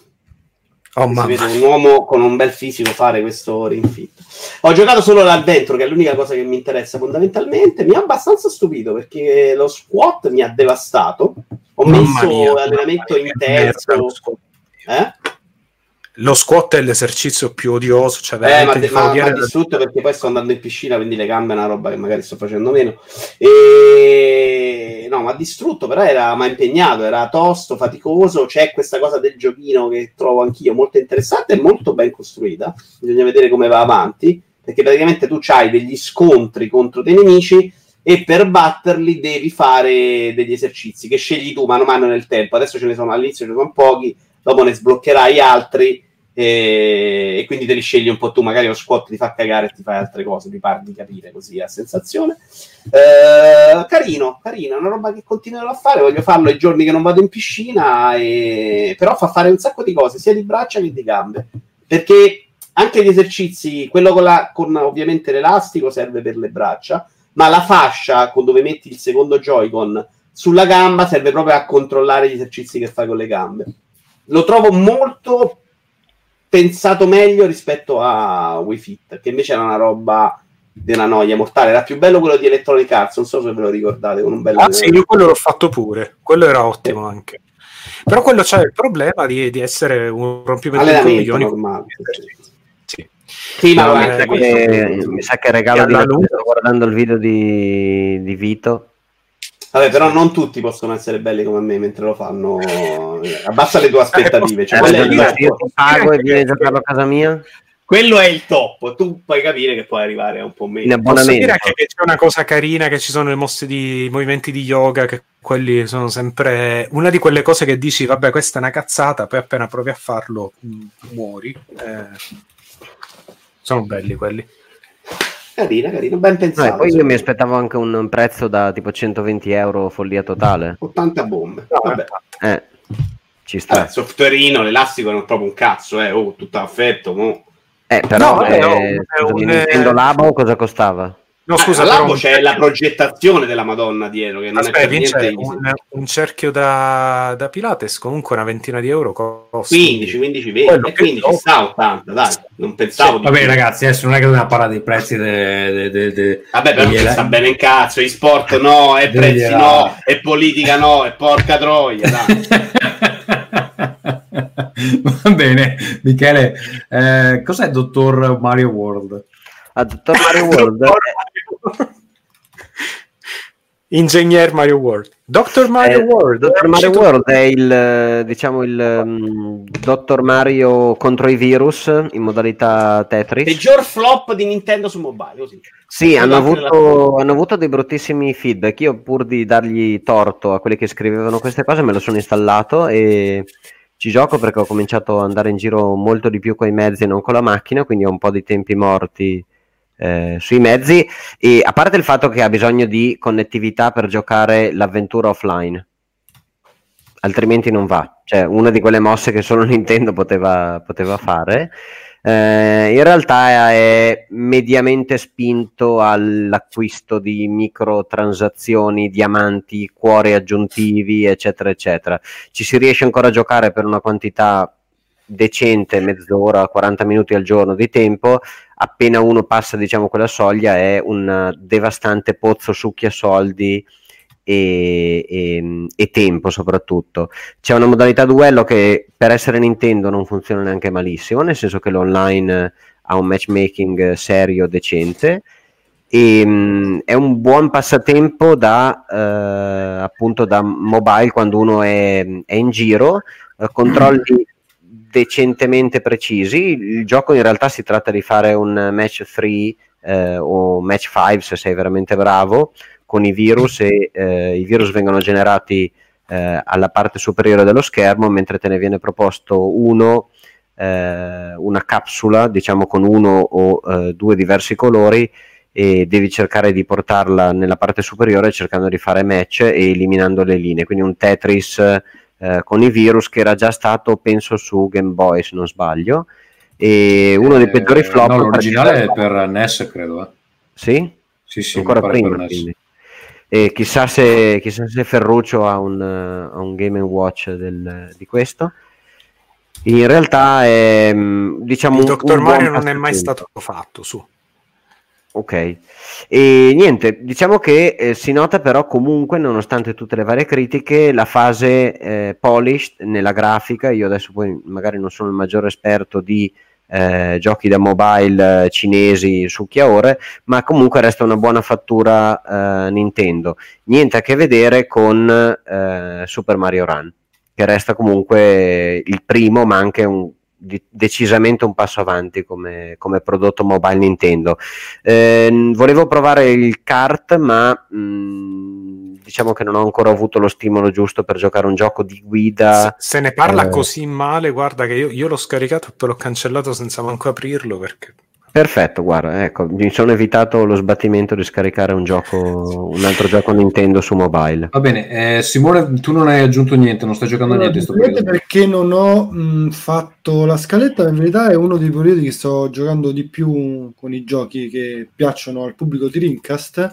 Oh, si vede un uomo con un bel fisico fare questo ring fit. Ho giocato solo l'Adventure, che è l'unica cosa che mi interessa fondamentalmente. Mi ha abbastanza stupito perché lo squat mi ha devastato. Ho Mamma messo mia, allenamento mia, lo squat. Eh? Lo squat è l'esercizio più odioso, cioè Eh, ma, ma, ma distrutto perché poi sto andando in piscina, quindi le gambe è una roba che magari sto facendo meno. E... No, ma distrutto, però era ma impegnato, era tosto, faticoso. C'è questa cosa del giochino che trovo anch'io molto interessante e molto ben costruita. Bisogna vedere come va avanti, perché praticamente tu hai degli scontri contro dei nemici e per batterli devi fare degli esercizi che scegli tu mano a mano nel tempo. Adesso ce ne sono all'inizio, ce ne sono pochi, dopo ne sbloccherai altri e, e quindi te li scegli un po' tu. Magari lo squat ti fa cagare e ti fai altre cose, mi pare di capire così a sensazione. Eh, carino, carino, è una roba che continuerò a fare. Voglio farlo i giorni che non vado in piscina, e... però fa fare un sacco di cose, sia di braccia che di gambe. Perché anche gli esercizi, quello con, la, con ovviamente l'elastico serve per le braccia, ma la fascia con dove metti il secondo Joy-Con sulla gamba serve proprio a controllare gli esercizi che fai con le gambe. Lo trovo molto pensato meglio rispetto a Wii Fit, che invece era una roba una noia mortale. Era più bello quello di Electronic Arts, non so se ve lo ricordate, con un bel Ah sì, io quello l'ho fatto pure, quello era ottimo anche. Però quello c'è il problema di, di essere un rompimento di coglioni. normale. Sì. Sì, ma No, guarda, mi, sa che, mi sa che regalo di Natale, sto guardando il video di, di Vito. Vabbè, però non tutti possono essere belli come me mentre lo fanno. Abbassa le tue aspettative. Cioè, Eh, quello, è il pago e vieni a giocarlo a casa mia? Quello è il top. Tu puoi capire che puoi arrivare a un po' meno. In Posso abbonamento. dire anche che c'è una cosa carina, che ci sono le mosse di i movimenti di yoga, che quelli sono sempre una di quelle cose che dici, vabbè, questa è una cazzata, poi appena provi a farlo mh, muori. Eh, sono belli quelli. Carina, carina, ben No, pensato. poi io mi aspettavo anche un prezzo da tipo 120 euro follia totale. 80 bombe. No, Vabbè. Eh, ci sta. Vabbè, softwareino, l'elastico non è proprio un cazzo, eh. Oh, tutto affetto. mo. Eh, però No, eh, no, scusami, un, Nintendo eh, Labo cosa costava? No, Ah, scusa, all'albo però- c'è la progettazione della Madonna dietro, che non Aspetta, è un, un cerchio da, da Pilates comunque una ventina di euro costa. 15, 15, 20, Quello e che 15 so. sta 80, dai, non pensavo di Vabbè, più. ragazzi, adesso non è che dobbiamo parlare dei prezzi de, de- de- de- Vabbè, però degli sta bene in cazzo, e sport no, e Degli prezzi era- no, e politica no, e porca troia, dai. Va bene, Michele, eh, cos'è Dottor Mario World? A Dottor Mario World Ingegner Mario World. Dr. Mario Eh, World. Dottor Mario World è il eh, diciamo il mm, Dottor Mario contro i virus in modalità Tetris. Peggior flop di Nintendo su mobile, così. Sì, hanno avuto, hanno avuto dei bruttissimi feedback. Io, pur di dargli torto a quelli che scrivevano queste cose, me lo sono installato e ci gioco perché ho cominciato ad andare in giro molto di più con i mezzi e non con la macchina, quindi ho un po' di tempi morti eh, sui mezzi. E a parte il fatto che ha bisogno di connettività per giocare l'avventura offline, altrimenti non va. Cioè, una di quelle mosse che solo Nintendo poteva, poteva fare. Eh, in realtà è mediamente spinto all'acquisto di microtransazioni, diamanti, cuori aggiuntivi, eccetera, eccetera. Ci si riesce ancora a giocare per una quantità decente, mezz'ora, 40 minuti al giorno di tempo. Appena uno passa, diciamo, quella soglia, è un devastante pozzo succhia soldi e, e- e tempo soprattutto. C'è una modalità duello che per essere Nintendo non funziona neanche malissimo, nel senso che l'online ha un matchmaking serio, decente. E, mh, è un buon passatempo da eh, appunto da mobile quando uno è, è in giro, eh, controlli decentemente precisi. Il gioco in realtà si tratta di fare un match 3 eh, o match 5 se sei veramente bravo con i virus e eh, i virus vengono generati eh, alla parte superiore dello schermo mentre te ne viene proposto uno eh, una capsula, diciamo con uno o eh, due diversi colori e devi cercare di portarla nella parte superiore cercando di fare match e eliminando le linee, quindi un Tetris eh, con i virus che era già stato penso su Game Boy se non sbaglio e uno dei peggiori flop Eh, No, l'originale è per NES, credo. Eh. sì? Sì, sì, ancora prima. E chissà se, chissà se Ferruccio ha un, eh, ha un Game Watch del- di questo. In realtà è mm, diciamo Il un- Dottor Mario non è mai stato fatto, su. Ok, e niente, diciamo che eh, si nota però comunque, nonostante tutte le varie critiche, la fase eh, polished nella grafica. Io adesso poi magari non sono il maggiore esperto di eh, giochi da mobile eh, cinesi su chiaore, ma comunque resta una buona fattura eh, Nintendo. Niente a che vedere con eh, Super Mario Run, che resta comunque il primo, ma anche un- di- decisamente un passo avanti come, come prodotto mobile Nintendo. Eh, volevo provare il kart, ma mh, diciamo che non ho ancora avuto lo stimolo giusto per giocare un gioco di guida. Se ne parla eh, così male, guarda che io, io l'ho scaricato e poi l'ho cancellato senza manco aprirlo perché Perfetto, guarda, ecco, mi sono evitato lo sbattimento di scaricare un gioco, un altro gioco Nintendo su mobile. Va bene, eh, Simone, tu non hai aggiunto niente, non stai giocando a No, niente semplicemente periodo. perché non ho mh, fatto la scaletta, ma in verità è uno dei periodi che sto giocando di più con i giochi che piacciono al pubblico di Rincast,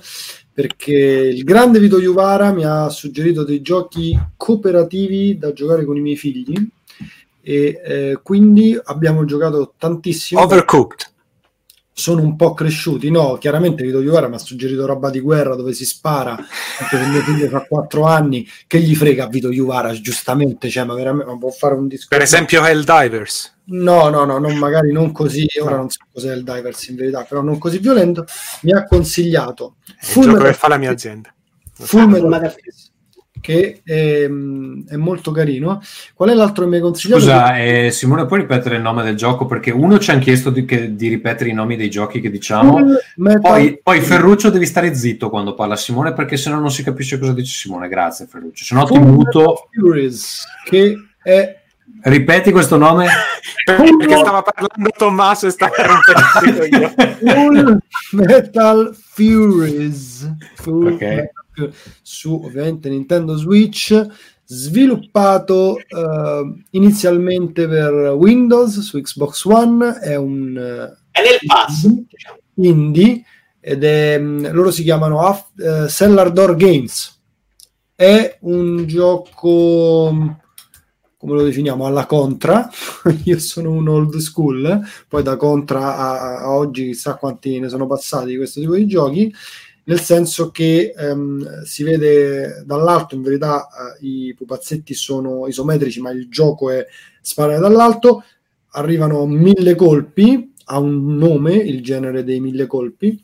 perché il grande Vito Iuvara mi ha suggerito dei giochi cooperativi da giocare con i miei figli e eh, quindi abbiamo giocato tantissimo. Overcooked. Sono un po' cresciuti, no? Chiaramente Vito Iuvara mi ha suggerito roba di guerra dove si spara, anche se mio figlio fa 4 anni, che gli frega a Vito Iuvara, giustamente, cioè, ma veramente ma può fare un discorso. per esempio Helldivers. No, no, no, non, magari non così, ora non so cos'è il Divers in verità, però non così violento, mi ha consigliato Il Full gioco che fa la mia azienda. Full Metal Fist, che è, è molto carino. Qual è l'altro che mi hai consigliato? Scusa, eh, Simone, puoi ripetere il nome del gioco? Perché uno ci hanno chiesto di, che- di ripetere i nomi dei giochi che diciamo. Metal Poi, poi Ferruccio devi stare zitto quando parla Simone perché sennò non si capisce cosa dice Simone. Grazie Ferruccio. Se no ti muto. Furies, che è Ripeti questo nome? Perché stava parlando Tommaso e stava rompendo io. Full Metal Furies Full Ok. Metal Furies, su ovviamente Nintendo Switch sviluppato eh, inizialmente per Windows su Xbox One è un eh, È nel pass. indie ed è mh, loro si chiamano Af- eh, Cellar Door Games. È un gioco mh, come lo definiamo? Alla contra. Io sono un old school poi da contra a, a oggi chissà quanti ne sono passati di questo tipo di giochi nel senso che ehm, si vede dall'alto in verità eh, i pupazzetti sono isometrici ma il gioco è sparare dall'alto. Arrivano mille colpi ha un nome il genere dei mille colpi.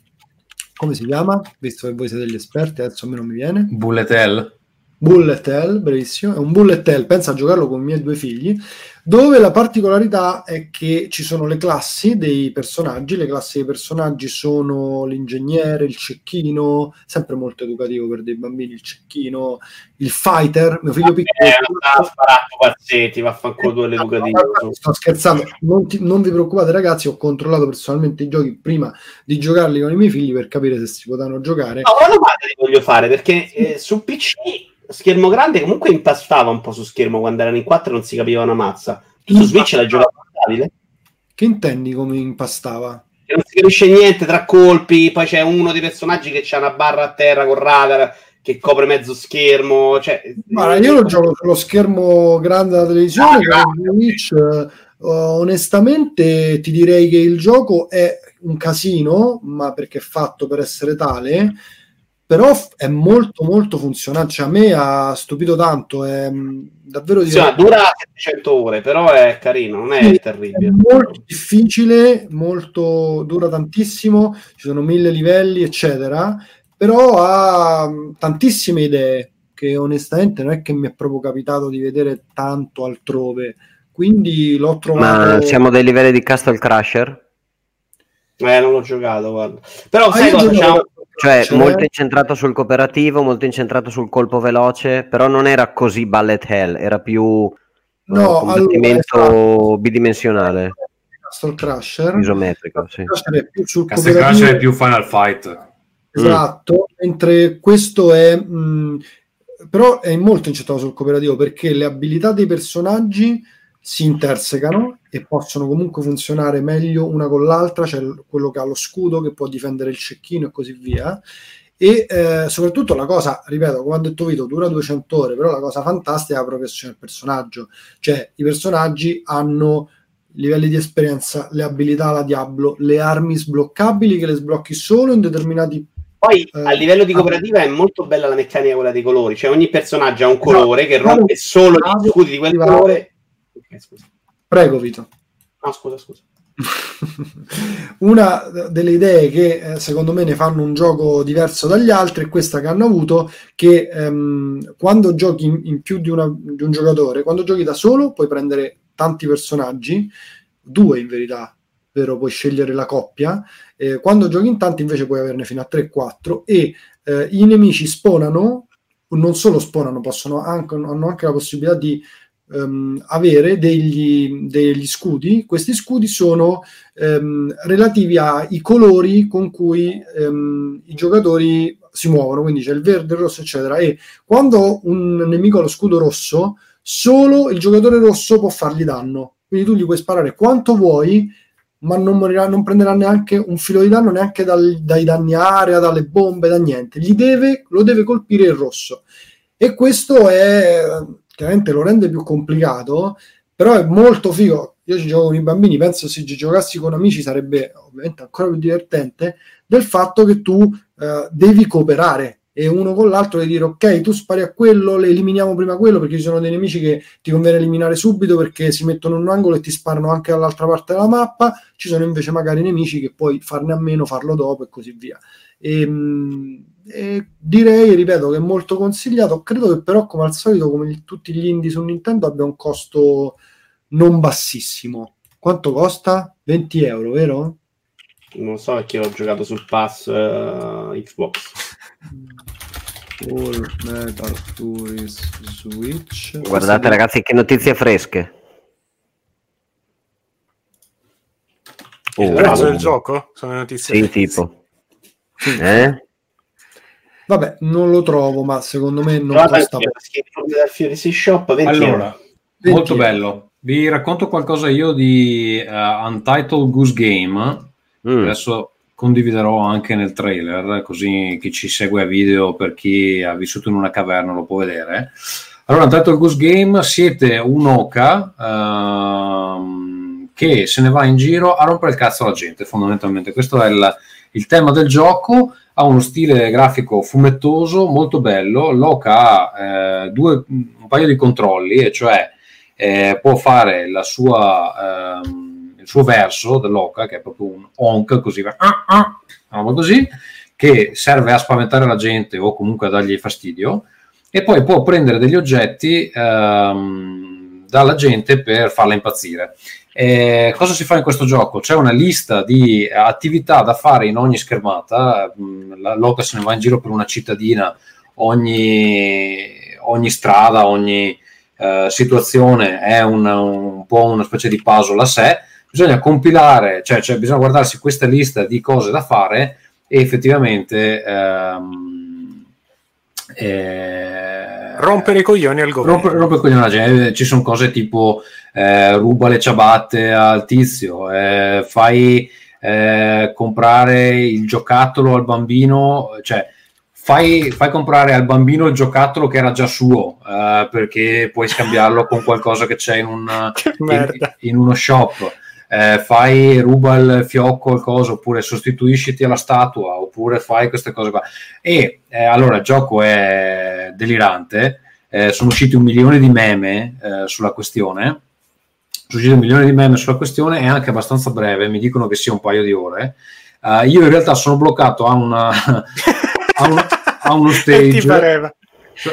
Come si chiama? visto che voi siete degli esperti adesso a me non mi viene. Bullet Hell. Bullet Hell, bravissimo, è un Bullet Hell, pensa a giocarlo con i miei due figli, dove la particolarità è che ci sono le classi dei personaggi, le classi dei personaggi sono l'ingegnere, il cecchino, sempre molto educativo per dei bambini, il cecchino, il fighter, mio figlio piccolo... Eh, sparato pazzetti, vaffanculo due l'educativo. Sto scherzando, non, ti- non vi preoccupate ragazzi, ho controllato personalmente i giochi prima di giocarli con i miei figli per capire se si potevano giocare. No, una domanda ti voglio fare perché eh, su PC schermo grande comunque impastava un po' su schermo quando erano in 4 non si capiva una mazza. Tu su Switch l'hai giocato portatile? Che intendi come impastava? E non si capisce niente tra colpi, poi c'è uno dei personaggi che c'ha una barra a terra con radar che copre mezzo schermo. Cioè, Guarda, io lo gioco sullo schermo grande della televisione, con Switch, eh, onestamente ti direi che il gioco è un casino, ma perché è fatto per essere tale, però è molto molto funzionante, cioè a me ha stupito tanto, è mh, davvero divertente. dura 700 ore, però è carino, non è Sì, terribile. È molto difficile, molto dura tantissimo, ci sono mille livelli, eccetera, però ha mh, tantissime idee che onestamente non è che mi è proprio capitato di vedere tanto altrove. Quindi l'ho trovato Ma siamo dei livelli di Castle Crusher? Eh, non l'ho giocato, guarda. Però Ah, sai cosa? C'ha- Cioè, Cioè? molto incentrato sul cooperativo, molto incentrato sul colpo veloce, però non era così bullet hell, era più No, combattimento bidimensionale, Castle Crusher. isometrico, sì. Crusher è più sul Castle. Crusher è più Final Fight. Esatto, mentre questo è mh, però è molto incentrato sul cooperativo perché le abilità dei personaggi si intersecano e possono comunque funzionare meglio una con l'altra, c'è l- quello che ha lo scudo che può difendere il cecchino e così via. E eh, soprattutto la cosa, ripeto, come ha detto Vito, dura 200 ore, però la cosa fantastica è la progressione del personaggio, cioè i personaggi hanno livelli di esperienza, le abilità alla Diablo, le armi sbloccabili che le sblocchi solo in determinati Poi Eh, a livello di ah. cooperativa è molto bella la meccanica quella dei colori, cioè ogni personaggio ha un colore che rompe solo gli scudi di quel colore. Ok, scusa. Prego Vito. No, scusa, scusa. Una delle idee che eh, secondo me ne fanno un gioco diverso dagli altri è questa che hanno avuto che ehm, quando giochi in, in più di, una- di un giocatore, quando giochi da solo puoi prendere tanti personaggi, due in verità, vero? Puoi scegliere la coppia, eh, quando giochi in tanti invece puoi averne fino a 3-4 e eh, i nemici spawnano, non solo spawnano, possono anche, hanno anche la possibilità di ehm, avere degli, degli scudi. Questi scudi sono ehm, relativi ai colori con cui ehm, i giocatori si muovono, quindi c'è il verde, il rosso, eccetera. E quando un nemico ha lo scudo rosso, solo il giocatore rosso può fargli danno. Quindi tu gli puoi sparare quanto vuoi, ma non morirà, non prenderà neanche un filo di danno neanche dal- dai danni area, dalle bombe, da niente. Deve, lo deve colpire il rosso. E questo è chiaramente lo rende più complicato, però è molto figo. Io ci gioco con i bambini, penso se ci giocassi con amici sarebbe ovviamente ancora più divertente del fatto che tu eh, devi cooperare e uno con l'altro devi dire ok, tu spari a quello, le eliminiamo prima quello perché ci sono dei nemici che ti conviene eliminare subito perché si mettono in un angolo e ti sparano anche dall'altra parte della mappa, ci sono invece magari nemici che puoi farne a meno, farlo dopo e così via. E, mh, e direi, ripeto, che è molto consigliato. Credo che però, come al solito, come tutti gli indie su Nintendo, abbia un costo non bassissimo. Quanto costa? 20 euro, vero? Non so perché l'ho giocato sul pass eh, Xbox. Full Metal Tourist Switch. Guardate ragazzi che notizie fresche. Il Oh, prezzo wow. del gioco? Sono le notizie. Sì, tipo. Eh? Vabbè, non lo trovo, ma secondo me non Trovate costa Sea Shop 20 Allora, euro. molto bello. Vi racconto qualcosa io di eh, Untitled Goose Game. Mm. Adesso condividerò anche nel trailer, così chi ci segue a video, per chi ha vissuto in una caverna, lo può vedere. Allora, Untitled Goose Game, siete un'oca ehm, che se ne va in giro a rompere il cazzo alla gente, fondamentalmente. Questo è il, il tema del gioco. Ha uno stile grafico fumettoso, molto bello. L'oca ha eh, due, un paio di controlli, e cioè eh, può fare sua, ehm, il suo verso dell'oca, che è proprio un honk, così ah, ah, una roba così, che serve a spaventare la gente o comunque a dargli fastidio, e poi può prendere degli oggetti ehm, dalla gente per farla impazzire. Eh, cosa si fa in questo gioco? C'è una lista di attività da fare in ogni schermata, mm, la Loca se ne va in giro per una cittadina, ogni, ogni strada, ogni eh, situazione è una- un po' una specie di puzzle a sé, bisogna compilare, cioè, cioè bisogna guardarsi questa lista di cose da fare e effettivamente ehm, eh, Rompere i coglioni al governo. Rompe, rompe i coglioni alla gente. Ci sono cose tipo eh, ruba le ciabatte al tizio, eh, fai eh, comprare il giocattolo al bambino, cioè fai, fai comprare al bambino il giocattolo che era già suo, eh, perché puoi scambiarlo con qualcosa che c'è in, un, in, in uno shop. Eh, fai ruba il fiocco il coso oppure sostituisciti alla statua oppure fai queste cose qua. E eh, allora il gioco è delirante. Eh, sono usciti un milione di meme eh, sulla questione. Sono usciti un milione di meme sulla questione è anche abbastanza breve mi dicono che sia un paio di ore. Eh, io in realtà sono bloccato a, una, a, un- a uno stage.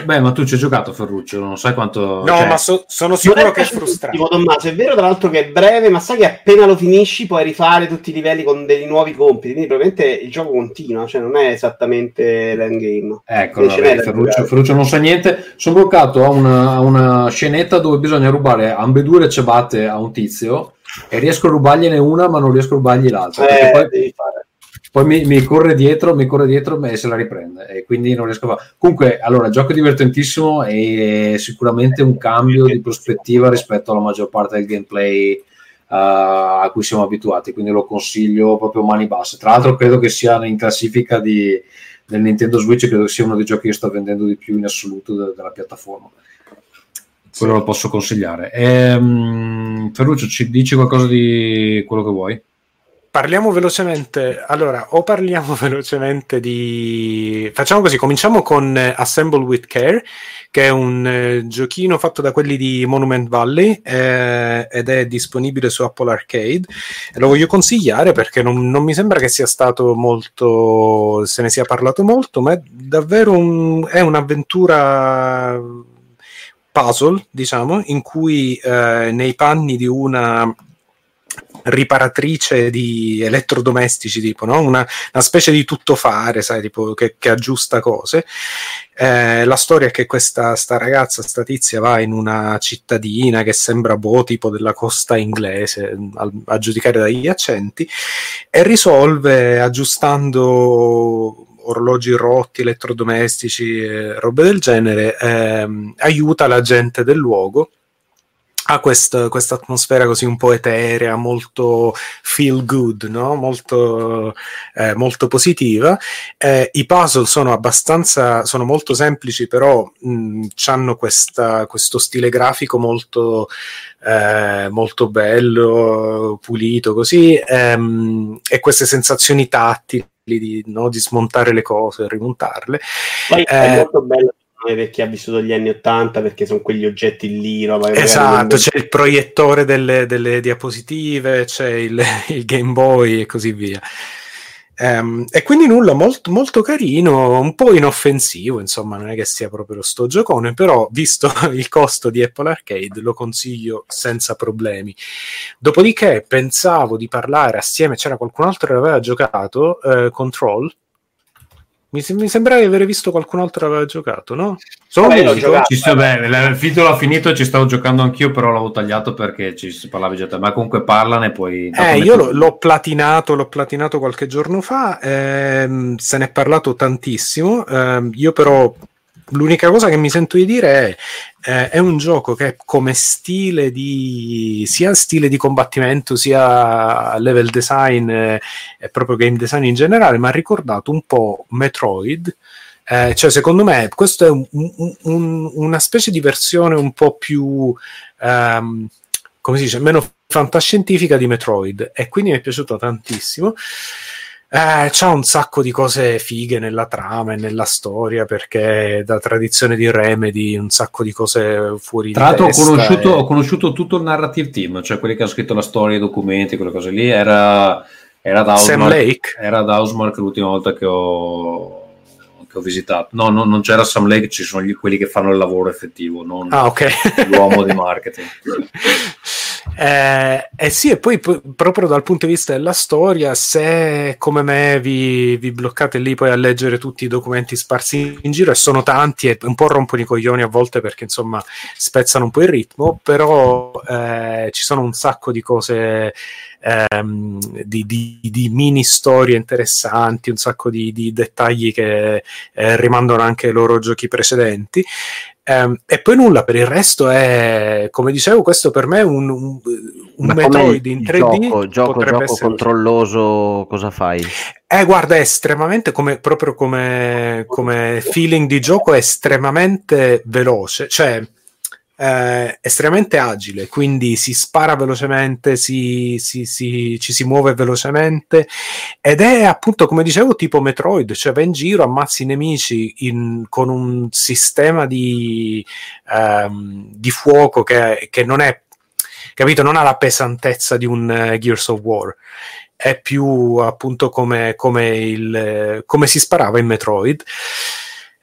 Beh, ma tu ci hai giocato Ferruccio, non sai quanto... No, cioè, ma so- sono sicuro che è frustrante. Tommaso, è vero tra l'altro che è breve, ma sai che appena lo finisci puoi rifare tutti i livelli con dei nuovi compiti, quindi probabilmente il gioco continua, cioè non è esattamente l'endgame. Ecco, vabbè, Ferruccio. Ferruccio non sa niente. Sono bloccato a una, a una scenetta dove bisogna rubare ambedue le ciabatte a un tizio e riesco a rubargliene una, ma non riesco a rubargli l'altra. perché Eh, poi devi fare. Poi mi, mi corre dietro, mi corre dietro e se la riprende e quindi non riesco a fare. Comunque, allora, gioco divertentissimo e sicuramente un cambio di prospettiva rispetto alla maggior parte del gameplay eh, a cui siamo abituati, quindi lo consiglio proprio mani basse. Tra l'altro credo che sia in classifica di, del Nintendo Switch, credo che sia uno dei giochi che sto vendendo di più in assoluto de- della piattaforma. Quello lo posso consigliare. Ehm, Ferruccio, ci dici qualcosa di quello che vuoi? Parliamo velocemente. Allora, o parliamo velocemente di. Facciamo così: cominciamo con eh, Assemble with Care, che è un eh, giochino fatto da quelli di Monument Valley eh, ed è disponibile su Apple Arcade. E lo voglio consigliare perché non, non mi sembra che sia stato molto. se ne sia parlato molto, ma è davvero un- è un'avventura puzzle, diciamo, in cui eh, nei panni di una riparatrice di elettrodomestici, tipo, no? una, una specie di tuttofare, sai, tipo, che, che aggiusta cose. Eh, la storia è che questa sta ragazza, sta tizia, va in una cittadina che sembra boh, tipo della costa inglese, al- a giudicare dagli accenti, e risolve aggiustando orologi rotti, elettrodomestici, eh, robe del genere, ehm, aiuta la gente del luogo ha questa atmosfera così un po' eterea, molto feel good, no? molto, eh, molto positiva. Eh, I puzzle sono abbastanza, sono molto semplici, però hanno questo stile grafico molto, eh, molto bello, pulito, così, ehm, e queste sensazioni tattili di, no? di smontare le cose e rimontarle. Poi Eh, è molto bello per chi ha vissuto gli anni 80 perché sono quegli oggetti lì, Esatto, c'è il proiettore delle, delle diapositive, c'è il, il Game Boy e così via. Ehm, e quindi nulla, molto, molto carino, un po' inoffensivo, insomma, non è che sia proprio sto giocone, però visto il costo di Apple Arcade lo consiglio senza problemi. Dopodiché pensavo di parlare assieme, c'era qualcun altro che aveva giocato, eh, Control. Mi, sem- mi sembrava di aver visto qualcun altro che aveva giocato, no? Sono l'ho l'unico? giocato. Ci sto, beh, il titolo ha finito e ci stavo giocando anch'io, però l'avevo tagliato perché ci si parlava già te. Ma comunque parlane poi. Eh, io l'ho, l'ho platinato, l'ho platinato qualche giorno fa, ehm, se ne è parlato tantissimo. ehm, io però l'unica cosa che mi sento di dire è eh, è un gioco che come stile di sia stile di combattimento sia level design eh, e proprio game design in generale mi ha ricordato un po' Metroid. Eh, cioè secondo me questo è un- un- un- una specie di versione un po' più ehm, come si dice meno fantascientifica di Metroid e quindi mi è piaciuto tantissimo eh, c'ha un sacco di cose fighe nella trama e nella storia perché da tradizione di Remedy un sacco di cose fuori Tra l'altro, ho conosciuto, e- ho conosciuto tutto il narrative team, cioè quelli che hanno scritto la storia, i documenti, quelle cose lì. Era, era da Sam Lake? Era da Housemarque l'ultima volta che ho, che ho visitato. No, no, non c'era Sam Lake, ci sono gli- quelli che fanno il lavoro effettivo, non Ah, ok. l'uomo di marketing. Eh, eh sì, e poi poi, proprio dal punto di vista della storia, se come me vi, vi bloccate lì poi a leggere tutti i documenti sparsi in giro, e sono tanti e un po' rompono i coglioni a volte perché insomma spezzano un po' il ritmo, però eh, ci sono un sacco di cose, ehm, di, di- di mini storie interessanti, un sacco di, di dettagli che eh, rimandano anche ai loro giochi precedenti. Ehm, e poi nulla, per il resto è, come dicevo, questo per me è un, un, un Metroid in 3D. gioco, gioco, gioco essere- controlloso, cosa fai? eh, guarda, è estremamente come, proprio come, come feeling di gioco, è estremamente veloce, cioè eh, estremamente agile, quindi si spara velocemente, si, si- si- ci si muove velocemente ed è appunto, come dicevo, tipo Metroid, cioè vai in giro, ammazzi i nemici in- con un sistema di, ehm, di fuoco che, che non è, capito, non ha la pesantezza di un eh, Gears of War è più appunto come, come, il, come si sparava in Metroid.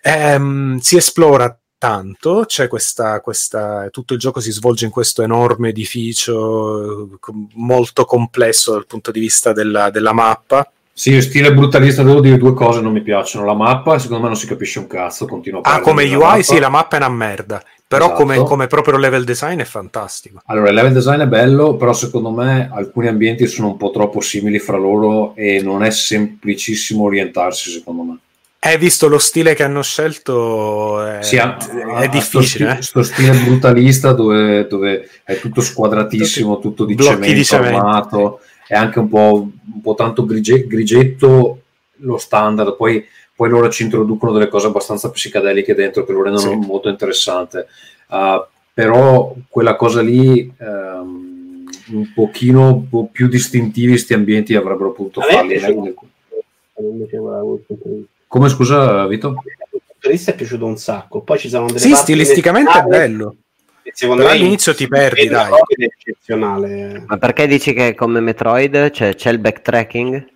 Ehm, si esplora tanto, c'è questa, questa, tutto il gioco si svolge in questo enorme edificio molto complesso dal punto di vista della, della mappa. Sì, stile brutalista, devo dire due cose non mi piacciono. La mappa, secondo me non si capisce un cazzo, continua a Ah, come UI mappa. sì, la mappa è una merda, però Esatto. come, come proprio level design è fantastico. Allora, il level design è bello, però secondo me alcuni ambienti sono un po' troppo simili fra loro e non è semplicissimo orientarsi, secondo me. Hai visto lo stile che hanno scelto? È, Sì, ha- è difficile. eh. Sto, sti- sto stile brutalista dove, dove è tutto squadratissimo, tutto di cemento, di cemento. armato, è anche un po', un po' tanto grigie- grigetto lo standard, poi, poi loro ci introducono delle cose abbastanza psichedeliche dentro che lo rendono Sì. molto interessante. Uh, però quella cosa lì ehm, un pochino un po' più distintivi sti ambienti avrebbero potuto A me farli è piaciuto. Come scusa Vito? Questo è piaciuto un sacco. Poi ci sono delle Sì, stilisticamente è bello. Secondo Però me all'inizio ti perdi, dai. è eccezionale. Ma perché dici che come Metroid c'è, c'è il backtracking?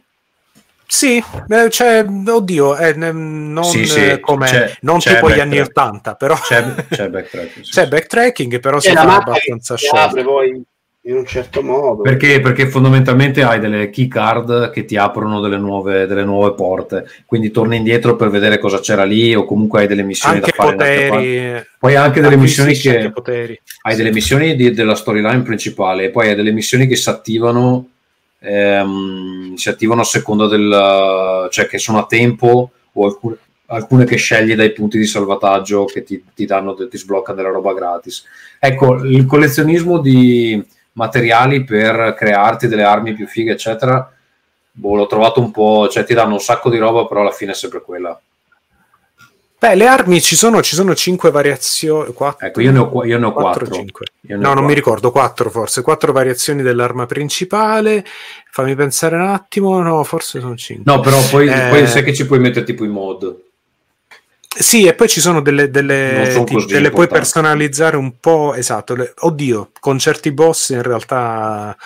Sì, eh, c'è, oddio, ne- non, Sì, sì, eh, come, c'è- non c'è tipo gli anni backtrack. 80, però C'è, c'è backtracking, sì. c'è backtracking, però si fa abbastanza sciolto. apre poi in un certo modo. Perché? Perché fondamentalmente hai delle key card che ti aprono delle nuove, delle nuove porte, quindi torni indietro per vedere cosa c'era lì o comunque hai delle missioni Anche da fare. poteri. Poi hai anche delle missioni che anche poteri. hai delle missioni di- della storyline principale e poi hai delle missioni che si attivano ehm, si attivano a seconda del cioè che sono a tempo o alcune, alcune che scegli dai punti di salvataggio che ti, ti danno ti sbloccano della roba gratis ecco il collezionismo di materiali per crearti delle armi più fighe eccetera boh, l'ho trovato un po' cioè ti danno un sacco di roba però alla fine è sempre quella Beh, le armi ci sono, ci sono 5 variazioni. Quattro, ecco io ne ho, io ne ho quattro, quattro cinque. Io ne No, ho non mi quattro. ricordo, 4 forse, 4 variazioni dell'arma principale. Fammi pensare un attimo, no, forse sono 5. no però poi, Eh, poi sai che ci puoi mettere tipo i mod Sì, e poi ci sono delle, Non delle, sono ti- delle puoi personalizzare un po', esatto, le- oddio, con certi boss in realtà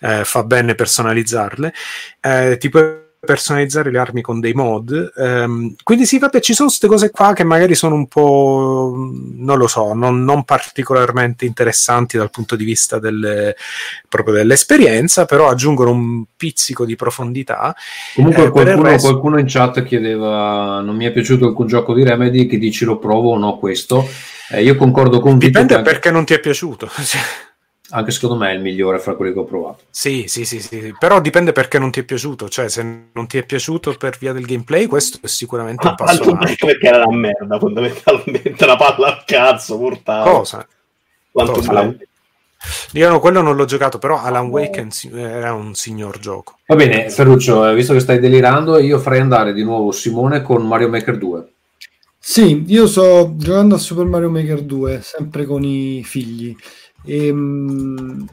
eh, fa bene personalizzarle, Eh, ti puoi personalizzare le armi con dei mod, ehm, quindi sì, vabbè, ci sono queste cose qua che magari sono un po', non lo so, non, non particolarmente interessanti dal punto di vista delle- proprio dell'esperienza, però aggiungono un pizzico di profondità. Comunque Eh, qualcuno, resto- qualcuno in chat chiedeva non mi è piaciuto alcun gioco di Remedy che dici lo provo o no questo. Eh, io concordo con Vito Dipende che anche, perché non ti è piaciuto. anche secondo me è il migliore fra quelli che ho provato. Sì, sì, sì, sì, però dipende perché non ti è piaciuto, cioè se non ti è piaciuto per via del gameplay, questo è sicuramente un passo Quantum avanti. Perché era una merda, fondamentalmente la palla al cazzo, portava. Cosa? Quantum Cosa? Io no, quello non l'ho giocato, però Alan Wake è un si- era un signor gioco. Va bene, Ferruccio, eh, visto che stai delirando, io farei andare di nuovo Simone con Mario Maker 2. Sì, io sto giocando a Super Mario Maker 2, sempre con i figli. Ehm,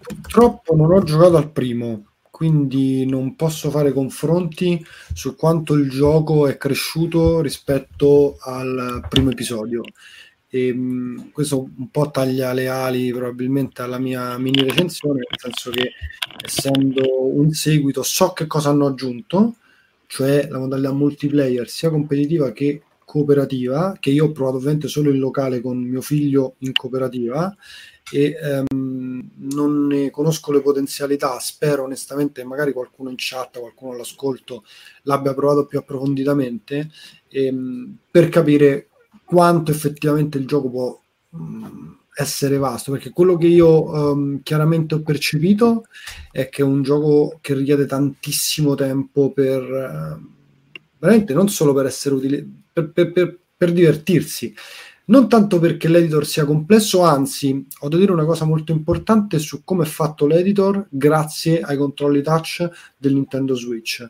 purtroppo non ho giocato al primo, quindi non posso fare confronti su quanto il gioco è cresciuto rispetto al primo episodio. Ehm, questo un po' taglia le ali probabilmente alla mia mini recensione, nel senso che essendo un seguito so che cosa hanno aggiunto, cioè la modalità multiplayer sia competitiva che cooperativa, che io ho provato ovviamente solo in locale con mio figlio in cooperativa e ehm, non ne conosco le potenzialità, spero onestamente magari qualcuno in chat, qualcuno all'ascolto l'abbia provato più approfonditamente ehm, per capire quanto effettivamente il gioco può mh, essere vasto, perché quello che io ehm, chiaramente ho percepito è che è un gioco che richiede tantissimo tempo per ehm, veramente non solo per essere utile, per, per- per- per divertirsi. Non tanto perché l'editor sia complesso, anzi, ho da dire una cosa molto importante su come è fatto l'editor grazie ai controlli touch del Nintendo Switch.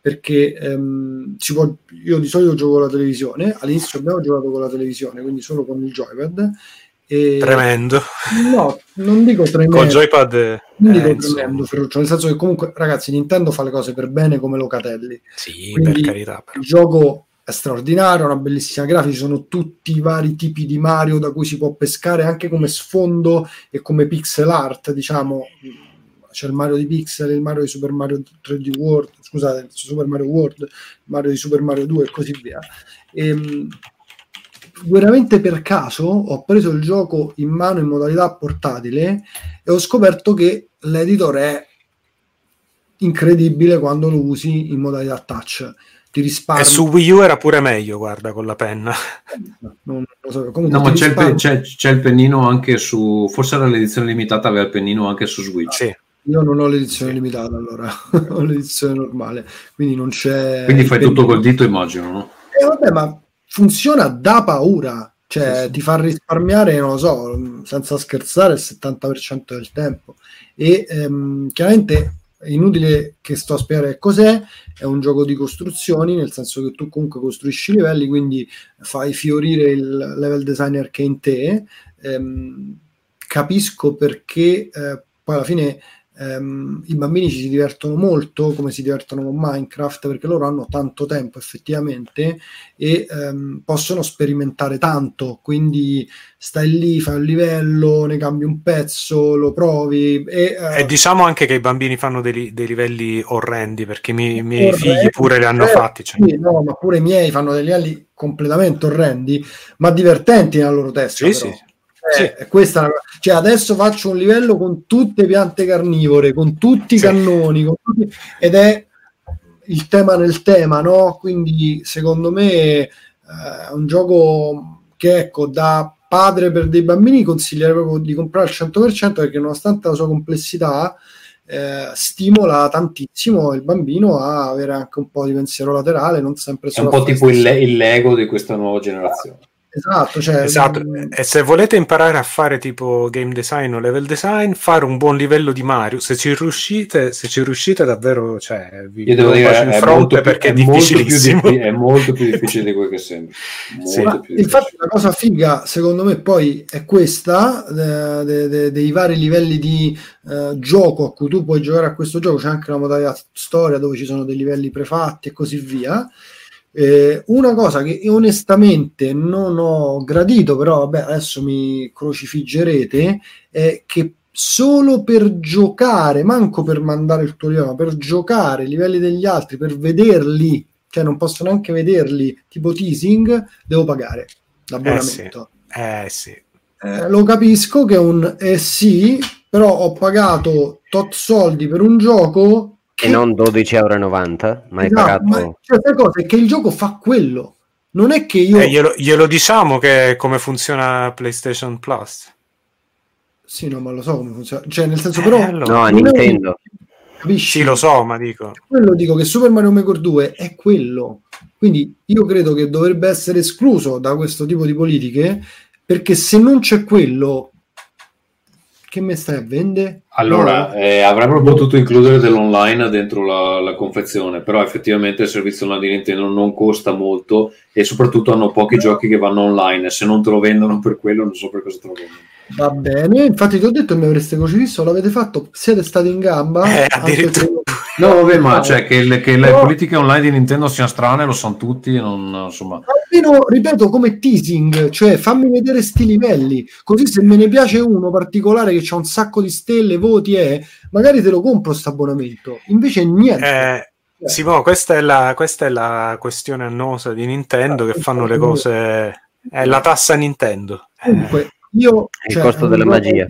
Perché ehm, si può, io di solito gioco con la televisione, all'inizio abbiamo giocato con la televisione, quindi solo con il joypad. E... Tremendo. No, non dico tremendo. Col joypad eh, Non dico insomma. tremendo, Ferruccio, nel senso che comunque, ragazzi, Nintendo fa le cose per bene come Locatelli. Sì, Quindi per carità. il gioco è straordinario, ha una bellissima grafica, ci sono tutti i vari tipi di Mario da cui si può pescare anche come sfondo e come pixel art, diciamo, c'è il Mario di Pixel, il Mario di Super Mario 3D World, scusate, Super Mario World, Mario di Super Mario 2 e così via. Ehm, veramente per caso ho preso il gioco in mano in modalità portatile e ho scoperto che l'editor è incredibile quando lo usi in modalità touch. Ti risparmi. E su Wii U era pure meglio, guarda, con la penna. Non, non lo so, comunque No, ma c'è il, pe- c'è- c'è il pennino anche su. Forse era l'edizione limitata, aveva il pennino anche su Switch. Sì. Io non ho l'edizione limitata, allora ho l'edizione normale, quindi non c'è. Quindi fai tutto pennino. col dito, immagino, no? Eh, vabbè, ma funziona da paura, cioè ti fa risparmiare, non lo so, senza scherzare, il 70% del tempo. E ehm, chiaramente è inutile che sto a spiegare che cos'è, è un gioco di costruzioni, nel senso che tu comunque costruisci livelli, quindi fai fiorire il level designer che è in te. Ehm, capisco perché eh, poi alla fine ehm, i bambini ci si divertono molto come si divertono con Minecraft perché loro hanno tanto tempo effettivamente e ehm, possono sperimentare tanto quindi stai lì, fai un livello, ne cambi un pezzo, lo provi e, eh, E diciamo anche che i bambini fanno dei, dei livelli orrendi, perché i miei, miei figli pure li hanno eh, fatti. cioè. sì, no, ma pure i miei fanno dei livelli completamente orrendi ma divertenti nella loro testa Sì, però. sì. Eh, è questa è cioè adesso faccio un livello con tutte piante carnivore, con tutti i Sì. cannoni, con tutti- ed è il tema nel tema, no? Quindi secondo me eh, è un gioco che ecco da padre per dei bambini consiglierei proprio di comprare al 100% perché nonostante la sua complessità eh, stimola tantissimo il bambino a avere anche un po' di pensiero laterale, non sempre È solo un po' tipo il, le- il Lego di questa nuova generazione. Esatto, cioè, Esatto, mm, e se volete imparare a fare tipo game design o level design, fare un buon livello di Mario, se ci riuscite, se ci riuscite davvero, cioè, vi Io devo dire, in è fronte molto, più, perché è, è, molto più difficilissimo. è molto più difficile di quel che sembra. Più infatti la cosa figa secondo me poi è questa eh, de- de- dei vari livelli di eh, gioco a cui tu puoi giocare a questo gioco. C'è anche una modalità storia dove ci sono dei livelli prefatti e così via Eh, una cosa che onestamente non ho gradito però vabbè adesso mi crocifiggerete è che solo per giocare manco per mandare il tuo livello per giocare i livelli degli altri per vederli cioè non posso neanche vederli tipo teasing devo pagare l'abbonamento Eh sì. Eh, lo capisco che è un eh sì però ho pagato tot soldi per un gioco E non 12,90 euro, ma hai Esatto, pagato... ma cioè, cosa? è che il gioco fa quello non è che io Eh, glielo, glielo diciamo che come funziona PlayStation Plus. sì no ma lo so come funziona cioè nel senso Eh, però allora. No, a non è Nintendo. capisci? Sì, lo so, ma dico. quello dico che Super Mario Maker 2 è quello. Quindi io credo che dovrebbe essere escluso da questo tipo di politiche perché se non c'è quello, che me stai a vendere? Allora, No. eh, avrebbero potuto includere dell'online dentro la, la confezione, però effettivamente il servizio online di Nintendo non costa molto e soprattutto hanno pochi giochi che vanno online. Se non te lo vendono per quello, non so per cosa te lo vendono. Va bene, infatti ti ho detto che mi avreste crocifisso, l'avete fatto, siete stati in gamba. Eh, anche addirittura. No, vabbè, ma cioè, che, le, che le No. politiche online di Nintendo siano strane lo sanno tutti, e non, insomma... Almeno, ripeto, come teasing, cioè fammi vedere sti livelli, così se me ne piace uno particolare che ha un sacco di stelle, voti, eh, magari te lo compro sto abbonamento. Invece niente. Eh, Simo, questa è, la, questa è la questione annosa di Nintendo che fanno le cose. È la tassa Nintendo. Comunque, io Il cioè, costo è un della magia.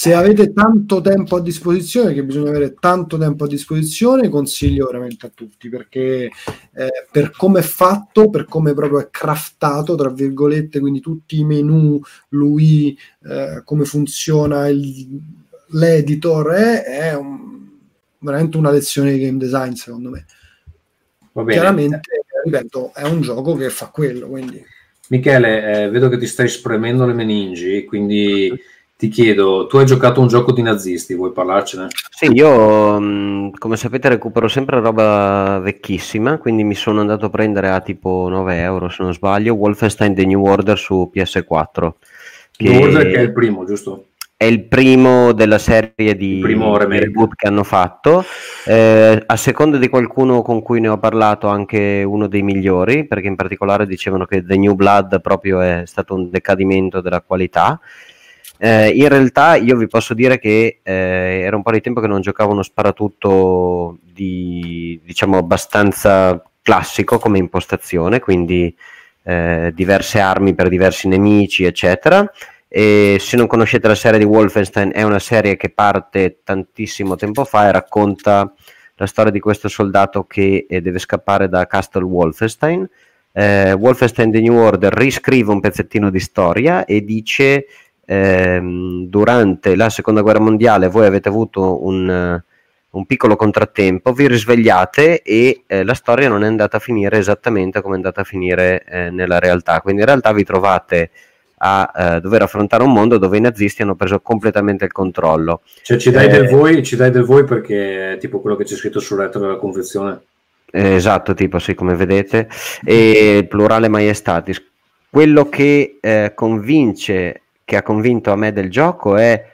Se avete tanto tempo a disposizione, che bisogna avere tanto tempo a disposizione, consiglio veramente a tutti perché eh, per come è fatto, per come proprio è craftato, tra virgolette, quindi tutti i menu, lui, eh, come funziona il- l'editor, è, è un- veramente una lezione di game design, secondo me. Chiaramente, ripeto, è un gioco che fa quello, quindi. Michele, eh, vedo che ti stai spremendo le meningi, quindi ti chiedo, tu hai giocato un gioco di nazisti, vuoi parlarcene? Sì, io mh, come sapete recupero sempre roba vecchissima, quindi mi sono andato a prendere a tipo 9 euro se non sbaglio Wolfenstein The New Order su PS4. New Order che è il primo, giusto? è il primo della serie di, reboot che hanno fatto. Eh, a seconda di qualcuno con cui ne ho parlato, anche uno dei migliori, perché in particolare dicevano che The New Blood proprio è stato un decadimento della qualità. Eh, in realtà io vi posso dire che eh, era un po' di tempo che non giocavo uno sparatutto di diciamo abbastanza classico come impostazione, quindi eh, diverse armi per diversi nemici, eccetera. E se non conoscete la serie di Wolfenstein, è una serie che parte tantissimo tempo fa e racconta la storia di questo soldato che eh, deve scappare da Castle Wolfenstein. Eh, Wolfenstein The New Order riscrive un pezzettino di storia e dice ehm, durante la seconda guerra mondiale voi avete avuto un, un piccolo contrattempo, vi risvegliate e eh, la storia non è andata a finire esattamente come è andata a finire eh, nella realtà. Quindi in realtà vi trovate a eh, dover affrontare un mondo dove i nazisti hanno preso completamente il controllo. Cioè ci dai, Eh, del voi, ci dai del voi perché è tipo quello che c'è scritto sul retro della confezione. Eh, Esatto, tipo sì, come vedete, e plurale maiestatis. Quello che eh, convince, che ha convinto a me del gioco è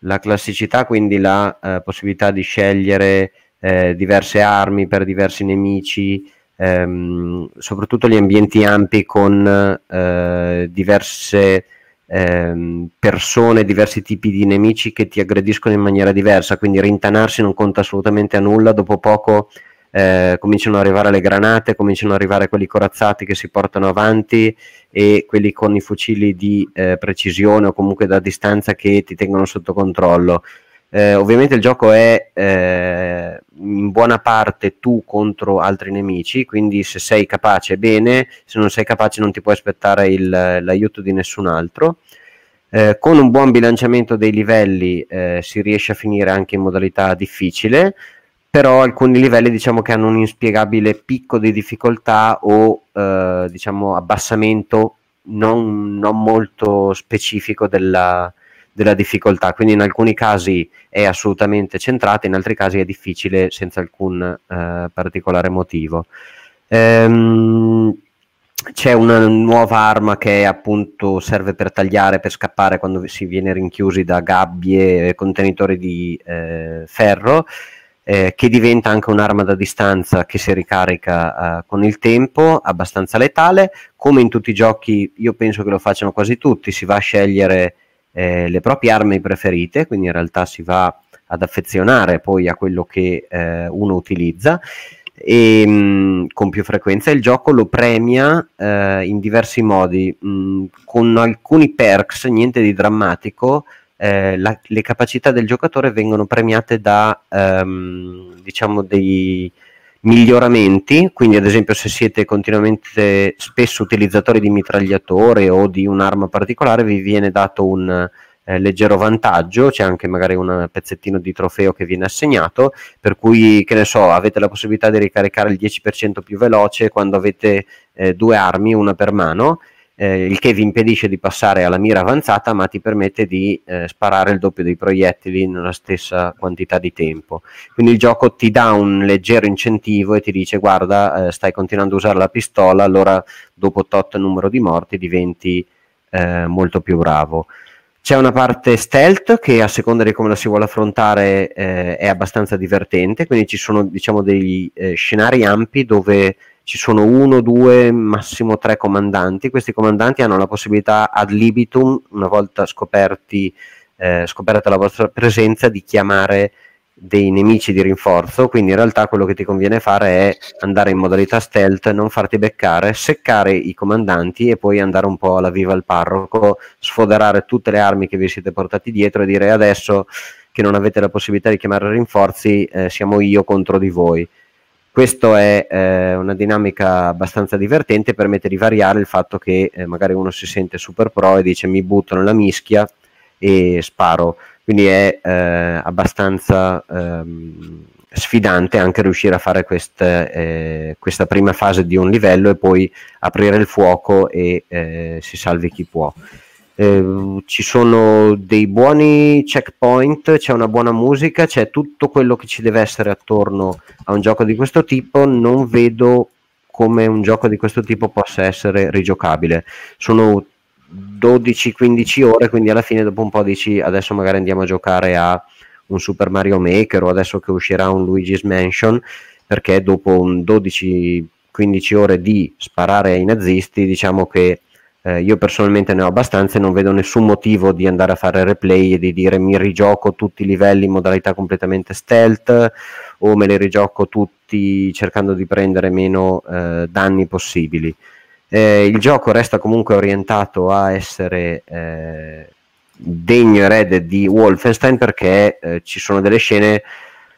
la classicità, quindi la eh, possibilità di scegliere eh, diverse armi per diversi nemici, ehm, soprattutto gli ambienti ampi con eh, diverse ehm, persone, diversi tipi di nemici che ti aggrediscono in maniera diversa, quindi rintanarsi non conta assolutamente a nulla, dopo poco eh, cominciano ad arrivare le granate, cominciano ad arrivare quelli corazzati che si portano avanti e quelli con i fucili di eh, precisione o comunque da distanza che ti tengono sotto controllo. Eh, ovviamente il gioco è eh, in buona parte tu contro altri nemici, quindi se sei capace bene, se non sei capace non ti puoi aspettare il- l'aiuto di nessun altro. Eh, con un buon bilanciamento dei livelli eh, si riesce a finire anche in modalità difficile, però alcuni livelli diciamo che hanno un inspiegabile picco di difficoltà o eh, diciamo abbassamento non, non molto specifico della, della difficoltà, quindi in alcuni casi è assolutamente centrata, in altri casi è difficile senza alcun eh, particolare motivo. Ehm, c'è una nuova arma che appunto serve per tagliare, per scappare quando si viene rinchiusi da gabbie e contenitori di eh, ferro, eh, che diventa anche un'arma da distanza che si ricarica eh, con il tempo, abbastanza letale. Come in tutti i giochi, io penso che lo facciano quasi tutti, si va a scegliere eh, le proprie armi preferite, quindi in realtà si va ad affezionare poi a quello che eh, uno utilizza e mh, con più frequenza il gioco lo premia eh, in diversi modi mh, con alcuni perks niente di drammatico eh, la- le capacità del giocatore vengono premiate da ehm, diciamo dei miglioramenti. Quindi ad esempio se siete continuamente spesso utilizzatori di mitragliatore o di un'arma particolare vi viene dato un eh, leggero vantaggio, c'è anche magari un pezzettino di trofeo che viene assegnato, per cui che ne so, avete la possibilità di ricaricare il 10% più veloce quando avete eh, due armi, una per mano, eh, il che vi impedisce di passare alla mira avanzata, ma ti permette di eh, sparare il doppio dei proiettili nella stessa quantità di tempo. Quindi il gioco ti dà un leggero incentivo e ti dice: Guarda, eh, stai continuando a usare la pistola, allora dopo tot numero di morti diventi eh, molto più bravo. C'è una parte stealth che a seconda di come la si vuole affrontare eh, è abbastanza divertente, quindi ci sono diciamo degli eh, scenari ampi dove ci sono uno, due, massimo tre comandanti. Questi comandanti hanno la possibilità ad libitum, una volta scoperti, eh, scoperta la vostra presenza, di chiamare dei nemici di rinforzo, quindi in realtà quello che ti conviene fare è andare in modalità stealth, non farti beccare, seccare i comandanti e poi andare un po' alla viva il parroco, sfoderare tutte le armi che vi siete portati dietro e dire adesso che non avete la possibilità di chiamare rinforzi, eh, siamo io contro di voi. Questo è eh, una dinamica abbastanza divertente, permette di variare il fatto che eh, magari uno si sente super pro e dice mi butto nella mischia e sparo quindi è eh, abbastanza ehm, sfidante anche riuscire a fare queste, eh, questa prima fase di un livello e poi aprire il fuoco e eh, si salvi chi può. Eh, ci sono dei buoni checkpoint, c'è una buona musica, c'è tutto quello che ci deve essere attorno a un gioco di questo tipo. Non vedo come un gioco di questo tipo possa essere rigiocabile. Sono 12-15 ore, quindi alla fine dopo un po' dici adesso magari andiamo a giocare a un Super Mario Maker o adesso che uscirà un Luigi's Mansion, perché dopo un 12-15 ore di sparare ai nazisti diciamo che eh, io personalmente ne ho abbastanza e non vedo nessun motivo di andare a fare replay e di dire mi rigioco tutti i livelli in modalità completamente stealth o me li rigioco tutti cercando di prendere meno eh, danni possibili. Eh, il gioco resta comunque orientato a essere eh, degno erede di Wolfenstein perché eh, ci sono delle scene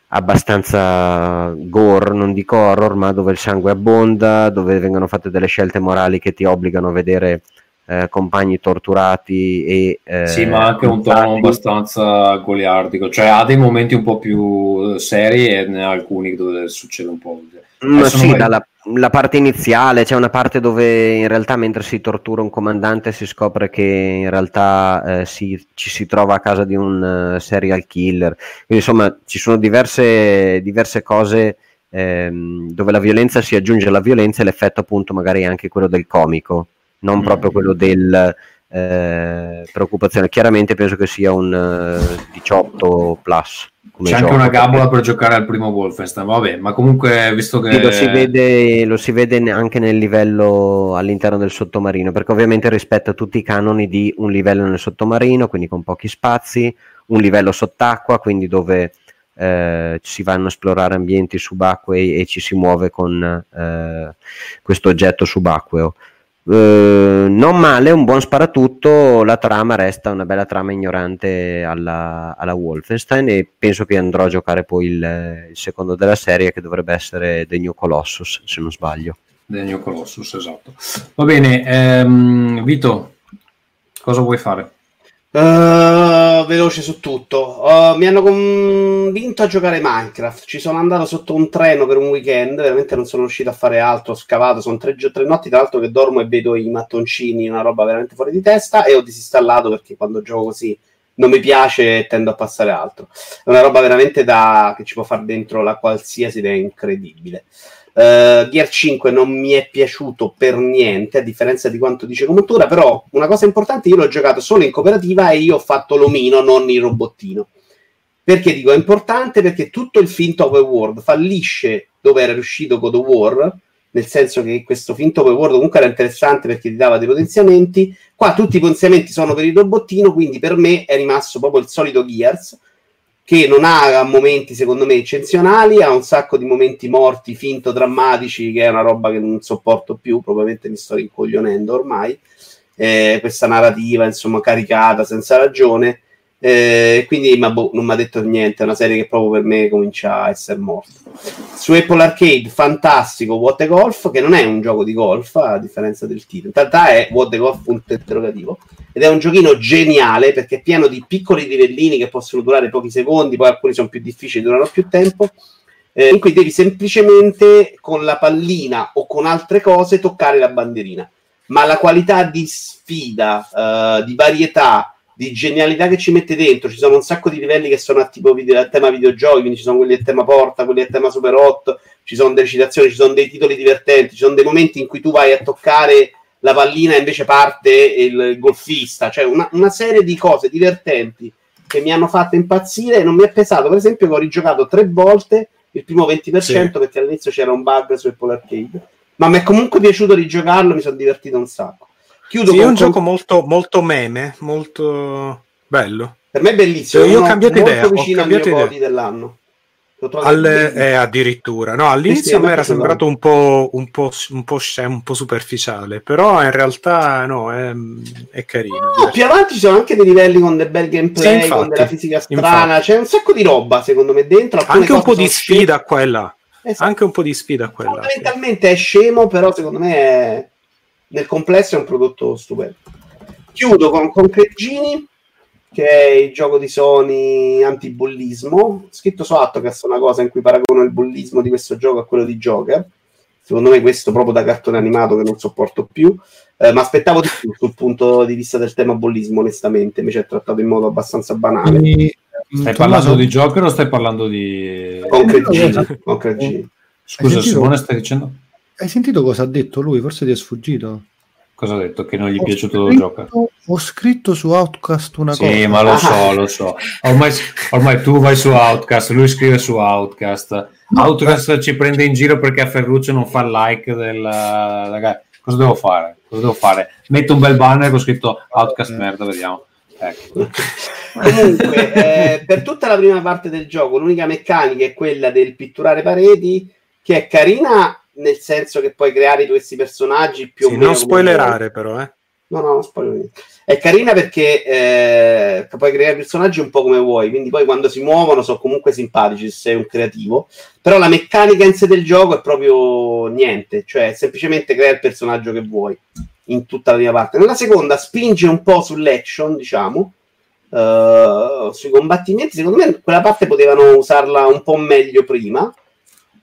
abbastanza gore, non dico horror, ma dove il sangue abbonda, dove vengono fatte delle scelte morali che ti obbligano a vedere eh, compagni torturati e eh, Sì, ma anche un tono abbastanza goliardico, cioè ha dei momenti un po' più eh, seri e ne ha alcuni dove succede un po'. Mm, Adesso sì, non- dalla la parte iniziale c'è una parte dove in realtà mentre si tortura un comandante si scopre che in realtà eh, si- ci si trova a casa di un eh, serial killer. Quindi insomma ci sono diverse, diverse cose ehm, dove la violenza si aggiunge alla violenza e l'effetto appunto magari è anche quello del comico, non Mm. proprio quello del eh, preoccupazione. Chiaramente penso che sia un eh, 18 plus. C'è anche gioco, una perché- gabola per giocare al primo Wolfenstein, vabbè, ma comunque visto che... sì, lo, si vede, lo si vede anche nel livello all'interno del sottomarino, perché ovviamente rispetta tutti i canoni di un livello nel sottomarino, quindi con pochi spazi, un livello sott'acqua, quindi dove eh, si vanno a esplorare ambienti subacquei e ci si muove con eh, questo oggetto subacqueo. Eh, non male, un buon sparatutto, la trama resta una bella trama ignorante alla, alla Wolfenstein e penso che andrò a giocare poi il, il secondo della serie che dovrebbe essere The New Colossus, se non sbaglio. The New Colossus, esatto. Va bene, ehm, Vito, cosa vuoi fare? Uh, veloce su tutto. Uh, mi hanno convinto a giocare Minecraft. Ci sono andato sotto un treno per un weekend. Veramente non sono riuscito a fare altro. Ho scavato. Sono tre, tre notti, tra l'altro, che dormo e vedo i mattoncini. Una roba veramente fuori di testa. E ho disinstallato perché quando gioco così non mi piace e tendo a passare altro. È una roba veramente da che ci può fare dentro la qualsiasi è incredibile. Uh, Gear 5 non mi è piaciuto per niente, a differenza di quanto dice Comuntura, però una cosa importante, io l'ho giocato solo in cooperativa e io ho fatto l'omino, non il robottino. Perché dico è importante? Perché tutto il finto open world fallisce dove era riuscito God of War, nel senso che questo finto open world comunque era interessante perché ti dava dei potenziamenti. Qua tutti i potenziamenti sono per il robottino, quindi per me è rimasto proprio il solito Gears, che non ha momenti secondo me eccezionali, ha un sacco di momenti morti, finto, drammatici, che è una roba che non sopporto più, probabilmente mi sto rincoglionendo ormai. Eh, questa narrativa, insomma, caricata senza ragione. Eh, quindi ma boh, non mi ha detto niente, è una serie che proprio per me comincia a essere morta. Su Apple Arcade, fantastico What the Golf, che non è un gioco di golf, a differenza del titolo. In realtà è What the Golf punto interrogativo ed è un giochino geniale perché è pieno di piccoli livellini che possono durare pochi secondi, poi alcuni sono più difficili, durano più tempo, eh, in cui devi semplicemente con la pallina o con altre cose toccare la bandierina. Ma la qualità di sfida, eh, di varietà, di genialità che ci mette dentro, ci sono un sacco di livelli che sono a tipo video, a tema videogiochi, quindi ci sono quelli a tema porta, quelli a tema super 8, ci sono delle citazioni, ci sono dei titoli divertenti, ci sono dei momenti in cui tu vai a toccare la pallina invece parte il golfista, cioè una, una serie di cose divertenti che mi hanno fatto impazzire e non mi è pesato, per esempio che ho rigiocato tre volte il primo 20% Sì. perché all'inizio c'era un bug su Apple Arcade, ma mi è comunque piaciuto rigiocarlo, mi sono divertito un sacco. Chiudo Sì, è con- un gioco molto, molto meme, molto bello. Per me è bellissimo. Io ho cambiato molto idea, ho cambiato idea. dell'anno. Al- eh, addirittura no, Sì, sì, all'inizio me era sembrato un po', un po', un po' scemo, un po' superficiale, però in realtà no, è, è carino. No, più avanti ci sono anche dei livelli con del bel Sì, gameplay, infatti, con della fisica strana, infatti. c'è un sacco di roba secondo me dentro. alcune Anche un po' di sfida qua e là. Esatto. Anche un po' di sfida qua e là. Fondamentalmente è scemo, però secondo me è- nel complesso è un prodotto stupendo. Chiudo con Concrete Genie, che è il gioco di Sony antibullismo. Scritto su Autocast una cosa in cui paragono il bullismo di questo gioco a quello di Joker. Secondo me questo proprio da cartone animato che non sopporto più. Eh, ma aspettavo di più sul punto di vista del tema bullismo, onestamente. Invece è trattato in modo abbastanza banale. Quindi, Stai Tommaso- parlando di Joker o stai parlando di... Esatto. Concrete Genie. Scusa, sentito? Simone stai dicendo? Hai sentito cosa ha detto lui? Forse ti è sfuggito. Cosa ha detto? Che non gli è Ho piaciuto scritto- Joker? Ho scritto su Outcast una Sì, cosa. ma lo so, lo so. Ormai, ormai tu vai su Outcast, lui scrive su Outcast. Outcast ci prende in giro perché a Ferruccio non fa il like del... raga, Cosa devo fare? Cosa devo fare? Metto un bel banner con scritto Outcast merda, vediamo. Ecco. Comunque, eh, per tutta la prima parte del gioco, l'unica meccanica è quella del pitturare pareti, che è carina nel senso che puoi creare questi personaggi più Sì, o meno. non spoilerare però, eh. No, no, non spoiler niente. È carina perché eh, puoi creare personaggi un po' come vuoi, quindi poi quando si muovono sono comunque simpatici se sei un creativo. Però la meccanica in sé del gioco è proprio niente, cioè semplicemente crea il personaggio che vuoi in tutta la prima parte. Nella seconda spinge un po' sull'action, diciamo, eh, sui combattimenti. Secondo me quella parte potevano usarla un po' meglio prima,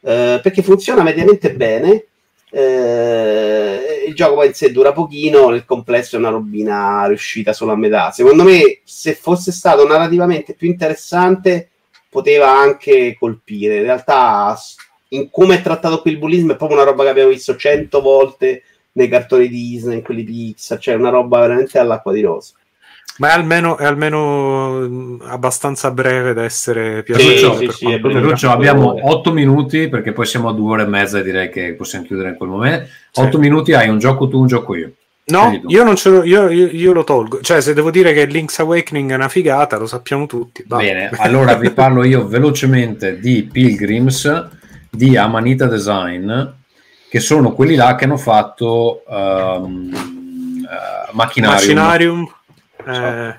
eh, perché funziona mediamente bene. Eh, il gioco poi in sé dura pochino, nel complesso è una robina riuscita solo a metà. Secondo me, se fosse stato narrativamente più interessante, poteva anche colpire. In realtà, in come è trattato qui il bullismo, è proprio una roba che abbiamo visto cento volte nei cartoni Disney, in quelli Pixar, cioè una roba veramente all'acqua di rosa. Ma è almeno, è almeno mh, abbastanza breve da essere piaciuto. sì, per sì, Ferruccio, riguarda. abbiamo 8 minuti perché poi siamo a due ore e mezza e direi che possiamo chiudere in quel momento. Sì. 8 minuti hai un gioco tu, un gioco io. No, io non ce lo, io, io- io lo tolgo. Cioè, se devo dire che Link's Awakening è una figata, lo sappiamo tutti. Vai. Bene, allora vi parlo io velocemente di Pilgrims, di Amanita Design, che sono quelli là che hanno fatto ehm, eh, Machinarium. Machinarium. Eh,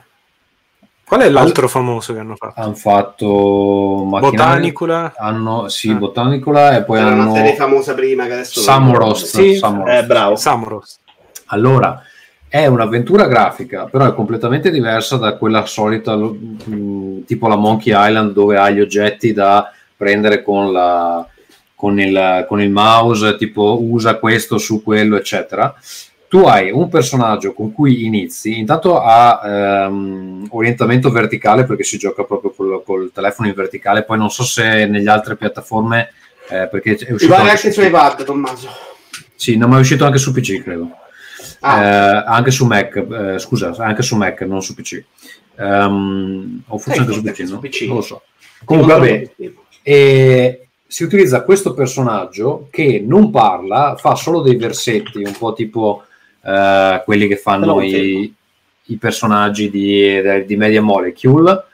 qual è l'altro famoso che hanno fatto? Hanno fatto Machinarium, Botanicula. hanno, sì, Ah. Botanicula e poi Era una hanno serie famosa prima che adesso Samoros. ricordo. Samoros. Eh, bravo. Samuros. Allora, è un'avventura grafica, però è completamente diversa da quella solita, mh, tipo la Monkey Island, dove hai gli oggetti da prendere con, la, con, il, con il mouse, tipo usa questo su quello, eccetera. Tu hai un personaggio con cui inizi, intanto ha ehm, orientamento verticale perché si gioca proprio col, col telefono in verticale, poi non so se negli altre piattaforme, eh, perché è uscito pare anche su iPad, Tommaso. sì, no, ma è uscito anche su PC, credo. Ah. Eh, anche su Mac, eh, scusa, anche su Mac, non su PC. Ehm, o forse Eh, anche su PC, no? PC. Non lo so. Comunque, vabbè, e si utilizza questo personaggio che non parla, fa solo dei versetti, un po' tipo eh, quelli che fanno i, i personaggi di, di Media Molecule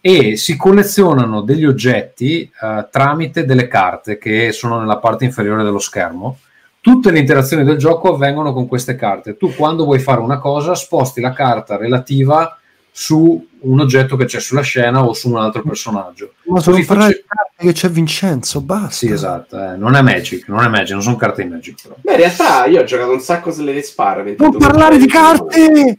e si collezionano degli oggetti eh, tramite delle carte che sono nella parte inferiore dello schermo. Tutte le interazioni del gioco avvengono con queste carte. Tu quando vuoi fare una cosa sposti la carta relativa su un oggetto che c'è sulla scena o su un altro personaggio. Ma solo Così parlare face- di carte che c'è Vincenzo, basta. Sì, esatto, eh, non è Magic, non è Magic, non sono carte di Magic però. Beh, in realtà io ho giocato un sacco sulle Respar. Non parlare di carte!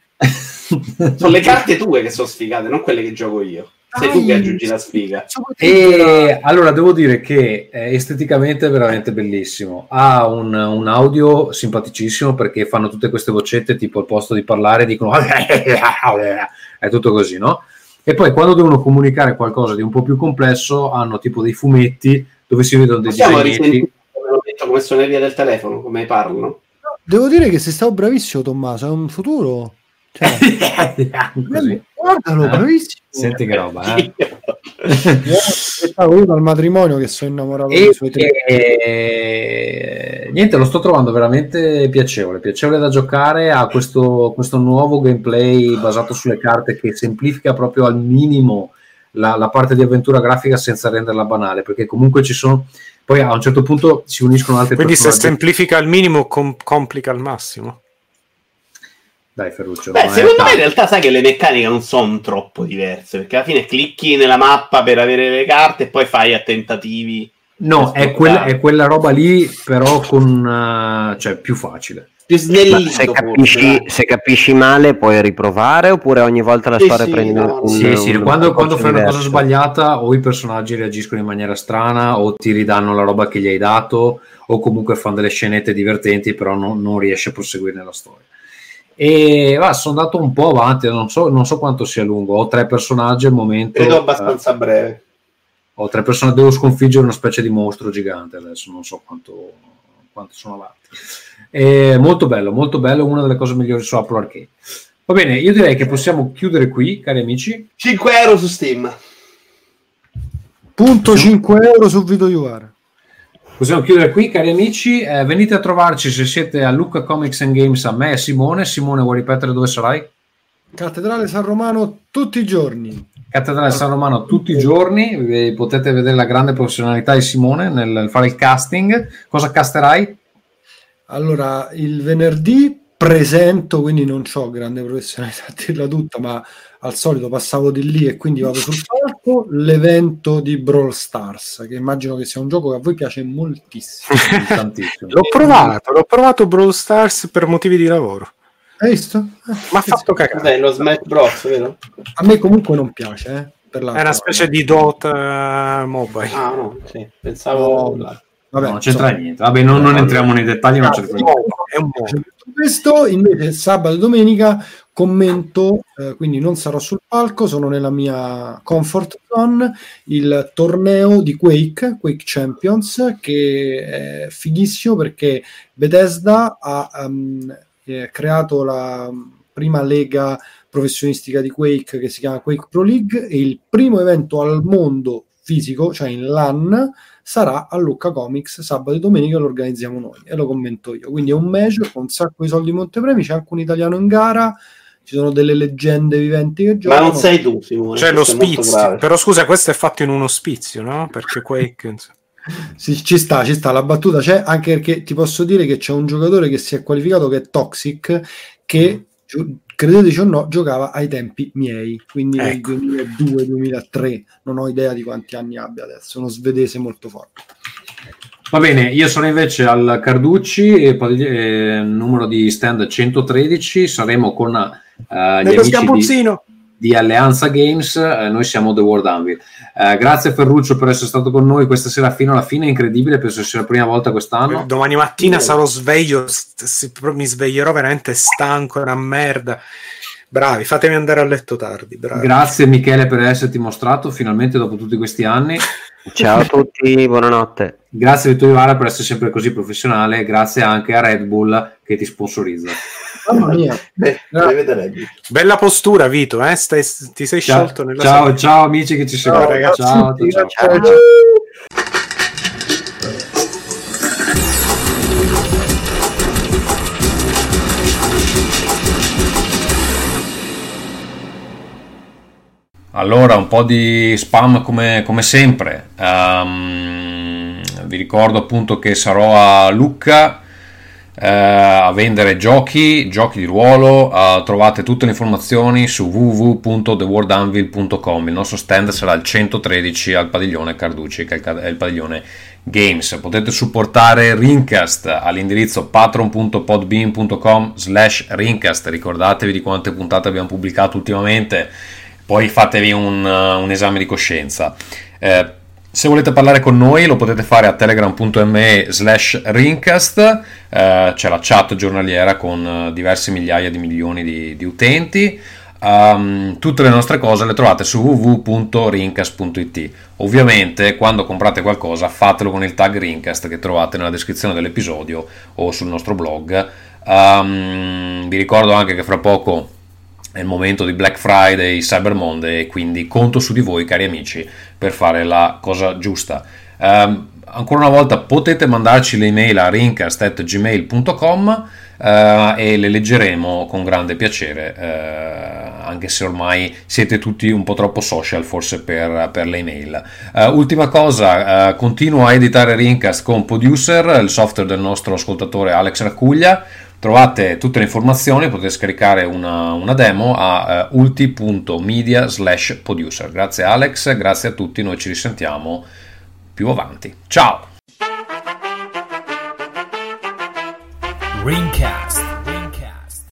Sono le carte tue che sono sfigate, non quelle che gioco io. Sei tu che aggiungi la sfiga. E allora devo dire che eh, esteticamente è veramente bellissimo. Ha un, un audio simpaticissimo perché fanno tutte queste vocette tipo al posto di parlare dicono è tutto così, no? E poi quando devono comunicare qualcosa di un po' più complesso hanno tipo dei fumetti dove si vedono dei Possiamo disegnetti. risentire come suoneria del telefono, come parlano. Devo dire che sei stato bravissimo, Tommaso. È un futuro. Cioè, Così. Guardalo, Eh? bravissimo. Senti che roba, eh? Io dal matrimonio che sono innamorato E, dei suoi tre. e- niente, lo sto trovando veramente piacevole, piacevole da giocare. Ha questo, questo nuovo gameplay basato sulle carte che semplifica proprio al minimo la, la parte di avventura grafica senza renderla banale, perché comunque ci sono. Poi a un certo punto si uniscono altri Quindi se personaggi. semplifica al minimo, com- complica al massimo. Dai, Ferruccio. Beh, secondo me in realtà sai che le meccaniche non sono troppo diverse, perché alla fine clicchi nella mappa per avere le carte e poi fai a tentativi. No, è, quella- sbloccare. è quella roba lì, però con eh, cioè più facile. più snellito se, capisci, se capisci male puoi riprovare oppure ogni volta la Sì, storia sì, prendi no, un, Sì, sì, un quando, quando fai una cosa diverso. sbagliata o i personaggi reagiscono in maniera strana o ti ridanno la roba che gli hai dato o comunque fanno delle scenette divertenti però non, non riesci a proseguire nella storia. E va, sono andato un po' avanti, non so, non so quanto sia lungo, ho tre personaggi al momento. Credo eh, abbastanza breve. ho tre personaggi, devo sconfiggere una specie di mostro gigante adesso, non so quanto, quanto sono avanti. È molto bello, molto bello, una delle cose migliori su Apple Arcade. Va bene, io direi che possiamo chiudere qui, cari amici. 5 euro su Steam. Punto 5 euro su Video UR. Possiamo chiudere qui, cari amici. Eh, venite a trovarci se siete a Lucca Comics and Games a me e Simone. Simone, vuoi ripetere dove sarai? Cattedrale San Romano tutti i giorni. Cattedrale San Romano tutti i giorni. Eh, Potete vedere la grande professionalità di Simone nel fare il casting. Cosa casterai? Allora, il venerdì presento, quindi non ho grande professionalità a dirla tutta, ma al solito passavo di lì e quindi vado sul palco, l'evento di Brawl Stars, che immagino che sia un gioco che a voi piace moltissimo. Tantissimo. L'ho provato, l'ho provato Brawl Stars per motivi di lavoro. Hai visto? Ma ha fatto cagare. Cos'è lo Smash Bros, vero? A me comunque non piace, eh, per la È una specie di Dota eh, mobile. Ah, no, sì, pensavo... No, Vabbè, No, non c'entra insomma. niente. Vabbè, non, non entriamo nei dettagli, ma c'entra niente. È un. Detto questo invece sabato e domenica commento eh, quindi non sarò sul palco sono nella mia comfort zone il torneo di Quake Quake Champions che è fighissimo perché Bethesda ha eh, creato la prima lega professionistica di Quake che si chiama Quake Pro League e il primo evento al mondo fisico cioè in LAN sarà a Lucca Comics sabato e domenica lo organizziamo noi e lo commento io. Quindi è un major con un sacco di soldi montepremi, c'è anche un italiano in gara, ci sono delle leggende viventi che Ma giocano. non sei tu, Simone. C'è l'ospizio. Però scusa, questo è fatto in un ospizio, no? Perché Quake... insomma. Sì, ci sta, ci sta, la battuta c'è anche perché ti posso dire che c'è un giocatore che si è qualificato che è Toxic che gio- credeteci o no giocava ai tempi miei, quindi nel Ecco. 2002-2003, non ho idea di quanti anni abbia adesso, uno svedese molto forte. Va bene, io sono invece al Carducci, e poi, eh, numero di stand 113, saremo con eh, gli Nello amici di. Di Alleanza Games, eh, noi siamo The World Anvil. Eh, grazie Ferruccio per essere stato con noi questa sera fino alla fine, incredibile, penso sia la prima volta quest'anno. Domani mattina sarò sveglio, st- si- mi sveglierò veramente stanco, è una merda. Bravi, fatemi andare a letto tardi. Bravi. Grazie Michele per esserti mostrato finalmente dopo tutti questi anni. Ciao a tutti, buonanotte. Grazie Vittorio Ivara per essere sempre così professionale, grazie anche a Red Bull che ti sponsorizza. Mamma mia. Beh, arrivederci. Bella postura, Vito, eh? Stai- ti sei Ciao, sciolto nella ciao, ciao amici che ci Ciao, seguono. ragazzi. Ciao, ciao, ciao. Ciao. Allora, un po' di spam come, come sempre. Ehm, vi ricordo appunto che sarò a Lucca eh, a vendere giochi, giochi di ruolo. eh, trovate tutte le informazioni su www.theworldanvil.com. Il nostro stand sarà il 113 al padiglione Carducci, che è il, padiglione Games. Potete supportare Rincast all'indirizzo patron.podbean.com slash Rincast. Ricordatevi di quante puntate abbiamo pubblicato ultimamente poi fatevi un, uh, un esame di coscienza. Eh, se volete parlare con noi lo potete fare a telegram.me slash rincast, eh, c'è la chat giornaliera con eh, diverse migliaia di milioni di, di utenti. Um, tutte le nostre cose le trovate su www.rincast.it. Ovviamente, quando comprate qualcosa, fatelo con il tag Rincast che trovate nella descrizione dell'episodio o sul nostro blog. Um, vi ricordo anche che fra poco è il momento di Black Friday, Cyber Monday quindi conto su di voi cari amici per fare la cosa giusta. Ehm, ancora una volta potete mandarci le email a rincast.gmail.com eh, e le leggeremo con grande piacere eh, anche se ormai siete tutti un po' troppo social forse per, per le email. Eh, ultima cosa, continuo a editare Rincast con Producer, il software del nostro ascoltatore Alex Raccuglia. Trovate tutte le informazioni, potete scaricare una, una demo a uh, ulti.media slash producer. Grazie Alex, grazie a tutti, noi ci risentiamo più avanti. Ciao! Ringcast.